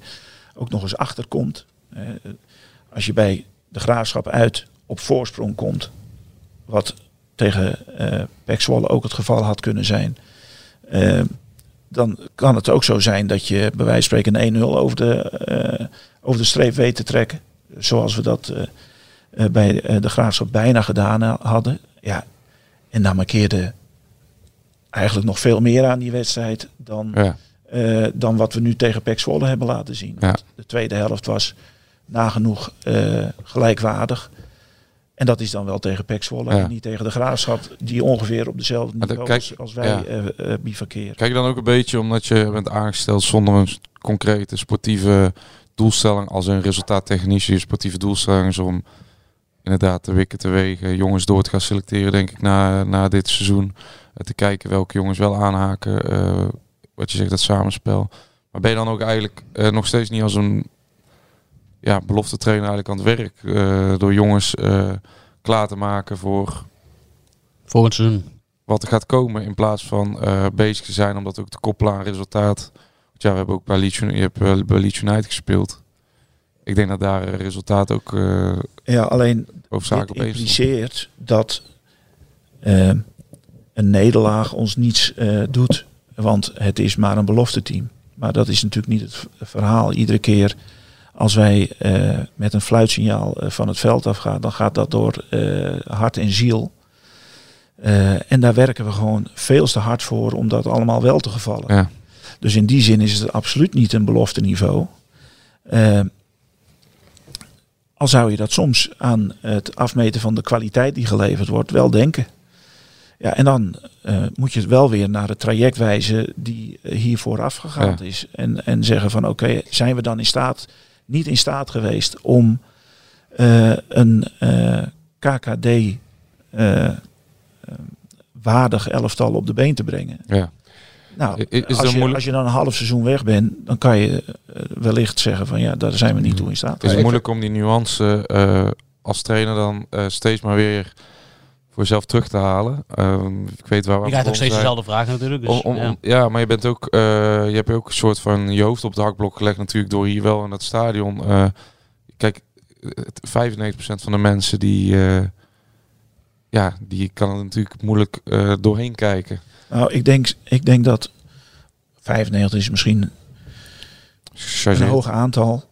[SPEAKER 9] ook nog eens achterkomt. Eh, als je bij de graafschap uit op voorsprong komt, wat tegen eh Pek Zwolle ook het geval had kunnen zijn. eh, dan kan het ook zo zijn dat je bij wijze van spreken een 1-0 over de, eh, over de streep weet te trekken. Zoals we dat bij de graafschap bijna gedaan ha- hadden. Ja, en dan markeerde eigenlijk nog veel meer aan die wedstrijd dan,
[SPEAKER 8] Ja.
[SPEAKER 9] dan wat we nu tegen Pek Zwolle hebben laten zien.
[SPEAKER 8] Ja.
[SPEAKER 9] De tweede helft was nagenoeg gelijkwaardig. En dat is dan wel tegen Pek Zwolle
[SPEAKER 8] Ja.
[SPEAKER 9] en niet tegen de Graafschap, die ongeveer op dezelfde niveau als,
[SPEAKER 8] kijk,
[SPEAKER 9] als wij
[SPEAKER 8] ja.
[SPEAKER 9] eh, bivakeren.
[SPEAKER 8] Kijk dan ook een beetje omdat je bent aangesteld zonder een concrete sportieve doelstelling als een resultaattechnische sportieve doelstelling is om inderdaad de wikken te wegen, jongens door te gaan selecteren denk ik na, na dit seizoen. Eh, te kijken welke jongens wel aanhaken, wat je zegt dat samenspel. Maar ben je dan ook eigenlijk nog steeds niet als een ja, belofte trainer eigenlijk aan het werk eh, door jongens eh, klaar te maken voor
[SPEAKER 6] Volgend seizoen.
[SPEAKER 8] wat er gaat komen in plaats van eh, bezig te zijn om dat ook te koppelen aan resultaat. Want ja, we hebben ook bij Leeds, je hebt bij Leeds United gespeeld. Ik denk dat daar resultaat ook eh
[SPEAKER 9] Ja, alleen
[SPEAKER 8] hoofdzakelijk op
[SPEAKER 9] impliceert dat een nederlaag ons niets eh, doet. Want het is maar een belofte team. Maar dat is natuurlijk niet het verhaal. Iedere keer als wij eh, met een fluitsignaal eh, van het veld afgaan, dan gaat dat door eh, hart en ziel. En daar werken we gewoon veel te hard voor om dat allemaal wel te gevallen.
[SPEAKER 8] Ja.
[SPEAKER 9] Dus in die zin is het absoluut niet een belofte niveau. Al zou je dat soms aan het afmeten van de kwaliteit die geleverd wordt wel denken. Ja, en dan moet je het wel weer naar het traject wijzen die hiervoor afgegaan
[SPEAKER 8] Ja.
[SPEAKER 9] is. En, en zeggen van oké, zijn we dan in staat, niet in staat geweest om eh, een eh, KKD eh, waardig elftal op de been te brengen.
[SPEAKER 8] Ja.
[SPEAKER 9] Nou,
[SPEAKER 8] is het
[SPEAKER 9] als, je, als je dan een half seizoen weg bent, dan kan je wellicht zeggen van ja, daar zijn we niet toe in staat.
[SPEAKER 8] Het is moeilijk om die nuance als trainer dan steeds maar weer voor jezelf terug te halen. Ehm, ik weet waar we
[SPEAKER 6] Je krijgt ook steeds
[SPEAKER 8] zijn.
[SPEAKER 6] dezelfde vragen natuurlijk. Dus,
[SPEAKER 8] Om- om-
[SPEAKER 6] ja.
[SPEAKER 8] om- ja, maar je bent ook, eh, je hebt ook een soort van je hoofd op de hakblok gelegd natuurlijk door hier wel in dat stadion. eh, kijk, het- 95% van de mensen die, eh, ja, die kan er natuurlijk moeilijk eh, doorheen kijken.
[SPEAKER 9] Nou, ik denk, ik denk dat 95 is misschien een
[SPEAKER 8] Chargeert.
[SPEAKER 9] hoog aantal.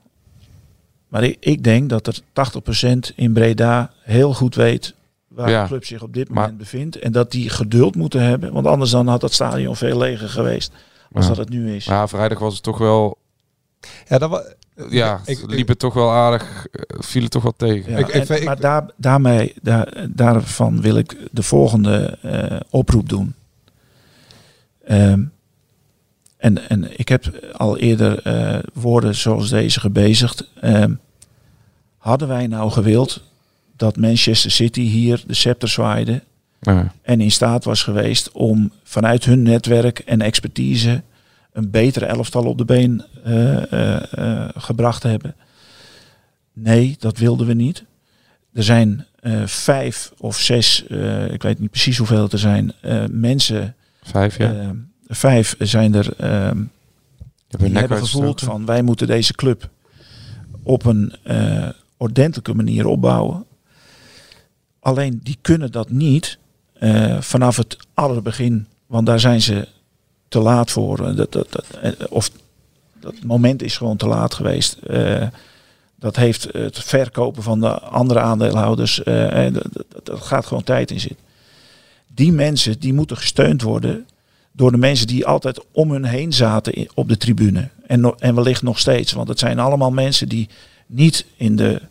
[SPEAKER 9] Maar ik, ik denk dat er 80% in Breda heel goed weet waar
[SPEAKER 8] Ja.
[SPEAKER 9] de club zich op dit
[SPEAKER 8] Maar-
[SPEAKER 9] moment bevindt. En dat die geduld moeten hebben. Want anders dan had dat stadion veel leger geweest als
[SPEAKER 8] Ja.
[SPEAKER 9] dat het nu is.
[SPEAKER 8] Ja, vrijdag was het toch wel...
[SPEAKER 7] Ja, dat was...
[SPEAKER 8] Ja,
[SPEAKER 7] Ik-
[SPEAKER 8] liep het toch wel aardig, eh, viel het toch wel tegen.
[SPEAKER 9] Ja,
[SPEAKER 7] Ik- ik-
[SPEAKER 9] en-
[SPEAKER 7] ik-
[SPEAKER 9] maar daar, daarmee, daar, daarvan wil ik de volgende eh, oproep doen. Ehm, en, en ik heb al eerder eh, woorden zoals deze gebezigd. Ehm, hadden wij nou gewild dat Manchester City hier de scepter zwaaide
[SPEAKER 8] Ja.
[SPEAKER 9] en in staat was geweest om vanuit hun netwerk en expertise een betere elftal op de been eh, eh, eh, gebracht te hebben. Nee, dat wilden we niet. Er zijn vijf of zes, ik weet niet precies hoeveel er zijn, mensen.
[SPEAKER 8] Vijf, ja.
[SPEAKER 9] vijf zijn er ehm,
[SPEAKER 8] Hebben
[SPEAKER 9] die
[SPEAKER 8] nek
[SPEAKER 9] hebben gevoeld van wij moeten deze club op een ordentelijke manier opbouwen. Alleen die kunnen dat niet eh, vanaf het allerbegin, want daar zijn ze te laat voor. Eh, of dat moment is gewoon te laat geweest. Eh, dat heeft het verkopen van de andere aandeelhouders. eh, dat, gaat gewoon tijd in zitten. Die mensen die moeten gesteund worden door de mensen die altijd om hun heen zaten op de tribune. En, en wellicht nog steeds. Want het zijn allemaal mensen die niet in de,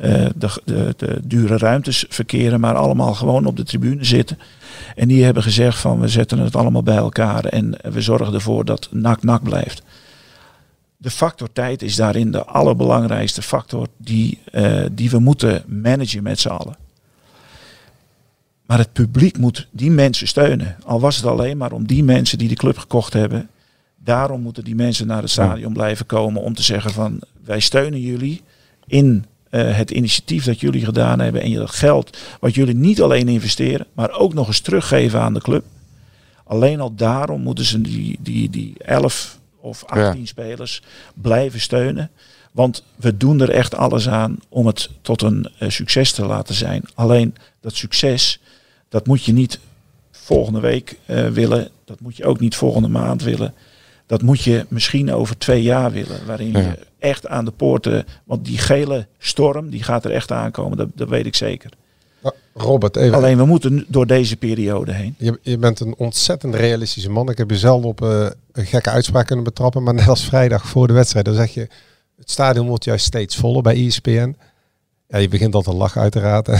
[SPEAKER 9] de, de, de dure ruimtes verkeren, maar allemaal gewoon op de tribune zitten. En die hebben gezegd van we zetten het allemaal bij elkaar en we zorgen ervoor dat nak-nak blijft. De factor tijd is daarin de allerbelangrijkste factor die, eh, die we moeten managen met z'n allen. Maar het publiek moet die mensen steunen. Al was het alleen maar om die mensen die de club gekocht hebben. Daarom moeten die mensen naar het stadion blijven komen om te zeggen van wij steunen jullie in eh, het initiatief dat jullie gedaan hebben en dat geld wat jullie niet alleen investeren, maar ook nog eens teruggeven aan de club. Alleen al daarom moeten ze die, die, die 11 of 18 spelers blijven steunen. Want we doen er echt alles aan om het tot een eh, succes te laten zijn. Alleen dat succes, dat moet je niet volgende week eh, willen. Dat moet je ook niet volgende maand willen. Dat moet je misschien over twee jaar willen. Waarin
[SPEAKER 8] Ja.
[SPEAKER 9] je echt aan de poorten... Want die gele storm, die gaat er echt aankomen. Dat, dat weet ik zeker.
[SPEAKER 7] Robert, even.
[SPEAKER 9] Alleen we moeten door deze periode heen.
[SPEAKER 7] Je, je bent een ontzettend realistische man. Ik heb je zelden op eh, een gekke uitspraak kunnen betrappen. Maar net als vrijdag voor de wedstrijd, dan zeg je... Het stadion wordt juist steeds voller bij ESPN. Ja, je begint al te lachen uiteraard.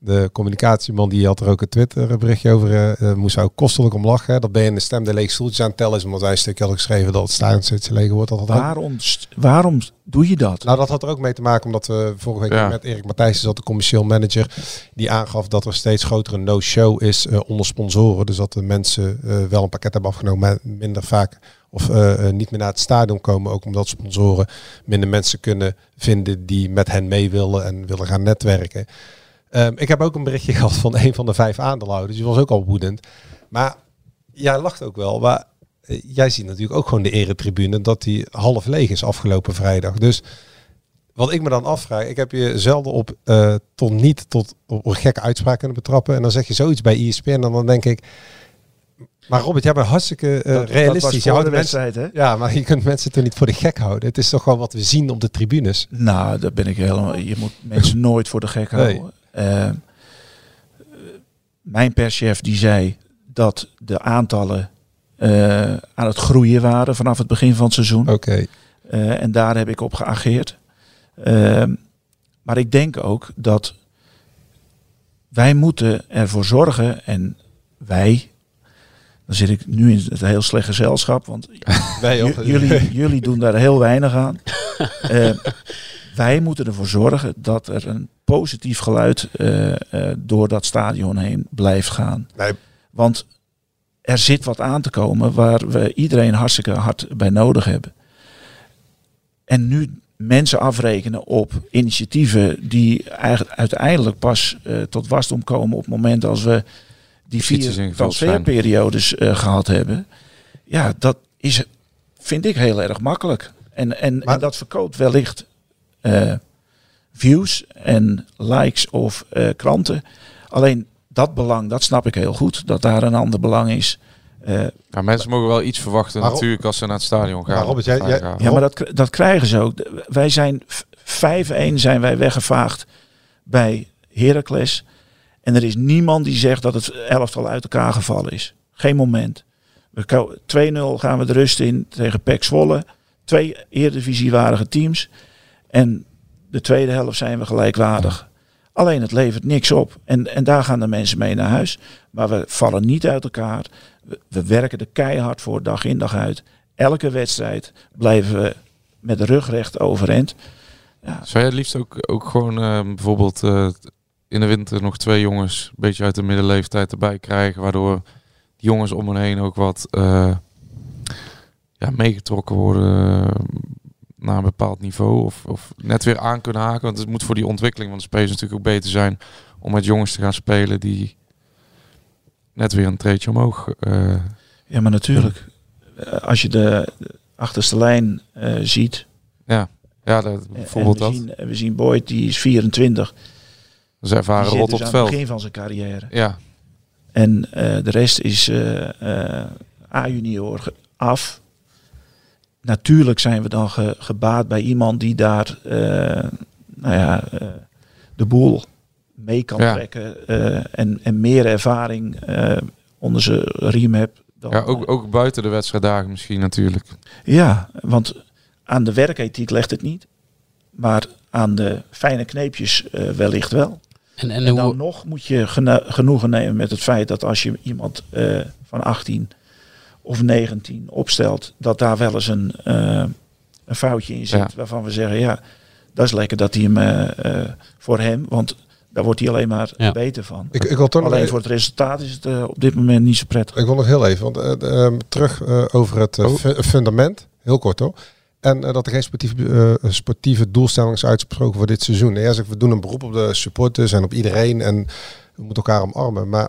[SPEAKER 7] De communicatieman die had er ook een Twitter berichtje over. eh, eh, moest hij ook kostelijk om lachen. Dat ben je in de stem de lege stoeltjes aan het tellen is. Omdat wij een stukje hadden geschreven dat het stadion steeds leger wordt. Dat
[SPEAKER 9] Waarom, st- waarom doe je dat?
[SPEAKER 7] nou, dat had er ook mee te maken omdat we vorige week
[SPEAKER 8] Ja.
[SPEAKER 7] met Erik Matthijssen zat, de commercieel manager, die aangaf dat er steeds grotere no-show is eh, onder sponsoren. Dus dat de mensen eh, wel een pakket hebben afgenomen, maar minder vaak of niet meer naar het stadion komen. Ook omdat sponsoren minder mensen kunnen vinden die met hen mee willen en willen gaan netwerken. Ehm, ik heb ook een berichtje gehad van een van de vijf aandeelhouders. Die was ook al woedend. Maar jij lacht ook wel. Maar eh, jij ziet natuurlijk ook gewoon de eretribune dat die half leeg is afgelopen vrijdag. Dus wat ik me dan afvraag, ik heb je zelden op eh, tot niet tot op een gekke uitspraak kunnen betrappen. En dan zeg je zoiets bij ESPN en dan denk ik. Maar Robert, jij bent hartstikke eh,
[SPEAKER 9] Dat-
[SPEAKER 7] realistisch.
[SPEAKER 9] de
[SPEAKER 7] mensen-
[SPEAKER 9] hè?
[SPEAKER 7] Ja, maar je kunt mensen toch niet voor de gek houden. Het is toch wel wat we zien op de tribunes.
[SPEAKER 9] Nou, daar ben ik helemaal. Je moet mensen nooit voor de gek
[SPEAKER 7] Nee.
[SPEAKER 9] Houden. Eh, mijn perschef die zei dat de aantallen eh, aan het groeien waren vanaf het begin van het seizoen.
[SPEAKER 7] Oké.
[SPEAKER 9] Eh, en daar heb ik op geageerd. Ehm, maar ik denk ook dat wij moeten ervoor zorgen en wij. Dan zit ik nu in het heel slecht gezelschap, want
[SPEAKER 7] Wij
[SPEAKER 9] jullie, jullie doen daar heel weinig aan. Eh, wij moeten ervoor zorgen dat er een positief geluid eh, eh, door dat stadion heen blijft gaan.
[SPEAKER 7] Nee.
[SPEAKER 9] Want er zit wat aan te komen waar we iedereen hartstikke hard bij nodig hebben. En nu mensen afrekenen op initiatieven die eigenlijk uiteindelijk pas eh, tot wasdom komen op het moment als we die vier transferperiodes eh, gehad hebben. Ja, dat is, vind ik heel erg makkelijk. En, en, en dat verkoopt wellicht eh, views en likes of eh, kranten. Alleen dat belang, dat snap ik heel goed. Dat daar een ander belang is. Eh,
[SPEAKER 8] Ja, mensen mogen wel iets verwachten natuurlijk als ze naar het stadion gaan.
[SPEAKER 7] Maar Robert, jij- jij-
[SPEAKER 8] Ja.
[SPEAKER 9] ja, maar dat, dat krijgen ze ook. Wij zijn v- 5-1 zijn wij weggevaagd bij Heracles. En er is niemand die zegt dat het elftal uit elkaar gevallen is. Geen moment. We ko- 2-0 gaan we de rust in tegen PEC Zwolle. Twee eredivisiewaardige teams. En de tweede helft zijn we gelijkwaardig. Alleen het levert niks op. En, en daar gaan de mensen mee naar huis. Maar we vallen niet uit elkaar. We, we werken er keihard voor, dag in dag uit. Elke wedstrijd blijven we met de rug recht overeind. Ja,
[SPEAKER 8] Zou je het liefst ook, ook gewoon eh, bijvoorbeeld eh, in de winter nog twee jongens een beetje uit de middenleeftijd erbij krijgen, waardoor die jongens om hen heen ook wat eh, ja, meegetrokken worden naar een bepaald niveau of, of net weer aan kunnen haken? Want het moet voor die ontwikkeling van de spelers natuurlijk ook beter zijn om met jongens te gaan spelen die net weer een treedje omhoog. eh,
[SPEAKER 9] ja maar natuurlijk. Eh, Als je de, achterste lijn eh, ziet.
[SPEAKER 8] ja, ja dat, bijvoorbeeld
[SPEAKER 9] we
[SPEAKER 8] dat.
[SPEAKER 9] Zien, we zien Boyd, die is 24.
[SPEAKER 8] Dat is ervaren rot
[SPEAKER 9] dus
[SPEAKER 8] op het veld.
[SPEAKER 9] begin van zijn carrière.
[SPEAKER 8] Ja.
[SPEAKER 9] En de rest is A-junior af. Natuurlijk zijn we dan ge- gebaat bij iemand die daar eh, nou ja, eh, de boel mee kan
[SPEAKER 8] Ja.
[SPEAKER 9] trekken. eh, en, en meer ervaring eh, onder zijn riem hebt. Dan,
[SPEAKER 8] Ja, ook, ook buiten de wedstrijddagen misschien natuurlijk.
[SPEAKER 9] ja, want aan de werkethiek legt het niet. Maar aan de fijne kneepjes eh, wellicht wel.
[SPEAKER 6] En,
[SPEAKER 9] En,
[SPEAKER 6] en,
[SPEAKER 9] dan
[SPEAKER 6] hoe,
[SPEAKER 9] nog moet je geno- genoegen nemen met het feit dat als je iemand eh, van 18 of 19 opstelt, dat daar wel eens een, eh, een foutje in zit.
[SPEAKER 8] Ja.
[SPEAKER 9] Waarvan we zeggen, ja, dat is lekker dat hij hem eh, eh, voor hem, want daar wordt hij alleen maar
[SPEAKER 6] Ja.
[SPEAKER 9] beter van.
[SPEAKER 7] Ik, ik wil toch nog
[SPEAKER 9] alleen
[SPEAKER 7] even-
[SPEAKER 9] voor het resultaat is het op dit moment niet zo prettig.
[SPEAKER 7] Ik wil nog heel even, want eh, eh, terug eh, over het
[SPEAKER 8] Oh.
[SPEAKER 7] fu- fundament, heel kort hoor. En dat er geen sportieve, eh, sportieve doelstelling is uitgesproken voor dit seizoen. En jij zegt, we doen een beroep op de supporters en op iedereen en we moeten elkaar omarmen. Maar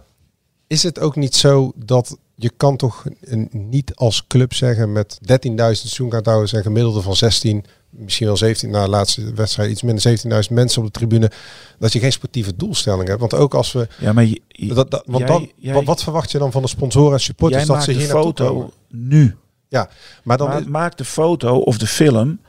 [SPEAKER 7] is het ook niet zo dat je kan toch een- niet als club zeggen met 13.000 seizoenkaarthouders en gemiddelde van 16, misschien wel 17, na de laatste wedstrijd iets minder 17.000 mensen op de tribune, dat je geen sportieve doelstelling hebt. Want ook als we...
[SPEAKER 9] Ja, maar je- je-
[SPEAKER 7] dat, dat- want
[SPEAKER 9] jij-
[SPEAKER 7] dan,
[SPEAKER 9] jij-
[SPEAKER 7] wat, wat verwacht je dan van de sponsoren en supporters dat ze
[SPEAKER 9] de
[SPEAKER 7] hier naartoe
[SPEAKER 9] foto nu.
[SPEAKER 7] Ja, maar dan
[SPEAKER 9] Maar maak de foto of de film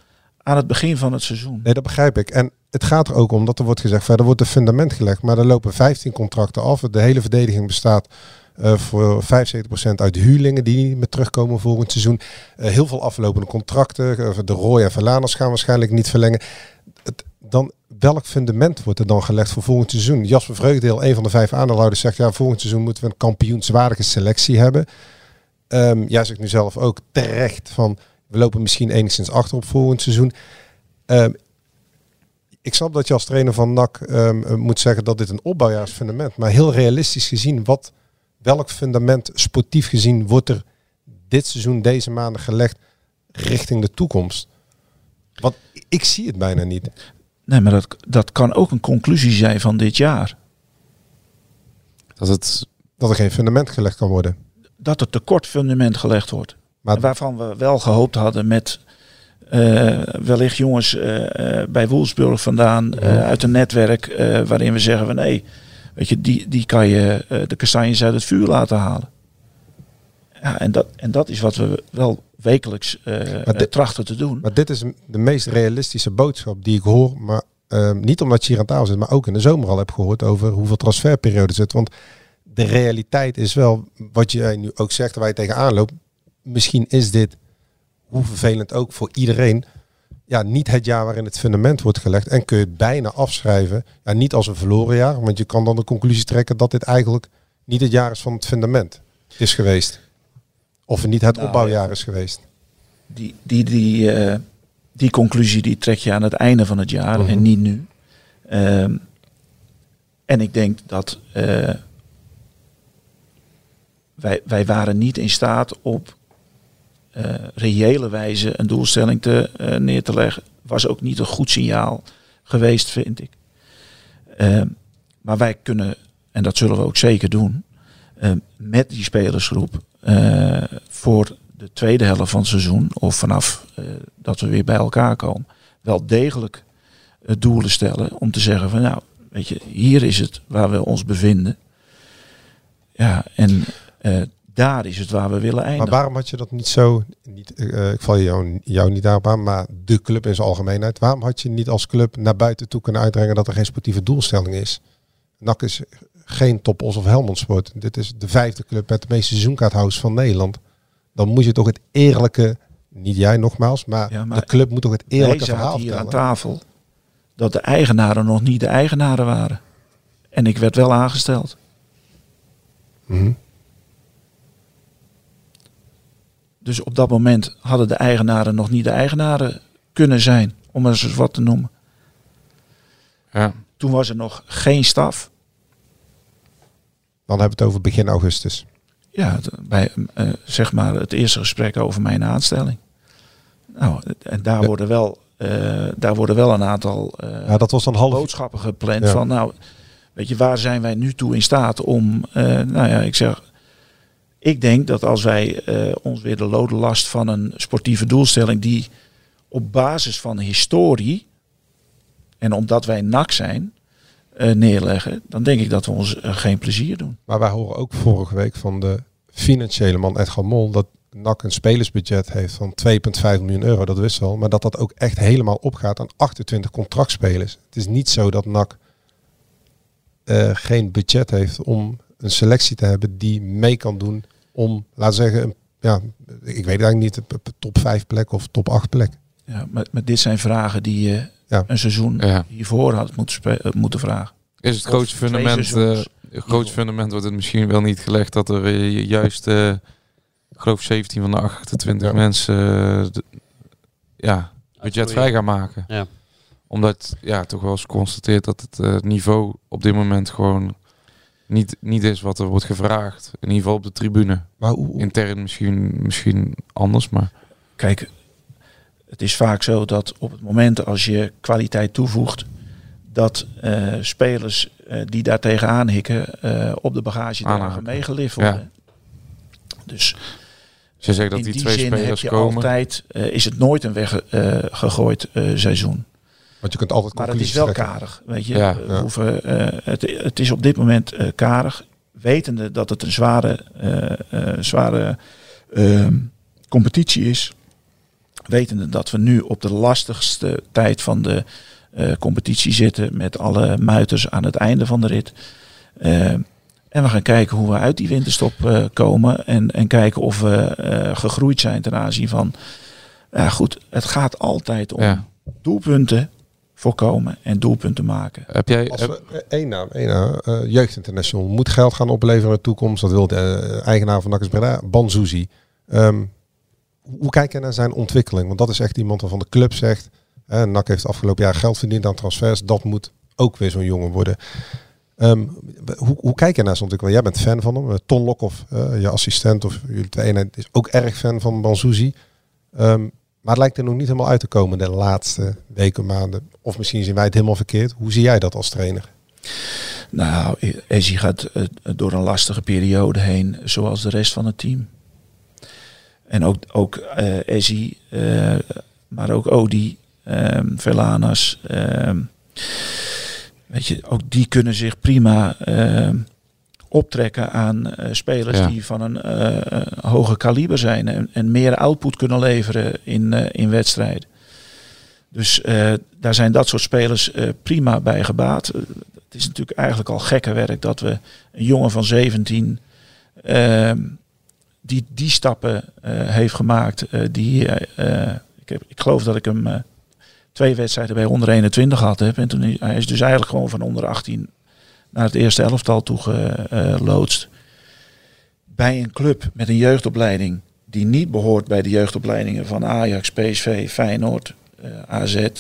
[SPEAKER 9] aan het begin van het seizoen.
[SPEAKER 7] Nee, dat begrijp ik. En het gaat er ook om dat er wordt gezegd, verder wordt een fundament gelegd. Maar er lopen 15 contracten af. De hele verdediging bestaat eh, voor 75% uit huurlingen die niet meer terugkomen volgend seizoen. Eh, heel veel aflopende contracten. Eh, de Roy en Verlaners gaan waarschijnlijk niet verlengen. Dan, welk fundament wordt er dan gelegd voor volgend seizoen? Jasper Vreugdeel, een van de vijf aandeelhouders, zegt ja, volgend seizoen moeten we een kampioenswaardige selectie hebben. Ehm, jij zegt nu zelf ook terecht van we lopen misschien enigszins achter op volgend seizoen. Ehm, ik snap dat je als trainer van NAC ehm, eh, moet zeggen dat dit een opbouwjaar is fundament. Maar heel realistisch gezien, wat, welk fundament sportief gezien wordt er dit seizoen, deze maanden gelegd richting de toekomst? Want ik zie het bijna niet.
[SPEAKER 9] Nee, maar dat, dat kan ook een conclusie zijn van dit jaar.
[SPEAKER 8] Dat, het...
[SPEAKER 7] dat er geen fundament gelegd kan worden.
[SPEAKER 9] Dat er tekort fundament gelegd wordt.
[SPEAKER 7] Maar-
[SPEAKER 9] waarvan we wel gehoopt hadden met eh, wellicht jongens eh, eh, bij Woelsburg vandaan eh, uit een netwerk eh, waarin we zeggen van nee, weet je, die, die kan je eh, de kastanjes uit het vuur laten halen. Ja, en dat, en dat is wat we wel wekelijks
[SPEAKER 7] dit-
[SPEAKER 9] trachten te doen.
[SPEAKER 7] Maar dit is de meest realistische boodschap die ik hoor. Maar ehm, niet omdat je hier aan tafel zit, maar ook in de zomer al heb gehoord over hoeveel transferperiode zit. Want de realiteit is wel, wat jij nu ook zegt, waar je tegenaan loopt. Misschien is dit, hoe vervelend ook voor iedereen, ja, niet het jaar waarin het fundament wordt gelegd. En kun je het bijna afschrijven. Ja, niet als een verloren jaar, want je kan dan de conclusie trekken dat dit eigenlijk niet het jaar is van het fundament is geweest. Of niet het
[SPEAKER 9] Nou,
[SPEAKER 7] opbouwjaar is geweest.
[SPEAKER 9] die, die, die, eh, die conclusie die trek je aan het einde van het jaar
[SPEAKER 7] Mhm.
[SPEAKER 9] en niet nu. Ehm, en ik denk dat eh, wij, wij waren niet in staat op reële wijze een doelstelling te, eh, neer te leggen. Was ook niet een goed signaal geweest, vind ik. Ehm, maar wij kunnen, en dat zullen we ook zeker doen, eh, met die spelersgroep eh, voor de tweede helft van het seizoen, of vanaf eh, dat we weer bij elkaar komen, wel degelijk eh, doelen stellen om te zeggen van nou, weet je, hier is het waar we ons bevinden. Ja, en eh, daar is het waar we willen
[SPEAKER 7] Maar
[SPEAKER 9] eindigen.
[SPEAKER 7] waarom had je dat niet zo, niet, eh, ik val jou, jou niet daarop aan, maar de club in zijn algemeenheid. Waarom had je niet als club naar buiten toe kunnen uitbrengen dat er geen sportieve doelstelling is? NAC is geen Top Os of Helmond Sport. Dit is de vijfde club met de meeste seizoenkaarthouders van Nederland. Dan moet je toch het eerlijke, niet jij nogmaals, maar,
[SPEAKER 9] Ja, maar
[SPEAKER 7] de club moet toch het eerlijke verhaal
[SPEAKER 9] hier aan tafel dat de eigenaren nog niet de eigenaren waren. En ik werd wel aangesteld.
[SPEAKER 7] Mhm.
[SPEAKER 9] Dus op dat moment hadden de eigenaren nog niet de eigenaren kunnen zijn, om er eens wat te noemen.
[SPEAKER 8] Ja.
[SPEAKER 9] Toen was er nog geen staf.
[SPEAKER 7] Dan hebben we het over begin augustus.
[SPEAKER 9] Ja, bij eh, zeg maar het eerste gesprek over mijn aanstelling. Nou, en daar,
[SPEAKER 7] Ja.
[SPEAKER 9] worden, wel, eh, daar worden wel een aantal eh,
[SPEAKER 7] Ja, dat was dan half.
[SPEAKER 9] boodschappen gepland
[SPEAKER 7] Ja.
[SPEAKER 9] van nou, weet je, waar zijn wij nu toe in staat om, eh, nou ja, ik zeg, ik denk dat als wij eh, ons weer de lode last van een sportieve doelstelling die op basis van historie en omdat wij nak zijn eh, neerleggen, dan denk ik dat we ons eh, geen plezier doen.
[SPEAKER 7] Maar wij horen ook vorige week van de financiële man Edgar Mol dat NAC een spelersbudget heeft van 2,5 miljoen euro. Dat wist wel. Maar dat dat ook echt helemaal opgaat aan 28 contractspelers. Het is niet zo dat NAC geen budget heeft om een selectie te hebben die mee kan doen om, laten we zeggen, ja, ik weet eigenlijk niet, een top 5 plek of top 8 plek.
[SPEAKER 9] Ja, maar, maar dit zijn vragen die je
[SPEAKER 7] Ja.
[SPEAKER 9] een seizoen
[SPEAKER 8] Ja.
[SPEAKER 9] hiervoor had moeten, eh, moeten vragen.
[SPEAKER 8] Is het grootste fundament, eh, het grootste fundament wordt het misschien wel niet gelegd dat er weer juist, eh, ik geloof 17 van de 28
[SPEAKER 7] Ja.
[SPEAKER 8] mensen, eh, de- ja, budget vrij gaan maken.
[SPEAKER 6] Ja.
[SPEAKER 8] Omdat, ja, toch wel eens geconstateerd dat het eh, niveau op dit moment gewoon niet, niet is wat er wordt gevraagd. In ieder geval op de tribune.
[SPEAKER 7] Maar hoe, hoe-
[SPEAKER 8] Intern misschien, misschien anders, maar
[SPEAKER 9] Kijk, het is vaak zo dat op het moment als je kwaliteit toevoegt, dat eh, spelers eh, die daar tegenaan hikken eh, op de bagagedrager
[SPEAKER 8] Aanhaken.
[SPEAKER 9] meegelift
[SPEAKER 8] Ja.
[SPEAKER 9] worden. Dus
[SPEAKER 8] als je zegt dat
[SPEAKER 9] in
[SPEAKER 8] die
[SPEAKER 9] die
[SPEAKER 8] twee
[SPEAKER 9] zin heb
[SPEAKER 8] spelers
[SPEAKER 9] je
[SPEAKER 8] komen.
[SPEAKER 9] altijd, is het nooit een weggegooid seizoen.
[SPEAKER 7] Want je kunt altijd
[SPEAKER 9] Maar het is wel
[SPEAKER 7] trekken.
[SPEAKER 9] karig. Weet je,
[SPEAKER 8] Ja.
[SPEAKER 9] We
[SPEAKER 7] Ja.
[SPEAKER 9] hoeven, eh, het, het is op dit moment eh, karig. Wetende dat het een zware, eh, eh, zware ehm, competitie is. Wetende dat we nu op de lastigste tijd van de eh, competitie zitten. Met alle muiters aan het einde van de rit. En we gaan kijken hoe we uit die winterstop eh, komen. En, en kijken of we eh, gegroeid zijn ten aanzien van... Ja goed, het gaat altijd om
[SPEAKER 8] Ja.
[SPEAKER 9] doelpunten voorkomen en doelpunten maken.
[SPEAKER 8] Heb jij,
[SPEAKER 7] Als we eh, één naam, één naam, eh, Jeugd International moet geld gaan opleveren in de toekomst. Dat wil de eh, eigenaar van NAC Breda, Banzuzi. Ehm, hoe kijk je naar zijn ontwikkeling? Want dat is echt iemand waarvan de club zegt, eh, NAC heeft afgelopen jaar geld verdiend aan transfers. Dat moet ook weer zo'n jongen worden. Ehm, hoe, hoe kijk je naar zijn ontwikkeling? Jij bent fan van hem. Ton Lokhoff, eh, je assistent of jullie twee eenheid, is ook erg fan van Banzuzi. Ehm, maar het lijkt er nog niet helemaal uit te komen de laatste weken, maanden. Of misschien zien wij het helemaal verkeerd. Hoe zie jij dat als trainer?
[SPEAKER 9] Nou, Ezzy gaat eh, door een lastige periode heen, zoals de rest van het team. En ook, ook eh, maar ook Odi, ehm Velanas. ehm, weet je, ook die kunnen zich prima ehm, optrekken aan eh, spelers
[SPEAKER 8] Ja.
[SPEAKER 9] die van een eh, eh, hoger kaliber zijn en, en meer output kunnen leveren in, in wedstrijden. Dus daar zijn dat soort spelers prima bij gebaat. Het is natuurlijk eigenlijk al gekke werk dat we een jongen van 17 ehm, die die stappen heeft gemaakt. die, ik, heb, ik geloof dat ik hem twee wedstrijden bij onder 21 gehad heb. En toen hij is dus eigenlijk gewoon van onder 18 naar het eerste elftal toe geloodst. Bij een club met een jeugdopleiding die niet behoort bij de jeugdopleidingen van Ajax, PSV, Feyenoord, eh, AZ. eh,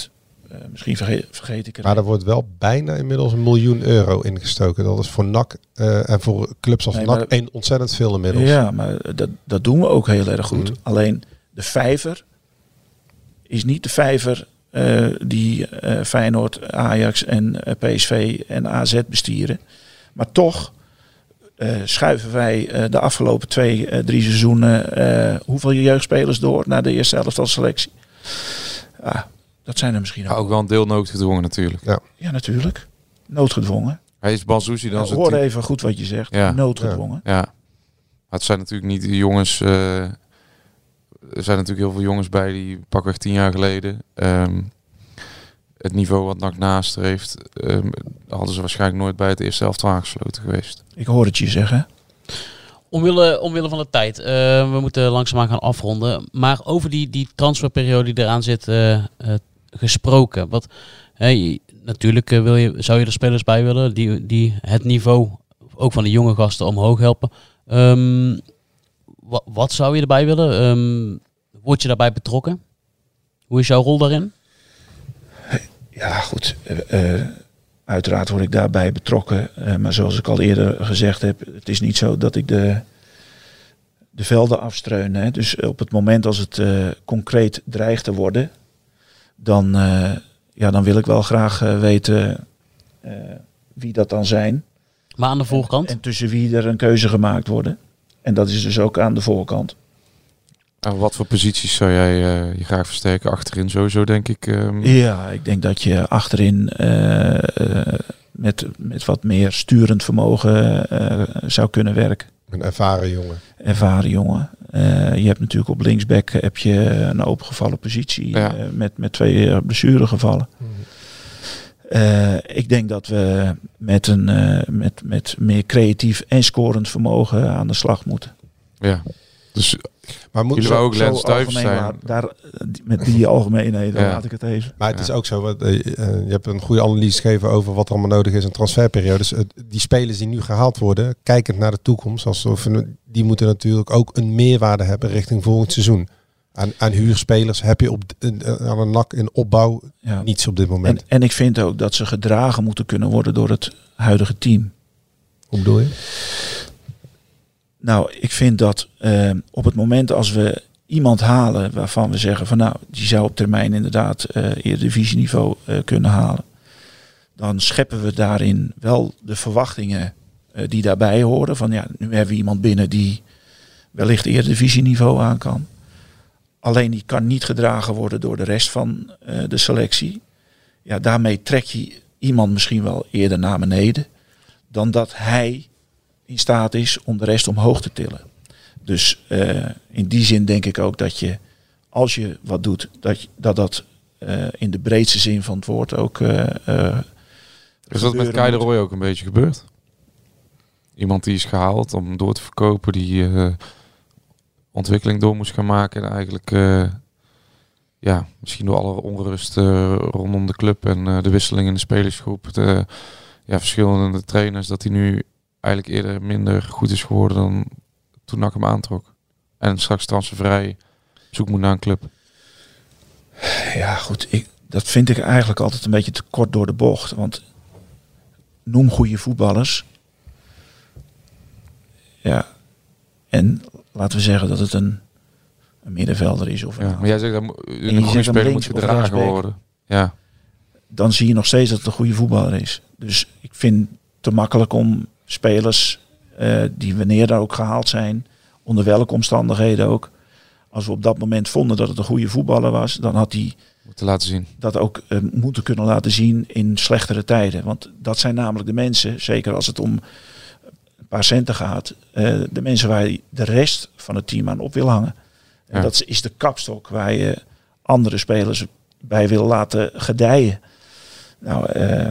[SPEAKER 9] misschien vergeet, vergeet ik er
[SPEAKER 7] Maar er wordt wel bijna inmiddels een miljoen euro ingstoken. Dat is voor NAC eh, en voor clubs als
[SPEAKER 9] Nee,
[SPEAKER 7] NAC
[SPEAKER 9] maar-
[SPEAKER 7] ontzettend veel inmiddels.
[SPEAKER 9] Ja, maar dat, dat doen we ook heel erg goed.
[SPEAKER 7] Mhm.
[SPEAKER 9] Alleen de vijver is niet de vijver eh, die eh, Feyenoord, Ajax en eh, PSV en AZ bestieren. Maar toch eh, schuiven wij eh, de afgelopen twee, drie seizoenen eh, hoeveel jeugdspelers door naar de eerste elftal selectie. Ja, dat zijn er misschien
[SPEAKER 8] Ja,
[SPEAKER 9] ook.
[SPEAKER 8] ook wel een deel noodgedwongen natuurlijk.
[SPEAKER 7] Ja.
[SPEAKER 9] Ja, natuurlijk. Noodgedwongen.
[SPEAKER 8] Hij is Banzuzi dan
[SPEAKER 9] Ja,
[SPEAKER 8] zijn
[SPEAKER 9] hoor even goed wat je zegt.
[SPEAKER 8] Ja.
[SPEAKER 9] Noodgedwongen.
[SPEAKER 8] Ja. Maar het zijn natuurlijk niet de jongens. eh, er zijn natuurlijk heel veel jongens bij die pakweg tien jaar geleden. ehm, het niveau wat NAC naast heeft, ehm, hadden ze waarschijnlijk nooit bij het eerste elftal aangesloten geweest.
[SPEAKER 9] Ik hoor het je zeggen.
[SPEAKER 6] Omwille, omwille van de tijd. eh, we moeten langzaamaan gaan afronden. Maar over die, die transferperiode die eraan zit eh, eh, gesproken. Wat, hè, je- natuurlijk wil je, zou je er spelers bij willen die, die het niveau ook van de jonge gasten omhoog helpen. Ehm, wa- wat zou je erbij willen? Ehm, word je daarbij betrokken? Hoe is jouw rol daarin?
[SPEAKER 9] Ja, goed. eh, eh, uiteraard word ik daarbij betrokken. eh, maar zoals ik al eerder gezegd heb, het is niet zo dat ik de, de velden afstreun. Hè. Dus op het moment als het concreet dreigt te worden, dan, ja, dan wil ik wel graag weten wie dat dan zijn.
[SPEAKER 6] Maar aan de voorkant?
[SPEAKER 9] En tussen wie er een keuze gemaakt worden. En dat is dus ook aan de voorkant.
[SPEAKER 8] En wat voor posities zou jij eh, je graag versterken? Achterin sowieso, denk ik. ehm.
[SPEAKER 9] Ja, ik denk dat je achterin eh, eh, met, met wat meer sturend vermogen eh, zou kunnen werken.
[SPEAKER 7] Een ervaren jongen.
[SPEAKER 9] Ervaren jongen. Eh, je hebt natuurlijk op linksback heb je een opengevallen positie
[SPEAKER 8] Ja.
[SPEAKER 9] met, met twee blessuregevallen. Eh, ik denk dat we met, een, eh, met, met meer creatief en scorend vermogen aan de slag moeten.
[SPEAKER 8] Ja. Dus
[SPEAKER 7] Maar moet
[SPEAKER 8] jullie
[SPEAKER 7] zo-
[SPEAKER 8] ook Lens zijn.
[SPEAKER 9] maar daar, met die algemeenheden
[SPEAKER 8] Ja.
[SPEAKER 9] laat ik het even.
[SPEAKER 7] Maar het is ook zo, wat, eh, je hebt een goede analyse gegeven over wat er allemaal nodig is in transferperiodes. Die spelers die nu gehaald worden, kijkend naar de toekomst, alsof we- die moeten natuurlijk ook een meerwaarde hebben richting volgend seizoen. Aan, aan huurspelers heb je op, aan een nak in opbouw
[SPEAKER 9] Ja.
[SPEAKER 7] niets op dit moment.
[SPEAKER 9] En, en ik vind ook dat ze gedragen moeten kunnen worden door het huidige team.
[SPEAKER 7] Hoe bedoel je?
[SPEAKER 9] Nou, ik vind dat eh, op het moment als we iemand halen waarvan we zeggen van nou, die zou op termijn inderdaad eh eerdivisieniveau eh kunnen halen. Dan scheppen we daarin wel de verwachtingen eh, die daarbij horen. Van ja, nu hebben we iemand binnen die wellicht eerdivisieniveau aan kan. Alleen die kan niet gedragen worden door de rest van eh, de selectie. Ja, daarmee trek je iemand misschien wel eerder naar beneden. Dan dat hij in staat is om de rest omhoog te tillen. Dus eh, in die zin denk ik ook dat je, als je wat doet, dat je- dat, dat eh, in de breedste zin van het woord ook.
[SPEAKER 8] Is dat met Kai de. Roy ook een beetje gebeurd? Iemand die is gehaald om door te verkopen, die ontwikkeling door moest gaan maken. En eigenlijk, eh, ja, misschien door alle onrust eh, rondom de club en eh, de wisseling in de spelersgroep. De, ja, verschillende trainers, dat hij nu eigenlijk eerder minder goed is geworden dan toen NAC hem aantrok. En straks transfervrij zoek moet naar een club.
[SPEAKER 9] Ja, goed. Ik, dat vind ik eigenlijk altijd een beetje te kort door de bocht. Want noem goede voetballers. Ja. En laten we zeggen dat het een, een middenvelder is. Of een
[SPEAKER 8] Ja, maar jij zegt dat een goede speler moet gedragen worden. Ja.
[SPEAKER 9] dan zie je nog steeds dat het een goede voetballer is. Dus ik vind het te makkelijk om spelers eh, die wanneer daar ook gehaald zijn, onder welke omstandigheden ook, als we op dat moment vonden dat het een goede voetballer was, dan had hij
[SPEAKER 8] Moeten laten zien.
[SPEAKER 9] dat ook eh, moeten kunnen laten zien in slechtere tijden. Want dat zijn namelijk de mensen, zeker als het om paar centen gaat, eh, de mensen waar je de rest van het team aan op wil hangen. En
[SPEAKER 8] Ja.
[SPEAKER 9] dat is de kapstok waar je andere spelers bij wil laten gedijen. Nou, eh,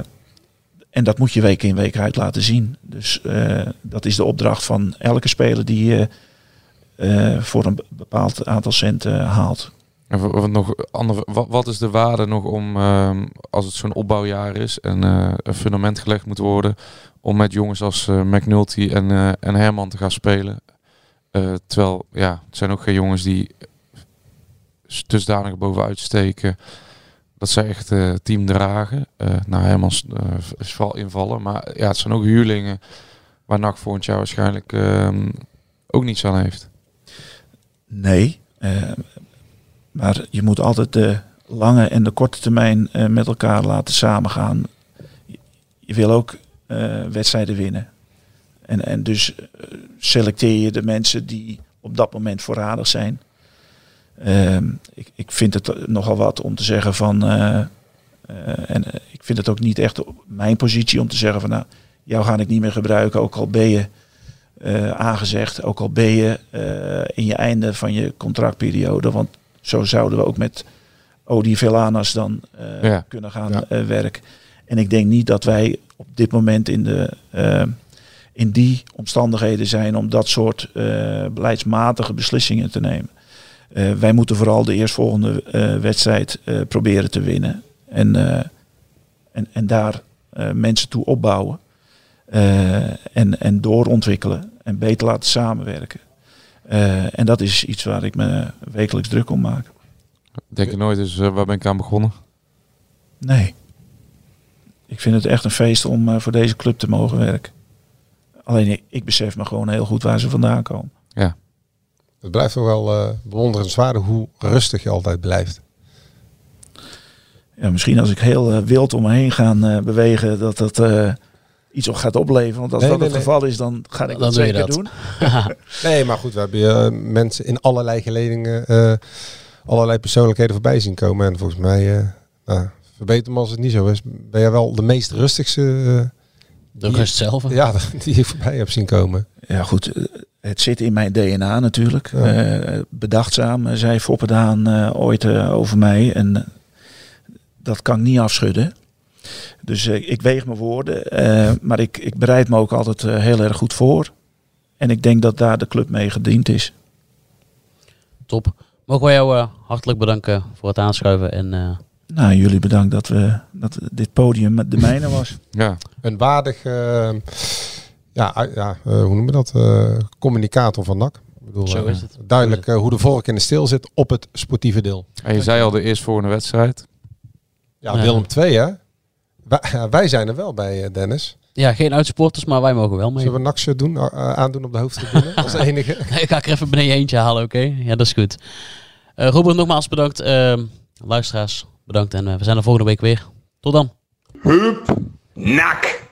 [SPEAKER 9] en dat moet je week in week uit laten zien. Dus eh, dat is de opdracht van elke speler die je voor een bepaald aantal centen haalt.
[SPEAKER 8] Wat, nog wat, is de waarde nog om, ehm, als het zo'n opbouwjaar is en eh, een fundament gelegd moet worden, om met jongens als eh, McNulty en, eh, en Herman te gaan spelen? Terwijl, ja, het zijn ook geen jongens die dusdanig bovenuit steken dat zij echt team dragen. Nou, Herman is, vooral invallen, maar ja, het zijn ook huurlingen waar NAC volgend jaar waarschijnlijk ehm, ook niets aan heeft.
[SPEAKER 9] Nee, eh, maar je moet altijd de lange en de korte termijn eh, met elkaar laten samengaan. Je- wil ook eh, wedstrijden winnen. En, en dus eh, selecteer je de mensen die op dat moment voorradig zijn. Ehm, ik, ik vind het nogal wat om te zeggen van. en ik vind het ook niet echt op mijn positie om te zeggen van nou, jou ga ik niet meer gebruiken, ook al ben je aangezegd, ook al ben je in je einde van je contractperiode. Want zo zouden we ook met Odi Velanas dan eh,
[SPEAKER 8] Ja.
[SPEAKER 9] kunnen gaan
[SPEAKER 7] Ja.
[SPEAKER 9] eh, werken. En ik denk niet dat wij op dit moment in, de, eh, in die omstandigheden zijn om dat soort eh, beleidsmatige beslissingen te nemen. Eh, wij moeten vooral de eerstvolgende eh, wedstrijd eh, proberen te winnen. En, eh, en, en daar eh, mensen toe opbouwen. Eh, en, en doorontwikkelen. En beter laten samenwerken. Eh, en dat is iets waar ik me wekelijks druk om maak.
[SPEAKER 8] Denk je nooit eens, eh, waar ben ik aan begonnen?
[SPEAKER 9] Nee. Ik vind het echt een feest om eh, voor deze club te mogen werken. Alleen ik, ik besef me gewoon heel goed waar ze vandaan komen.
[SPEAKER 8] Ja.
[SPEAKER 7] Het blijft toch wel eh bewonderenswaardig hoe rustig je altijd blijft.
[SPEAKER 9] Ja, misschien als ik heel wild om me heen ga bewegen, dat dat eh, iets op gaat opleveren. Want als
[SPEAKER 7] Nee,
[SPEAKER 9] dat
[SPEAKER 7] nee,
[SPEAKER 9] het
[SPEAKER 7] nee.
[SPEAKER 9] geval is, dan ga ik
[SPEAKER 6] Dan
[SPEAKER 9] dat
[SPEAKER 6] doe je
[SPEAKER 9] zeker
[SPEAKER 6] dat.
[SPEAKER 9] doen.
[SPEAKER 7] Nee, maar goed, we hebben eh, mensen in allerlei geledingen, eh, allerlei persoonlijkheden voorbij zien komen. En volgens mij, eh nou, verbeter me als het niet zo is, ben jij wel de meest rustigste eh,
[SPEAKER 6] De rust zelf.
[SPEAKER 7] Ja, die je voorbij hebt zien komen.
[SPEAKER 9] Ja, goed. Het zit in mijn DNA natuurlijk.
[SPEAKER 7] Ja.
[SPEAKER 9] Eh, bedachtzaam, zei Foppedaan eh ooit over mij. En dat kan ik niet afschudden. Dus eh, ik weeg mijn woorden. eh, maar ik, ik bereid me ook altijd eh, heel erg goed voor. En ik denk dat daar de club mee gediend is.
[SPEAKER 6] Top. Mogen wij jou eh, hartelijk bedanken voor het aanschuiven. En eh,
[SPEAKER 9] Nou, jullie bedankt dat, we, dat dit podium de mijne was.
[SPEAKER 8] Ja.
[SPEAKER 7] Een waardig, ja, ja eh, hoe noemen we dat? Eh, communicator van NAC. Ik bedoel,
[SPEAKER 6] Zo is het.
[SPEAKER 7] Duidelijk hoe de vork in de steel zit op het sportieve deel.
[SPEAKER 8] En je zei al de eerstvolgende wedstrijd.
[SPEAKER 7] Ja,
[SPEAKER 6] Ja.
[SPEAKER 7] Willem 2 hè? Wij, ja, wij zijn er wel bij, eh, Dennis.
[SPEAKER 6] ja, geen uitsupporters, maar wij mogen wel mee.
[SPEAKER 7] Zullen we NAC doen, eh, aandoen op de hoofdtribune? Als enige.
[SPEAKER 6] ik ga er even beneden eentje halen, oké? Ja, dat is goed. Eh Robert, nogmaals bedankt. Ehm, luisteraars, bedankt. En eh, we zijn er volgende week weer. Tot dan.
[SPEAKER 3] Nak.